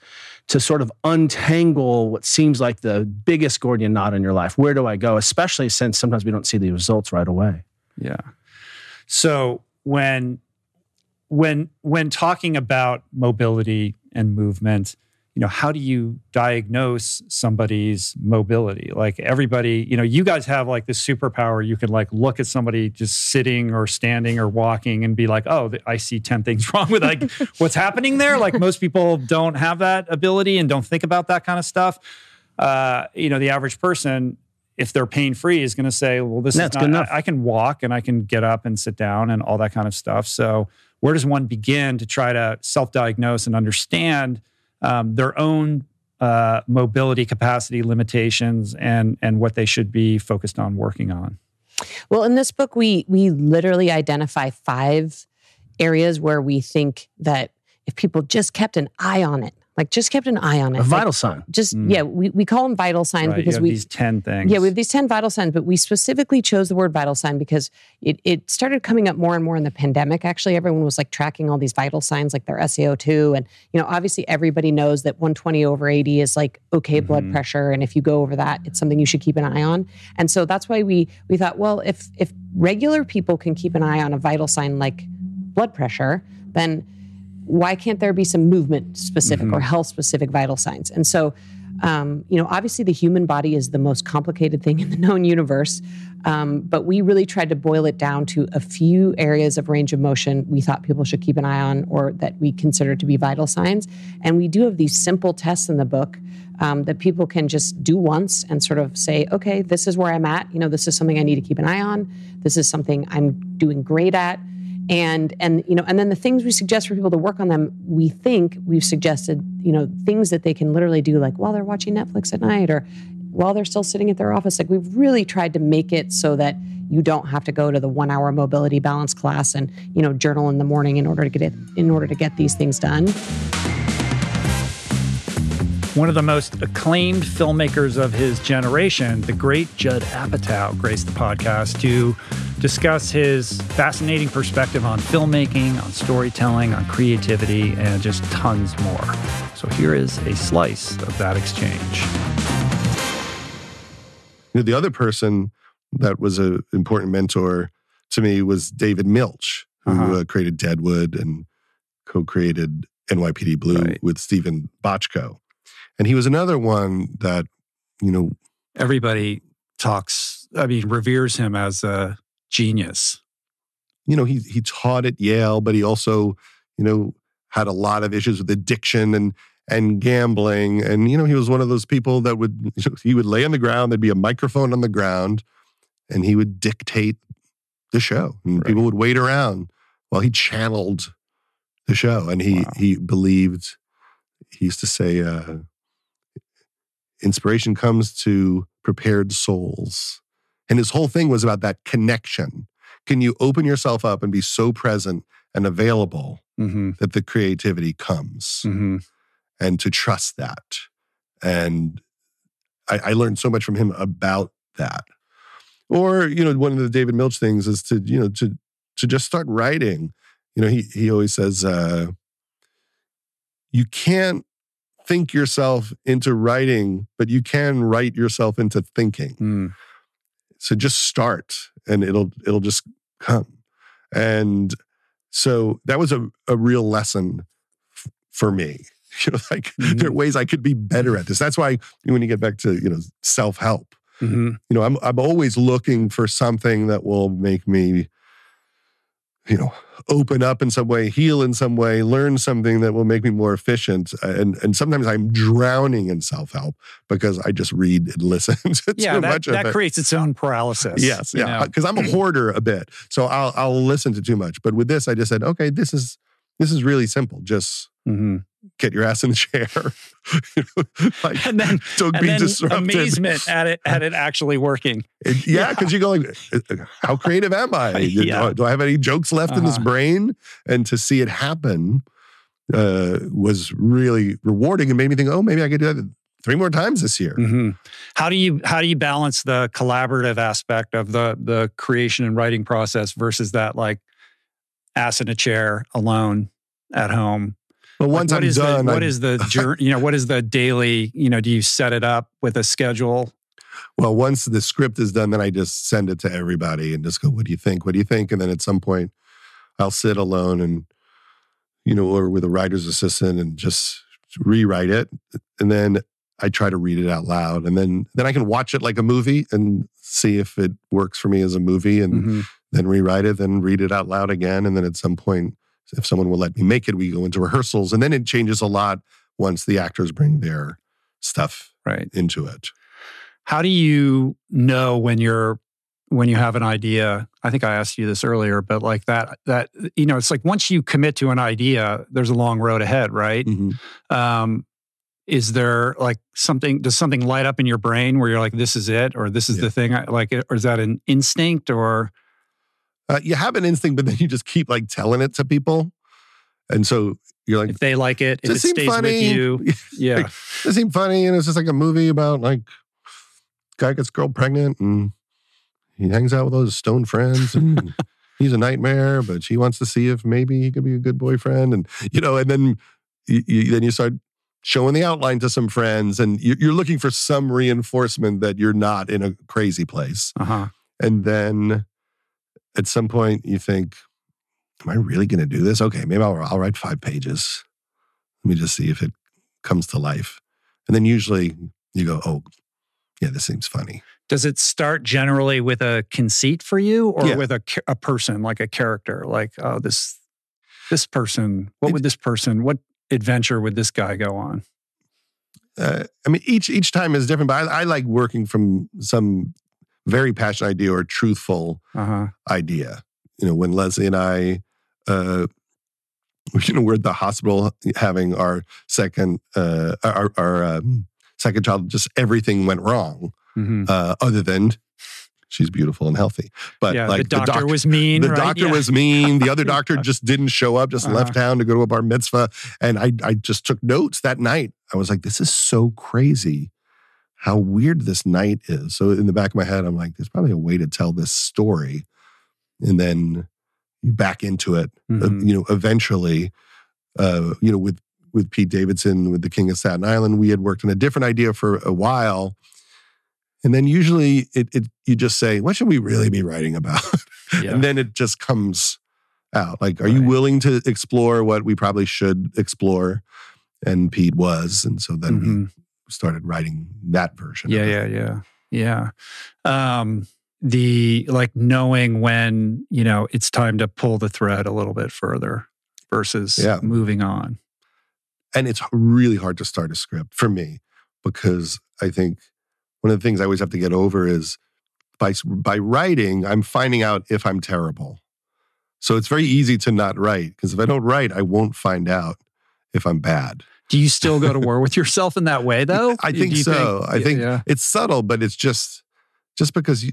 to sort of untangle what seems like the biggest Gordian knot in your life. Where do I go? Especially since sometimes we don't see the results right away. Yeah. So when when when talking about mobility and movement, you know, how do you diagnose somebody's mobility? Like everybody, you know, you guys have like this superpower. You can like look at somebody just sitting or standing or walking and be like, oh, I see 10 things wrong with like what's happening there. Like most people don't have that ability and don't think about that kind of stuff. Uh, you know, the average person, if they're pain free, is going to say, well, this That's is good not, enough. I, I can walk and I can get up and sit down and all that kind of stuff. So, where does one begin to try to self diagnose and understand um, their own uh, mobility capacity limitations and, and what they should be focused on working on? Well, in this book, we we literally identify five areas where we think that if people just kept an eye on it, like just kept an eye on it, A vital like, sign. Just mm. yeah, we, we call them vital signs Right, because have we these 10 things. Yeah, we have these 10 vital signs, but we specifically chose the word vital sign because it, it started coming up more and more in the pandemic. Actually, everyone was like tracking all these vital signs like their SAO2. And, you know, obviously everybody knows that 120 over 80 is like okay mm-hmm. blood pressure. And if you go over that, it's something you should keep an eye on. And so that's why we we thought, well, if if regular people can keep an eye on a vital sign like blood pressure, then why can't there be some movement specific or health specific vital signs? And so, um, you know, obviously the human body is the most complicated thing in the known universe, um, but we really tried to boil it down to a few areas of range of motion we thought people should keep an eye on or that we consider to be vital signs. And we do have these simple tests in the book. Um, that people can just do once and sort of say, okay, this is where I'm at. You know, this is something I need to keep an eye on. This is something I'm doing great at and and you know and then the things we suggest for people to work on them we think we've suggested you know things that they can literally do like while they're watching netflix at night or while they're still sitting at their office. Like we've really tried to make it so that you don't have to go to the one hour mobility balance class and you know journal in the morning in order to get it in order to get these things done. One of the most acclaimed filmmakers of his generation, the great Judd Apatow, graced the podcast to discuss his fascinating perspective on filmmaking, on storytelling, on creativity, and just tons more. So here is a slice of that exchange. You know, the other person that was an important mentor to me was David Milch, who Uh-huh. uh, created Deadwood and co-created NYPD Blue with Steven Bochco. And he was another one that, you know, Everybody talks, I mean, reveres him as a genius. you know, he he taught at Yale, but he also, you know, had a lot of issues with addiction and and gambling. And you know, he was one of those people that would he would lay on the ground. There'd be a microphone on the ground, and he would dictate the show, and people would wait around while he channeled the show. And he he believed he used to say, uh, "Inspiration comes to prepared souls." And his whole thing was about that connection. Can you open yourself up and be so present and available mm-hmm. that the creativity comes? Mm-hmm. And to trust that. And I, I learned so much from him about that. Or, you know, one of the David Milch things is to, you know, to to just start writing. You know, he he always says, uh, you can't think yourself into writing, but you can write yourself into thinking. Mm. So just start and it'll it'll just come. And so that was a, a real lesson f- for me. You know, like there are mm-hmm. ways I could be better at this. That's why when you get back to, you know, self-help, mm-hmm. you know, I'm I'm always looking for something that will make me, you know, open up in some way, heal in some way, learn something that will make me more efficient. And and sometimes I'm drowning in self-help because I just read and listen to Yeah, too that, much of that it. creates its own paralysis. Yes, yeah, because I'm a hoarder a bit, so I'll I'll listen to too much. But with this, I just said, okay, this is this is really simple. Just Mm-hmm. Get your ass in the chair, like, and then don't and be then disrupted. amazement at it at it actually working. It- yeah, because you go like, how creative am I? Do- Yeah. Do I have any jokes left in this Uh-huh. brain? And to see it happen uh, was really rewarding and made me think, oh, maybe I could do that three more times this year. Mhm. How do you how do you balance the collaborative aspect of the the creation and writing process versus that like ass in a chair alone at home? But once what I'm is done, the, what I- is the jour- you know what is the daily you know do you set it up with a schedule? Well, once the script is done, then I just send it to everybody and just go, "What do you think? What do you think?" And then at some point, I'll sit alone and you know, or with a writer's assistant and just rewrite it, and then I try to read it out loud, and then then I can watch it like a movie and see if it works for me as a movie, and Mhm. then rewrite it, then read it out loud again, and then at some point, if someone will let me make it, we go into rehearsals, and then it changes a lot once the actors bring their stuff right into it. How do you know when you're when you have an idea? I think I asked you this earlier, but like that that you know, it's like once you commit to an idea, there's a long road ahead, right? Mm-hmm. Um, is there like something? Does something light up in your brain where you're like, "This is it," or "This is the thing"? I, like, or is that an instinct? Or Uh, you have an instinct, but then you just keep like telling it to people, and so you're like, if they like it, if it it stays funny? with you, yeah. Like, it seemed funny, and it's just like a movie about like guy gets girl pregnant, and he hangs out with all his stone friends, and he's a nightmare, but she wants to see if maybe he could be a good boyfriend, and you know, and then you, you, then you start showing the outline to some friends, and you, you're looking for some reinforcement that you're not in a crazy place, uh-huh. and then at some point you think, "Am I really going to do this? Okay, maybe I'll, I'll write five pages." Let me just see if it comes to life. And then usually you go, oh, yeah, this seems funny. Does it start generally with a conceit for you, or Yeah. with a a person, like a character, like oh this this person? What would this person? What adventure would this guy go on? Uh, I mean, each each time is different, but I, I like working from some very passionate idea or truthful Uh-huh. idea. You know, when Leslie and I, uh, you know, we're at the hospital having our second, uh, our, our um, second child, just everything went wrong, Mhm. uh, other than she's beautiful and healthy. But Yeah, the like doctor doc- was mean, The right? doctor Yeah. was mean. The other doctor just didn't show up, just left Uh-huh. town to go to a bar mitzvah. And I, I just took notes that night. I was like, this is so crazy how weird this night is. So in the back of my head, I'm like, there's probably a way to tell this story. And then you back into it, uh, Mhm. you know, eventually, uh, you know, with, with Pete Davidson, with the King of Staten Island, we had worked on a different idea for a while. And then usually it, it you just say, what should we really be writing about? Yeah. and then it just comes out. Like, are you willing to explore what we probably should explore? And Pete was. And so then Mhm. we started writing that version. Yeah, yeah, yeah, yeah. Um, the like knowing when you know it's time to pull the thread a little bit further versus Yeah. moving on. And it's really hard to start a script for me because I think one of the things I always have to get over is by by writing, I'm finding out if I'm terrible. So it's very easy to not write because if I don't write, I won't find out if I'm bad. Do you still go to war with yourself in that way, though? I think so. I think yeah. it's subtle, but it's just just because you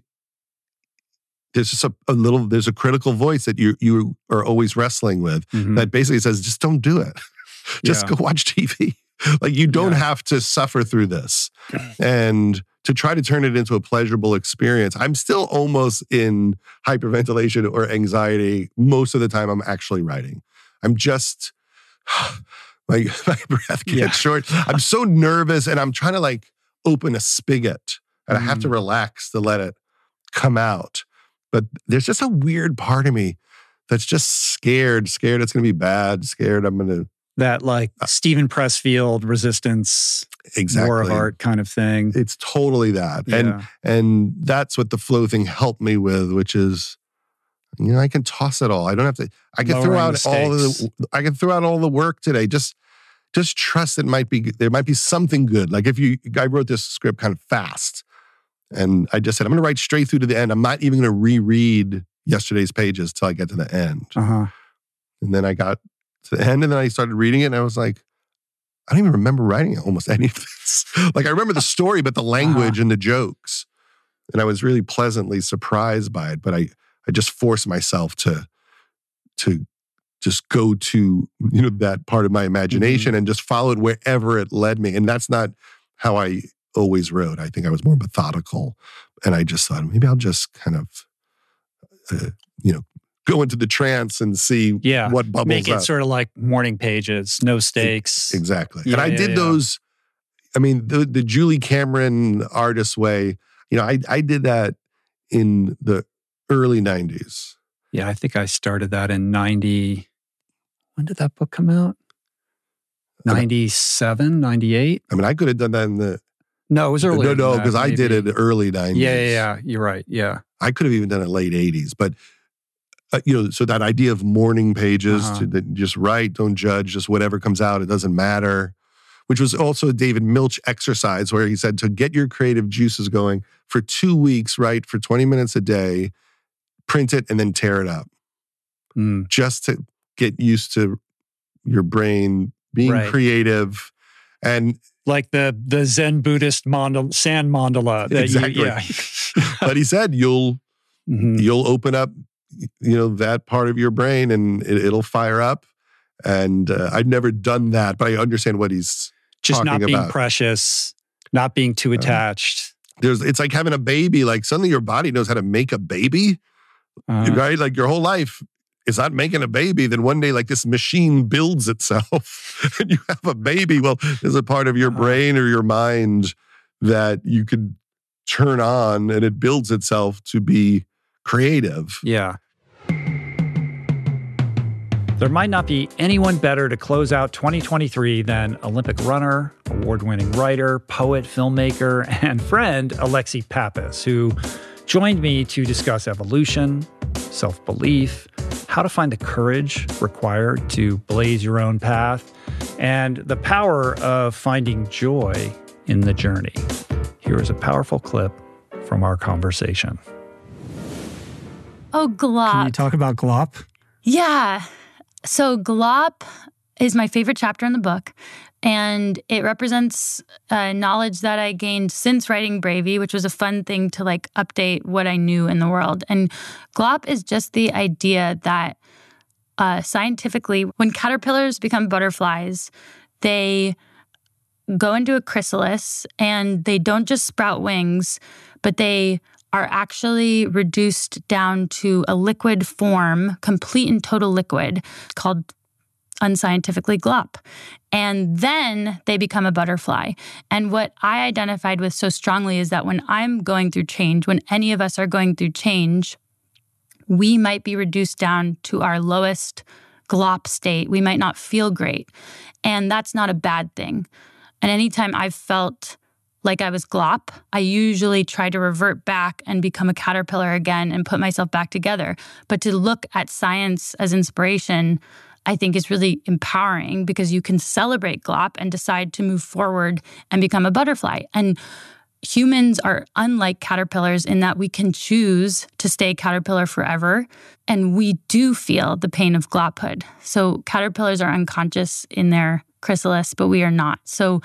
there's just a, a little there's a critical voice that you you are always wrestling with Mhm. that basically says just don't do it. just Yeah. go watch TV. Like you don't have to suffer through this. And to try to turn it into a pleasurable experience, I'm still almost in hyperventilation or anxiety most of the time I'm actually writing. I'm just my, my breath gets Yeah. short. I'm so nervous and I'm trying to like open a spigot and I have to Mm. relax to let it come out. But there's just a weird part of me that's just scared, scared it's going to be bad, scared I'm going to that like Steven Pressfield resistance, exactly war of art kind of thing. It's totally that. Yeah. And and that's what the flow thing helped me with, which is you know, I can toss it all. I don't have to I can throw out all of the I can throw out all the work today. Just just trust it might be there might be something good. Like if you I wrote this script kind of fast and I just said I'm going to write straight through to the end. I'm not even going to reread yesterday's pages till I get to the end. Uh-huh. And then I got to the end and then I started reading it and I was like, I don't even remember writing almost any of this. like I remember the story, but the language and the jokes. And I was really pleasantly surprised by it. But I I just forced myself to to just go to, you know, that part of my imagination and just follow it wherever it led me. And that's not how I always wrote. I think I was more methodical. And I just thought maybe I'll just kind of uh, you know, go into the trance and see Yeah. what bubbles Make it up. sort of like morning pages, no stakes. Exactly. Yeah, and I yeah, did those. I mean, the the Julie Cameron artist way. You know, I I did that in the early '90s. Yeah, I think I started that in 90. When did that book come out? 97, 98? I mean, I could have done that in the No, it was earlier. no, no, because I did it early '90s. Yeah, yeah, yeah. You're right. Yeah. I could have even done it late '80s, but uh, you know, so that idea of morning pages Uh-huh. to just write, don't judge, just whatever comes out, it doesn't matter. Which was also a David Milch exercise where he said to get your creative juices going for two weeks, write for 20 minutes a day, print it, and then tear it up. Mm. Just to get used to your brain being Right. creative. And Like the the Zen Buddhist mandala, sand mandala. That Exactly. You, yeah. but he said you'll Mm-hmm. you'll open up you know that part of your brain and it, it'll fire up and uh, i've never done that but i understand what he's Just not being about precious, not being too attached. there's it's like having a baby like suddenly your body knows how to make a baby Uh, right? Like your whole life is not making a baby then one day like this machine builds itself and you have a baby. Well there's a part of your brain or your mind that you could turn on and it builds itself to be creative. Yeah. There might not be anyone better to close out 2023 than Olympic runner, award winning writer, poet, filmmaker, and friend Alexi Pappas, who joined me to discuss evolution, self belief, how to find the courage required to blaze your own path, and the power of finding joy in the journey. Here is a powerful clip from our conversation. Oh, glop. Can you talk about glop? Yeah. So glop is my favorite chapter in the book. And it represents uh, knowledge that I gained since writing Bravey, which was a fun thing to like update what I knew in the world. And glop is just the idea that uh, scientifically, when caterpillars become butterflies, they go into a chrysalis and they don't just sprout wings, but they are actually reduced down to a liquid form, complete and total liquid, called unscientifically glop. And then they become a butterfly. And what I identified with so strongly is that when I'm going through change, when any of us are going through change, we might be reduced down to our lowest glop state. We might not feel great. And that's not a bad thing. And anytime I've felt like I was glop, I usually try to revert back and become a caterpillar again and put myself back together. But to look at science as inspiration, I think is really empowering because you can celebrate glop and decide to move forward and become a butterfly. And humans are unlike caterpillars in that we can choose to stay caterpillar forever. And we do feel the pain of glophood. So caterpillars are unconscious in their chrysalis, but we are not. So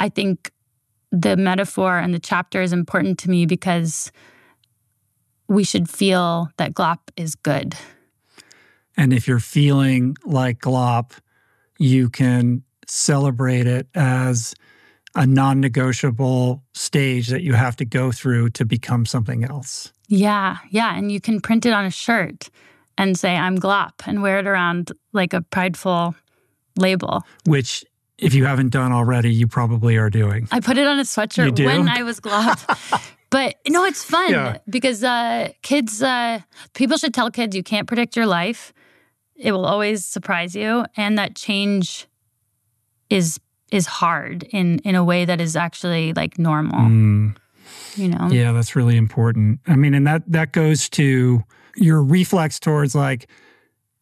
I think the metaphor and the chapter is important to me because we should feel that glop is good. And if you're feeling like glop, you can celebrate it as a non negotiable stage that you have to go through to become something else. Yeah, yeah. And you can print it on a shirt and say, I'm glop, and wear it around like a prideful label. Which, if you haven't done already, you probably are doing. I put it on a sweatshirt when I was glop. but no, it's fun Yeah. because uh, kids, uh, people should tell kids you can't predict your life. It will always surprise you, and that change is is hard in in a way that is actually like normal. Mm. You know. Yeah, that's really important. I mean, and that that goes to your reflex towards like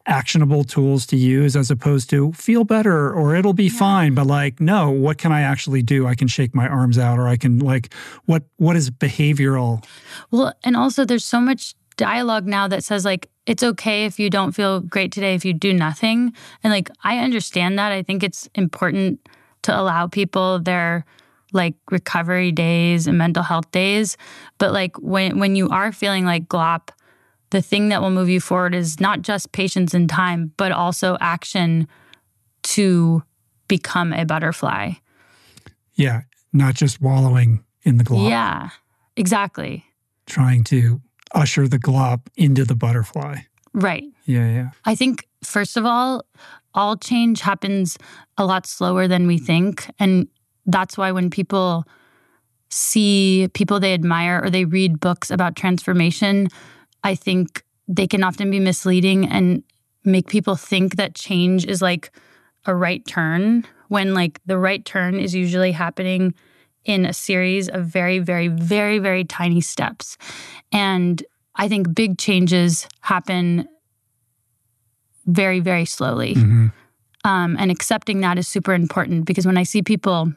actionable tools to use as opposed to feel better or it'll be fine but like no what can i actually do i can shake my arms out or i can like what what is behavioral Well, and also there's so much dialogue now that says like it's okay if you don't feel great today if you do nothing. And like I understand that. I think it's important to allow people their like recovery days and mental health days. But like when when you are feeling like glop, the thing that will move you forward is not just patience and time, but also action to become a butterfly. yeah not just wallowing in the glop Yeah. Exactly. trying to usher the glop into the butterfly Right. Yeah, yeah. I think, first of all, all change happens a lot slower than we think. And that's why when people see people they admire or they read books about transformation, I think they can often be misleading and make people think that change is like a right turn when like the right turn is usually happening in a series of very very very very tiny steps. And I think big changes happen very very slowly. Mm-hmm. Um, and accepting that is super important because when I see people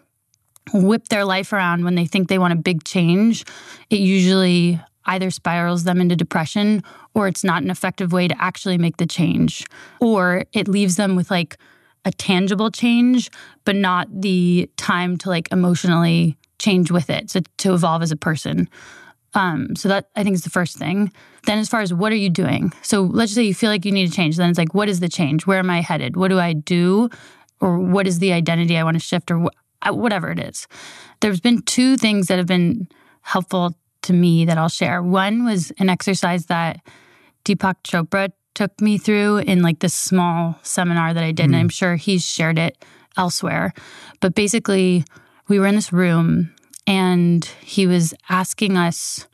whip their life around when they think they want a big change, it usually either spirals them into depression or it's not an effective way to actually make the change. Or it leaves them with like a tangible change, but not the time to like emotionally change with it, so to evolve as a person. Um, so that I think is the first thing. Then, as far as what are you doing? So let's say you feel like you need to change. Then it's like, what is the change? Where am I headed? What do I do? Or what is the identity I want to shift? Or wh- whatever it is. There's been two things that have been helpful to me that I'll share. One was an exercise that Deepak Chopra took me through in like this small seminar that I did, and mm. I'm sure he's shared it elsewhere. But basically, we were in this room and he was asking us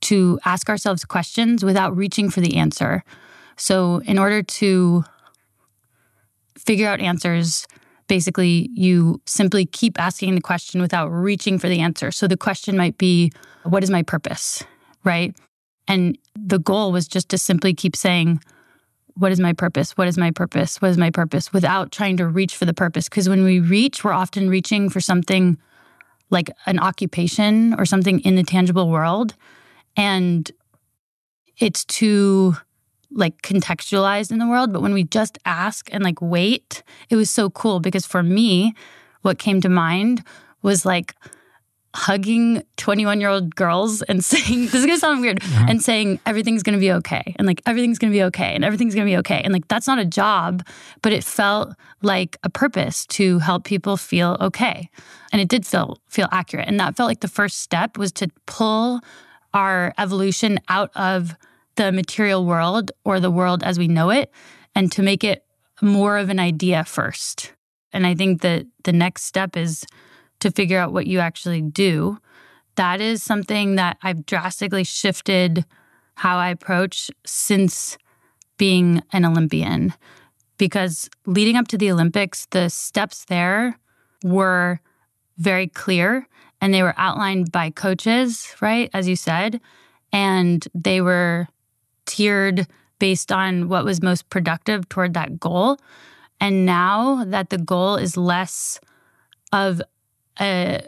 to ask ourselves questions without reaching for the answer. So, in order to figure out answers, basically, you simply keep asking the question without reaching for the answer. So, the question might be, What is my purpose? Right. And the goal was just to simply keep saying, What is my purpose? What is my purpose? What is my purpose? Without trying to reach for the purpose. Because when we reach, we're often reaching for something like an occupation or something in the tangible world. And it's too like contextualized in the world. But when we just ask and like wait, it was so cool because for me, what came to mind was like hugging 21 year old girls and saying, this is gonna sound weird, uh-huh. and saying everything's gonna be okay. And like everything's gonna be okay. And everything's gonna be okay. And like that's not a job, but it felt like a purpose to help people feel okay. And it did feel feel accurate. And that felt like the first step was to pull our evolution out of the material world or the world as we know it and to make it more of an idea first. And I think that the next step is to figure out what you actually do. That is something that I've drastically shifted how I approach since being an Olympian. Because leading up to the Olympics, the steps there were very clear and they were outlined by coaches, right? As you said. And they were tiered based on what was most productive toward that goal. And now that the goal is less of a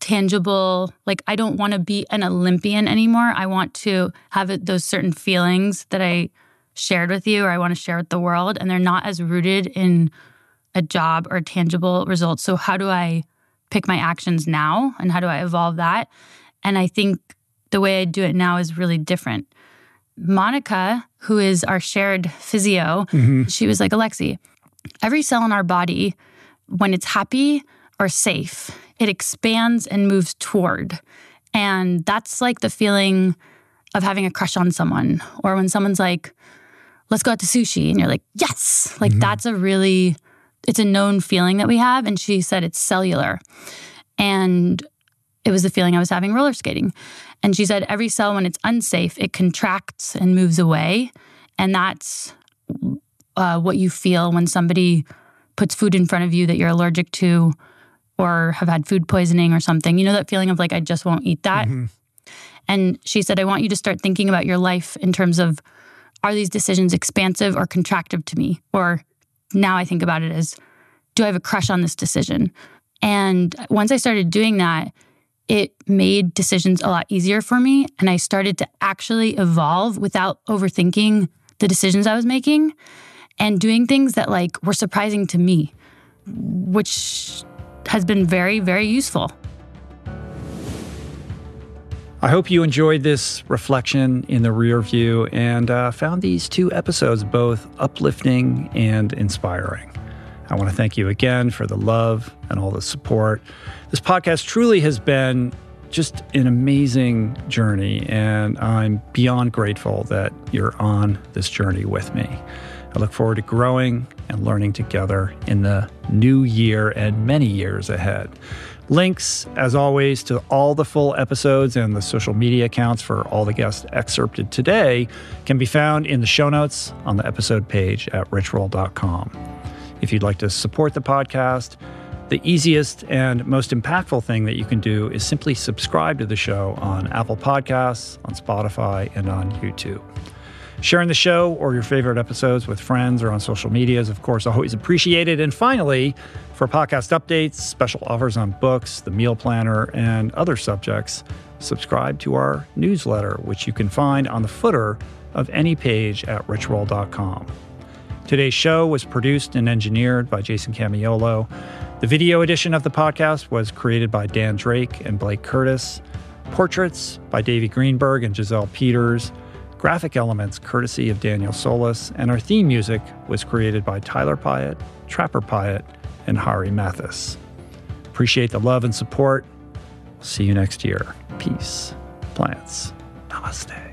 tangible, like, I don't want to be an Olympian anymore. I want to have those certain feelings that I shared with you or I want to share with the world. And they're not as rooted in a job or tangible results. So, how do I pick my actions now and how do I evolve that? And I think the way I do it now is really different. Monica, who is our shared physio, Mhm. she was like, Alexi, every cell in our body, when it's happy or safe, it expands and moves toward. And that's like the feeling of having a crush on someone, or when someone's like, let's go out to sushi, and you're like, yes, like that's a really, it's a known feeling that we have. And she said it's cellular. And it was the feeling I was having roller skating. And she said every cell, when it's unsafe, it contracts and moves away. And that's uh, what you feel when somebody puts food in front of you that you're allergic to or have had food poisoning or something. You know that feeling of like, I just won't eat that? Mm-hmm. And she said, I want you to start thinking about your life in terms of are these decisions expansive or contractive to me? Or now I think about it as, do I have a crush on this decision? And once I started doing that, it made decisions a lot easier for me. And I started to actually evolve without overthinking the decisions I was making and doing things that like were surprising to me, which has been very, very useful. I hope you enjoyed this reflection in the rear view and uh, found these two episodes both uplifting and inspiring. I want to thank you again for the love and all the support. This podcast truly has been just an amazing journey, and I'm beyond grateful that you're on this journey with me. I look forward to growing and learning together in the new year and many years ahead. Links, as always, to all the full episodes and the social media accounts for all the guests excerpted today can be found in the show notes on the episode page at richroll.com. If you'd like to support the podcast, the easiest and most impactful thing that you can do is simply subscribe to the show on Apple Podcasts, on Spotify, and on YouTube. Sharing the show or your favorite episodes with friends or on social media is, of course, always appreciated. And finally, for podcast updates, special offers on books, the meal planner, and other subjects, subscribe to our newsletter, which you can find on the footer of any page at richroll.com. Today's show was produced and engineered by Jason Camiolo. The video edition of the podcast was created by Dan Drake and Blake Curtis. Portraits by Davey Greenberg and Gisele Peters graphic elements courtesy of Daniel Solis, and our theme music was created by Tyler Piatt, Trapper Piatt, and Hari Mathis. Appreciate the love and support. See you next year. Peace. Plants. Namaste.